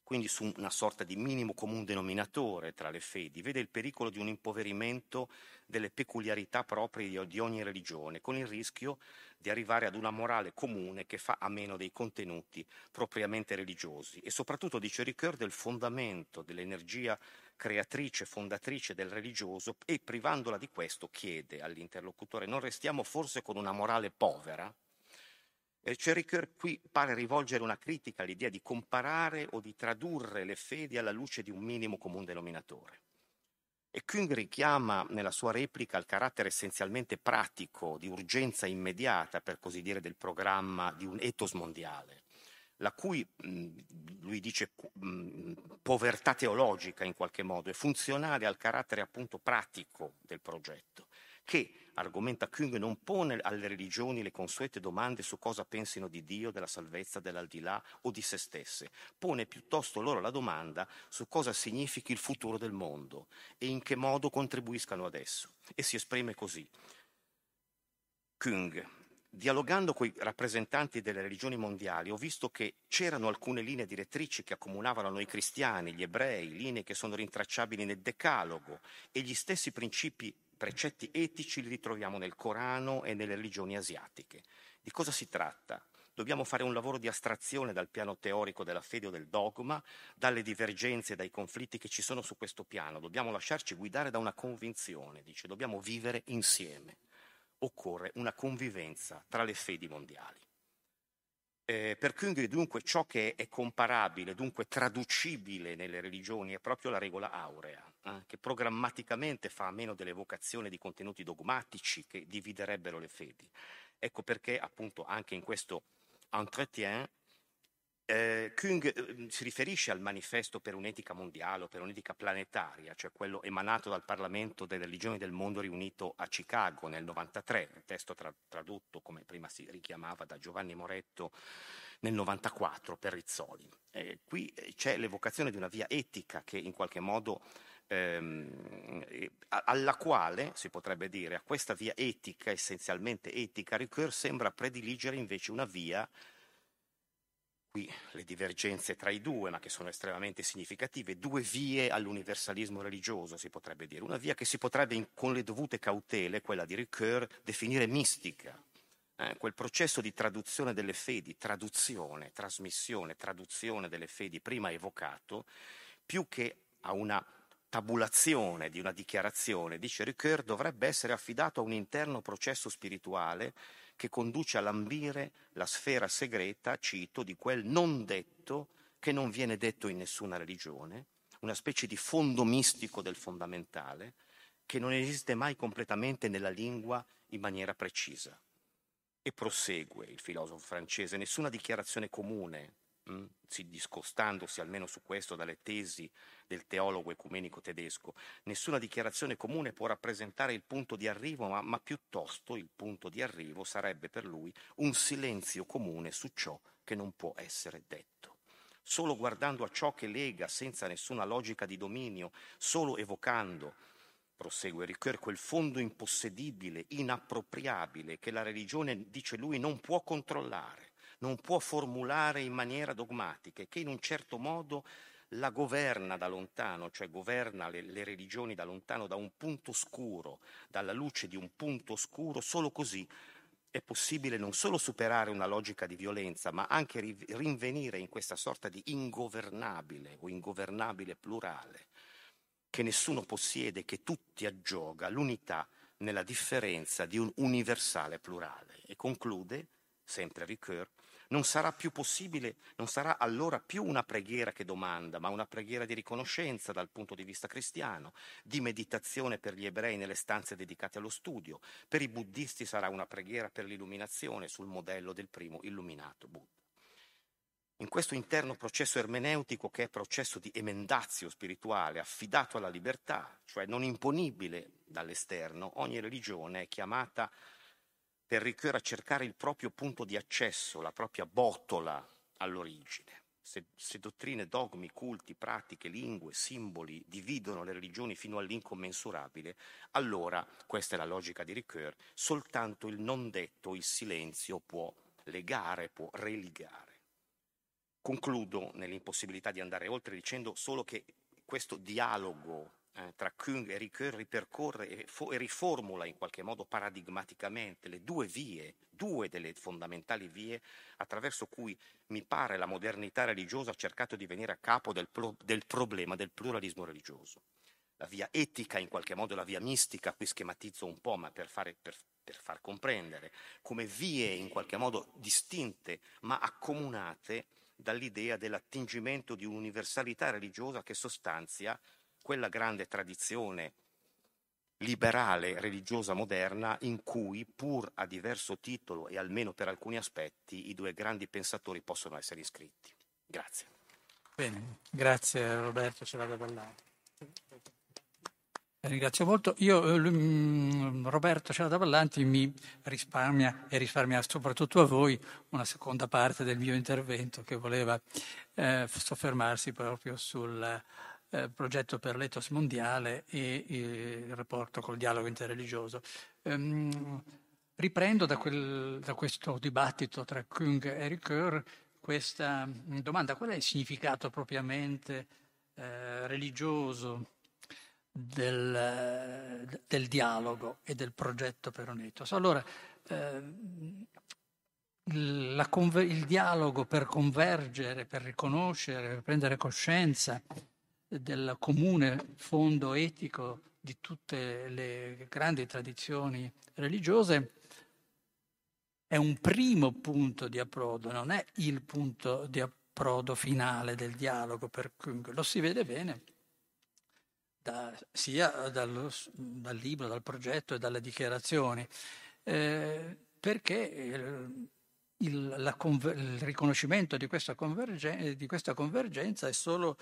quindi su una sorta di minimo comune denominatore tra le fedi, vede il pericolo di un impoverimento delle peculiarità proprie di ogni religione, con il rischio di arrivare ad una morale comune che fa a meno dei contenuti propriamente religiosi e soprattutto, dice Ricoeur, del fondamento, dell'energia creatrice, fondatrice del religioso e privandola di questo chiede all'interlocutore non restiamo forse con una morale povera? E Ricoeur qui pare rivolgere una critica all'idea di comparare o di tradurre le fedi alla luce di un minimo comune denominatore. E Küng richiama nella sua replica il carattere essenzialmente pratico, di urgenza immediata, per così dire, del programma di un ethos mondiale, la cui, lui dice, povertà teologica in qualche modo è funzionale al carattere appunto pratico del progetto, che argomenta Küng, non pone alle religioni le consuete domande su cosa pensino di Dio, della salvezza, dell'aldilà o di se stesse, pone piuttosto loro la domanda su cosa significhi il futuro del mondo e in che modo contribuiscano ad esso. E si esprime così. Küng, dialogando con i rappresentanti delle religioni mondiali, ho visto che c'erano alcune linee direttrici che accomunavano noi cristiani, gli ebrei, linee che sono rintracciabili nel Decalogo e gli stessi principi precetti etici li ritroviamo nel Corano e nelle religioni asiatiche. Di cosa si tratta? Dobbiamo fare un lavoro di astrazione dal piano teorico della fede o del dogma, dalle divergenze, dai conflitti che ci sono su questo piano. Dobbiamo lasciarci guidare da una convinzione, dice, dobbiamo vivere insieme. Occorre una convivenza tra le fedi mondiali. Eh, per Küng dunque ciò che è comparabile, dunque traducibile nelle religioni è proprio la regola aurea, eh, che programmaticamente fa a meno dell'evocazione di contenuti dogmatici che dividerebbero le fedi. Ecco perché appunto anche in questo entretien eh, Küng eh, si riferisce al manifesto per un'etica mondiale o per un'etica planetaria, cioè quello emanato dal Parlamento delle religioni del mondo riunito a Chicago nel 93, un testo tra- tradotto, come prima si richiamava, da Giovanni Moretto nel 94 per Rizzoli. Eh, qui eh, c'è l'evocazione di una via etica che in qualche modo ehm, alla quale, si potrebbe dire, a questa via etica, essenzialmente etica, Ricoeur sembra prediligere invece una via qui le divergenze tra i due, ma che sono estremamente significative, due vie all'universalismo religioso, si potrebbe dire. Una via che si potrebbe, con le dovute cautele, quella di Ricoeur, definire mistica. Eh, quel processo di traduzione delle fedi, traduzione, trasmissione, traduzione delle fedi prima evocato, più che a una tabulazione di una dichiarazione, dice Ricoeur, dovrebbe essere affidato a un interno processo spirituale che conduce a lambire la sfera segreta, cito, di quel non detto che non viene detto in nessuna religione, una specie di fondo mistico del fondamentale, che non esiste mai completamente nella lingua in maniera precisa. E prosegue il filosofo francese, nessuna dichiarazione comune, mh, discostandosi almeno su questo dalle tesi del teologo ecumenico tedesco. Nessuna dichiarazione comune può rappresentare il punto di arrivo, ma, ma piuttosto il punto di arrivo sarebbe per lui un silenzio comune su ciò che non può essere detto. Solo guardando a ciò che lega senza nessuna logica di dominio, solo evocando prosegue Ricoeur, quel fondo impossedibile, inappropriabile, che la religione, dice lui, non può controllare, non può formulare in maniera dogmatica e che in un certo modo la governa da lontano, cioè governa le, le, religioni da lontano, da un punto scuro, dalla luce di un punto scuro, solo così è possibile non solo superare una logica di violenza, ma anche rinvenire in questa sorta di ingovernabile o ingovernabile plurale, che nessuno possiede, che tutti aggioga, l'unità nella differenza di un universale plurale. E conclude, sempre Ricoeur, Non sarà più possibile, non sarà allora più una preghiera che domanda, ma una preghiera di riconoscenza dal punto di vista cristiano, di meditazione per gli ebrei nelle stanze dedicate allo studio. Per i buddisti sarà una preghiera per l'illuminazione sul modello del primo illuminato Buddha. In questo interno processo ermeneutico che è processo di emendazio spirituale affidato alla libertà, cioè non imponibile dall'esterno, ogni religione è chiamata per Ricoeur a cercare il proprio punto di accesso, la propria botola all'origine. Se, se, dottrine, dogmi, culti, pratiche, lingue, simboli dividono le religioni fino all'incommensurabile, allora, questa è la logica di Ricoeur, soltanto il non detto, il silenzio può legare, può religare. Concludo nell'impossibilità di andare oltre dicendo solo che questo dialogo eh, tra Kung e Ricoeur ripercorre e, fo- e, riformula in qualche modo paradigmaticamente le due vie, due delle fondamentali vie attraverso cui mi pare la modernità religiosa ha cercato di venire a capo del, pro- del problema del pluralismo religioso. La via etica, in qualche modo la via mistica, qui schematizzo un po', ma per, fare, per, per far comprendere, come vie in qualche modo distinte ma accomunate dall'idea dell'attingimento di un'universalità religiosa che sostanzia quella grande tradizione liberale religiosa moderna in cui, pur a diverso titolo e almeno per alcuni aspetti, i due grandi pensatori possono essere iscritti. Grazie. Bene, grazie Roberto Celada Ballati. Ringrazio molto. Io, eh, Roberto Celada Ballanti, mi risparmia e risparmia soprattutto a voi una seconda parte del mio intervento che voleva eh, soffermarsi proprio sul eh, progetto per l'etos mondiale e il rapporto col dialogo interreligioso. Ehm, riprendo da, quel, da, questo dibattito tra Kung e Ricoeur questa domanda, qual è il significato propriamente eh, religioso del, del, dialogo e del progetto per un ethos? Allora, eh, il, conver- il dialogo per convergere, per riconoscere, per prendere coscienza del comune fondo etico di tutte le grandi tradizioni religiose, è un primo punto di approdo, non è il punto di approdo finale del dialogo, per cui lo si vede bene da, sia dallo, dal libro, dal progetto e dalle dichiarazioni, eh, perché il, il, conver- il, riconoscimento di questa, di questa convergenza è solo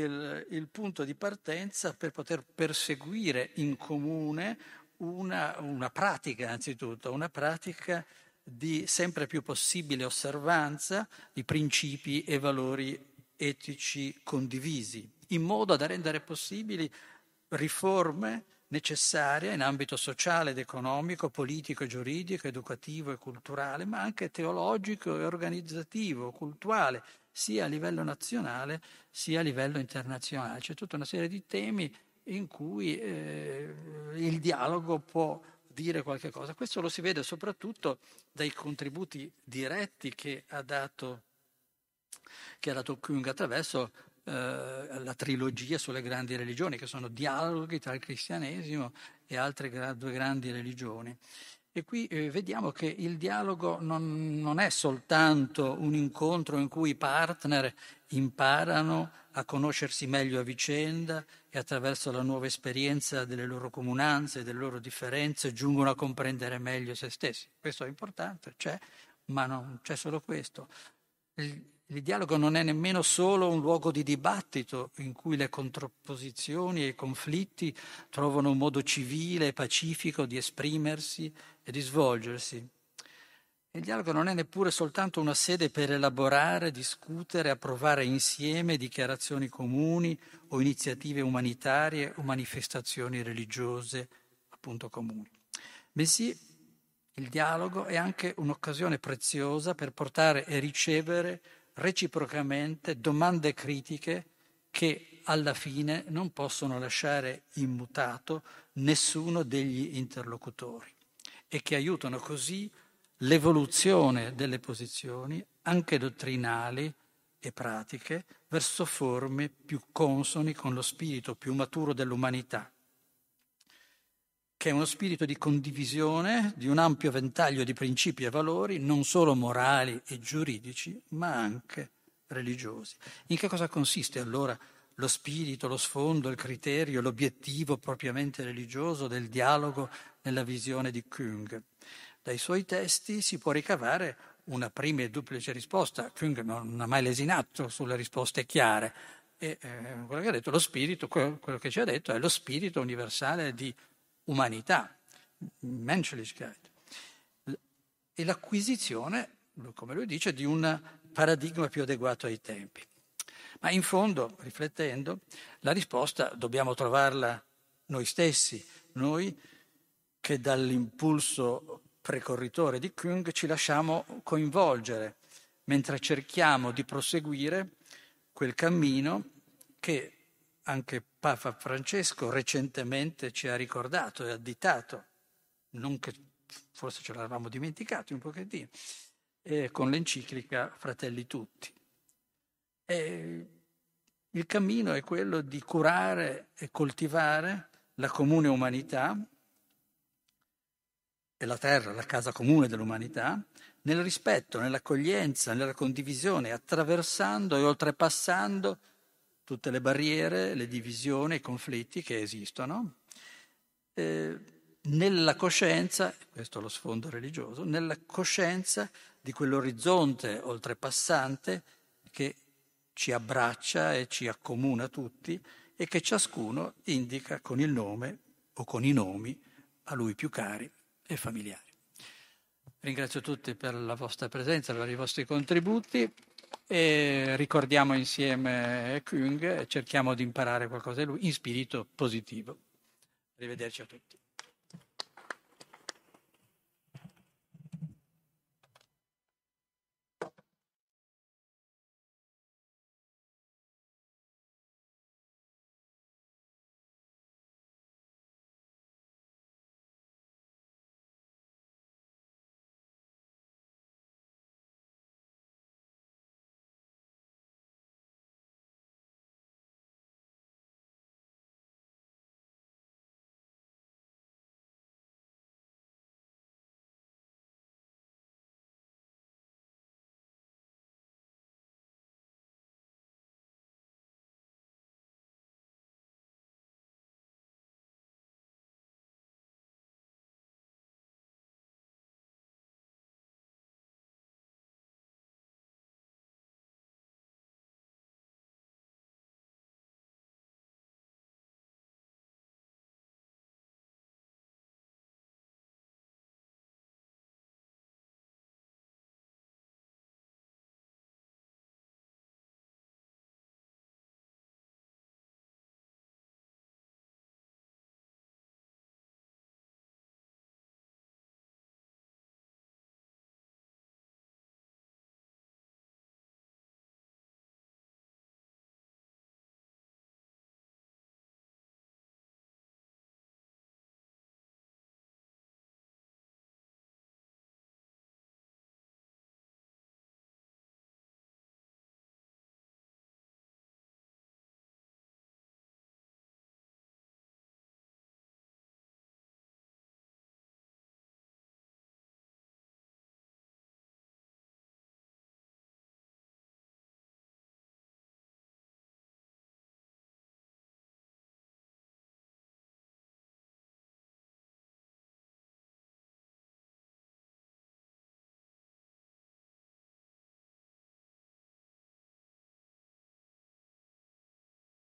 il, il, punto di partenza per poter perseguire in comune una, una pratica, anzitutto, una pratica di sempre più possibile osservanza di principi e valori etici condivisi, in modo da rendere possibili riforme necessarie in ambito sociale ed economico, politico, giuridico, educativo e culturale, ma anche teologico e organizzativo, culturale, sia a livello nazionale sia a livello internazionale. C'è tutta una serie di temi in cui eh, il dialogo può dire qualche cosa. Questo lo si vede soprattutto dai contributi diretti che ha dato, che ha dato Kung attraverso eh, la trilogia sulle grandi religioni, che sono dialoghi tra il cristianesimo e altre gra- due grandi religioni. E qui eh, vediamo che il dialogo non, non, è soltanto un incontro in cui i partner imparano a conoscersi meglio a vicenda e attraverso la nuova esperienza delle loro comunanze, delle loro differenze, giungono a comprendere meglio se stessi. Questo è importante, c'è, ma non c'è solo questo. Il, il dialogo non è nemmeno solo un luogo di dibattito in cui le contrapposizioni e i conflitti trovano un modo civile e pacifico di esprimersi e di svolgersi. Il dialogo non è neppure soltanto una sede per elaborare, discutere, approvare insieme dichiarazioni comuni o iniziative umanitarie o manifestazioni religiose appunto comuni. Bensì il dialogo è anche un'occasione preziosa per portare e ricevere reciprocamente domande critiche che alla fine non possono lasciare immutato nessuno degli interlocutori e che aiutano così l'evoluzione delle posizioni, anche dottrinali e pratiche, verso forme più consoni con lo spirito più maturo dell'umanità. Che è uno spirito di condivisione di un ampio ventaglio di principi e valori, non solo morali e giuridici, ma anche religiosi. In che cosa consiste allora lo spirito, lo sfondo, il criterio, l'obiettivo propriamente religioso del dialogo nella visione di Kung? Dai suoi testi si può ricavare una prima e duplice risposta. Kung non ha mai lesinato sulle risposte chiare. E eh, quello che ha detto lo spirito, quello, che ci ha detto è lo spirito universale di umanità, Menschlichkeit, e l'acquisizione, come lui dice, di un paradigma più adeguato ai tempi. Ma in fondo, riflettendo, la risposta dobbiamo trovarla noi stessi, noi che dall'impulso precorritore di Kung ci lasciamo coinvolgere mentre cerchiamo di proseguire quel cammino che anche Papa Francesco recentemente ci ha ricordato e additato, non che forse ce l'avevamo dimenticati un pochettino, eh, con l'enciclica Fratelli Tutti. E il cammino è quello di curare e coltivare la comune umanità e la terra, la casa comune dell'umanità, nel rispetto, nell'accoglienza, nella condivisione, attraversando e oltrepassando tutte le barriere, le divisioni, i conflitti che esistono, eh, nella coscienza, questo è lo sfondo religioso, nella coscienza di quell'orizzonte oltrepassante che ci abbraccia e ci accomuna tutti e che ciascuno indica con il nome o con i nomi a lui più cari e familiari. Ringrazio tutti per la vostra presenza, per i vostri contributi e ricordiamo insieme Kung e cerchiamo di imparare qualcosa da lui in spirito positivo. Arrivederci a tutti.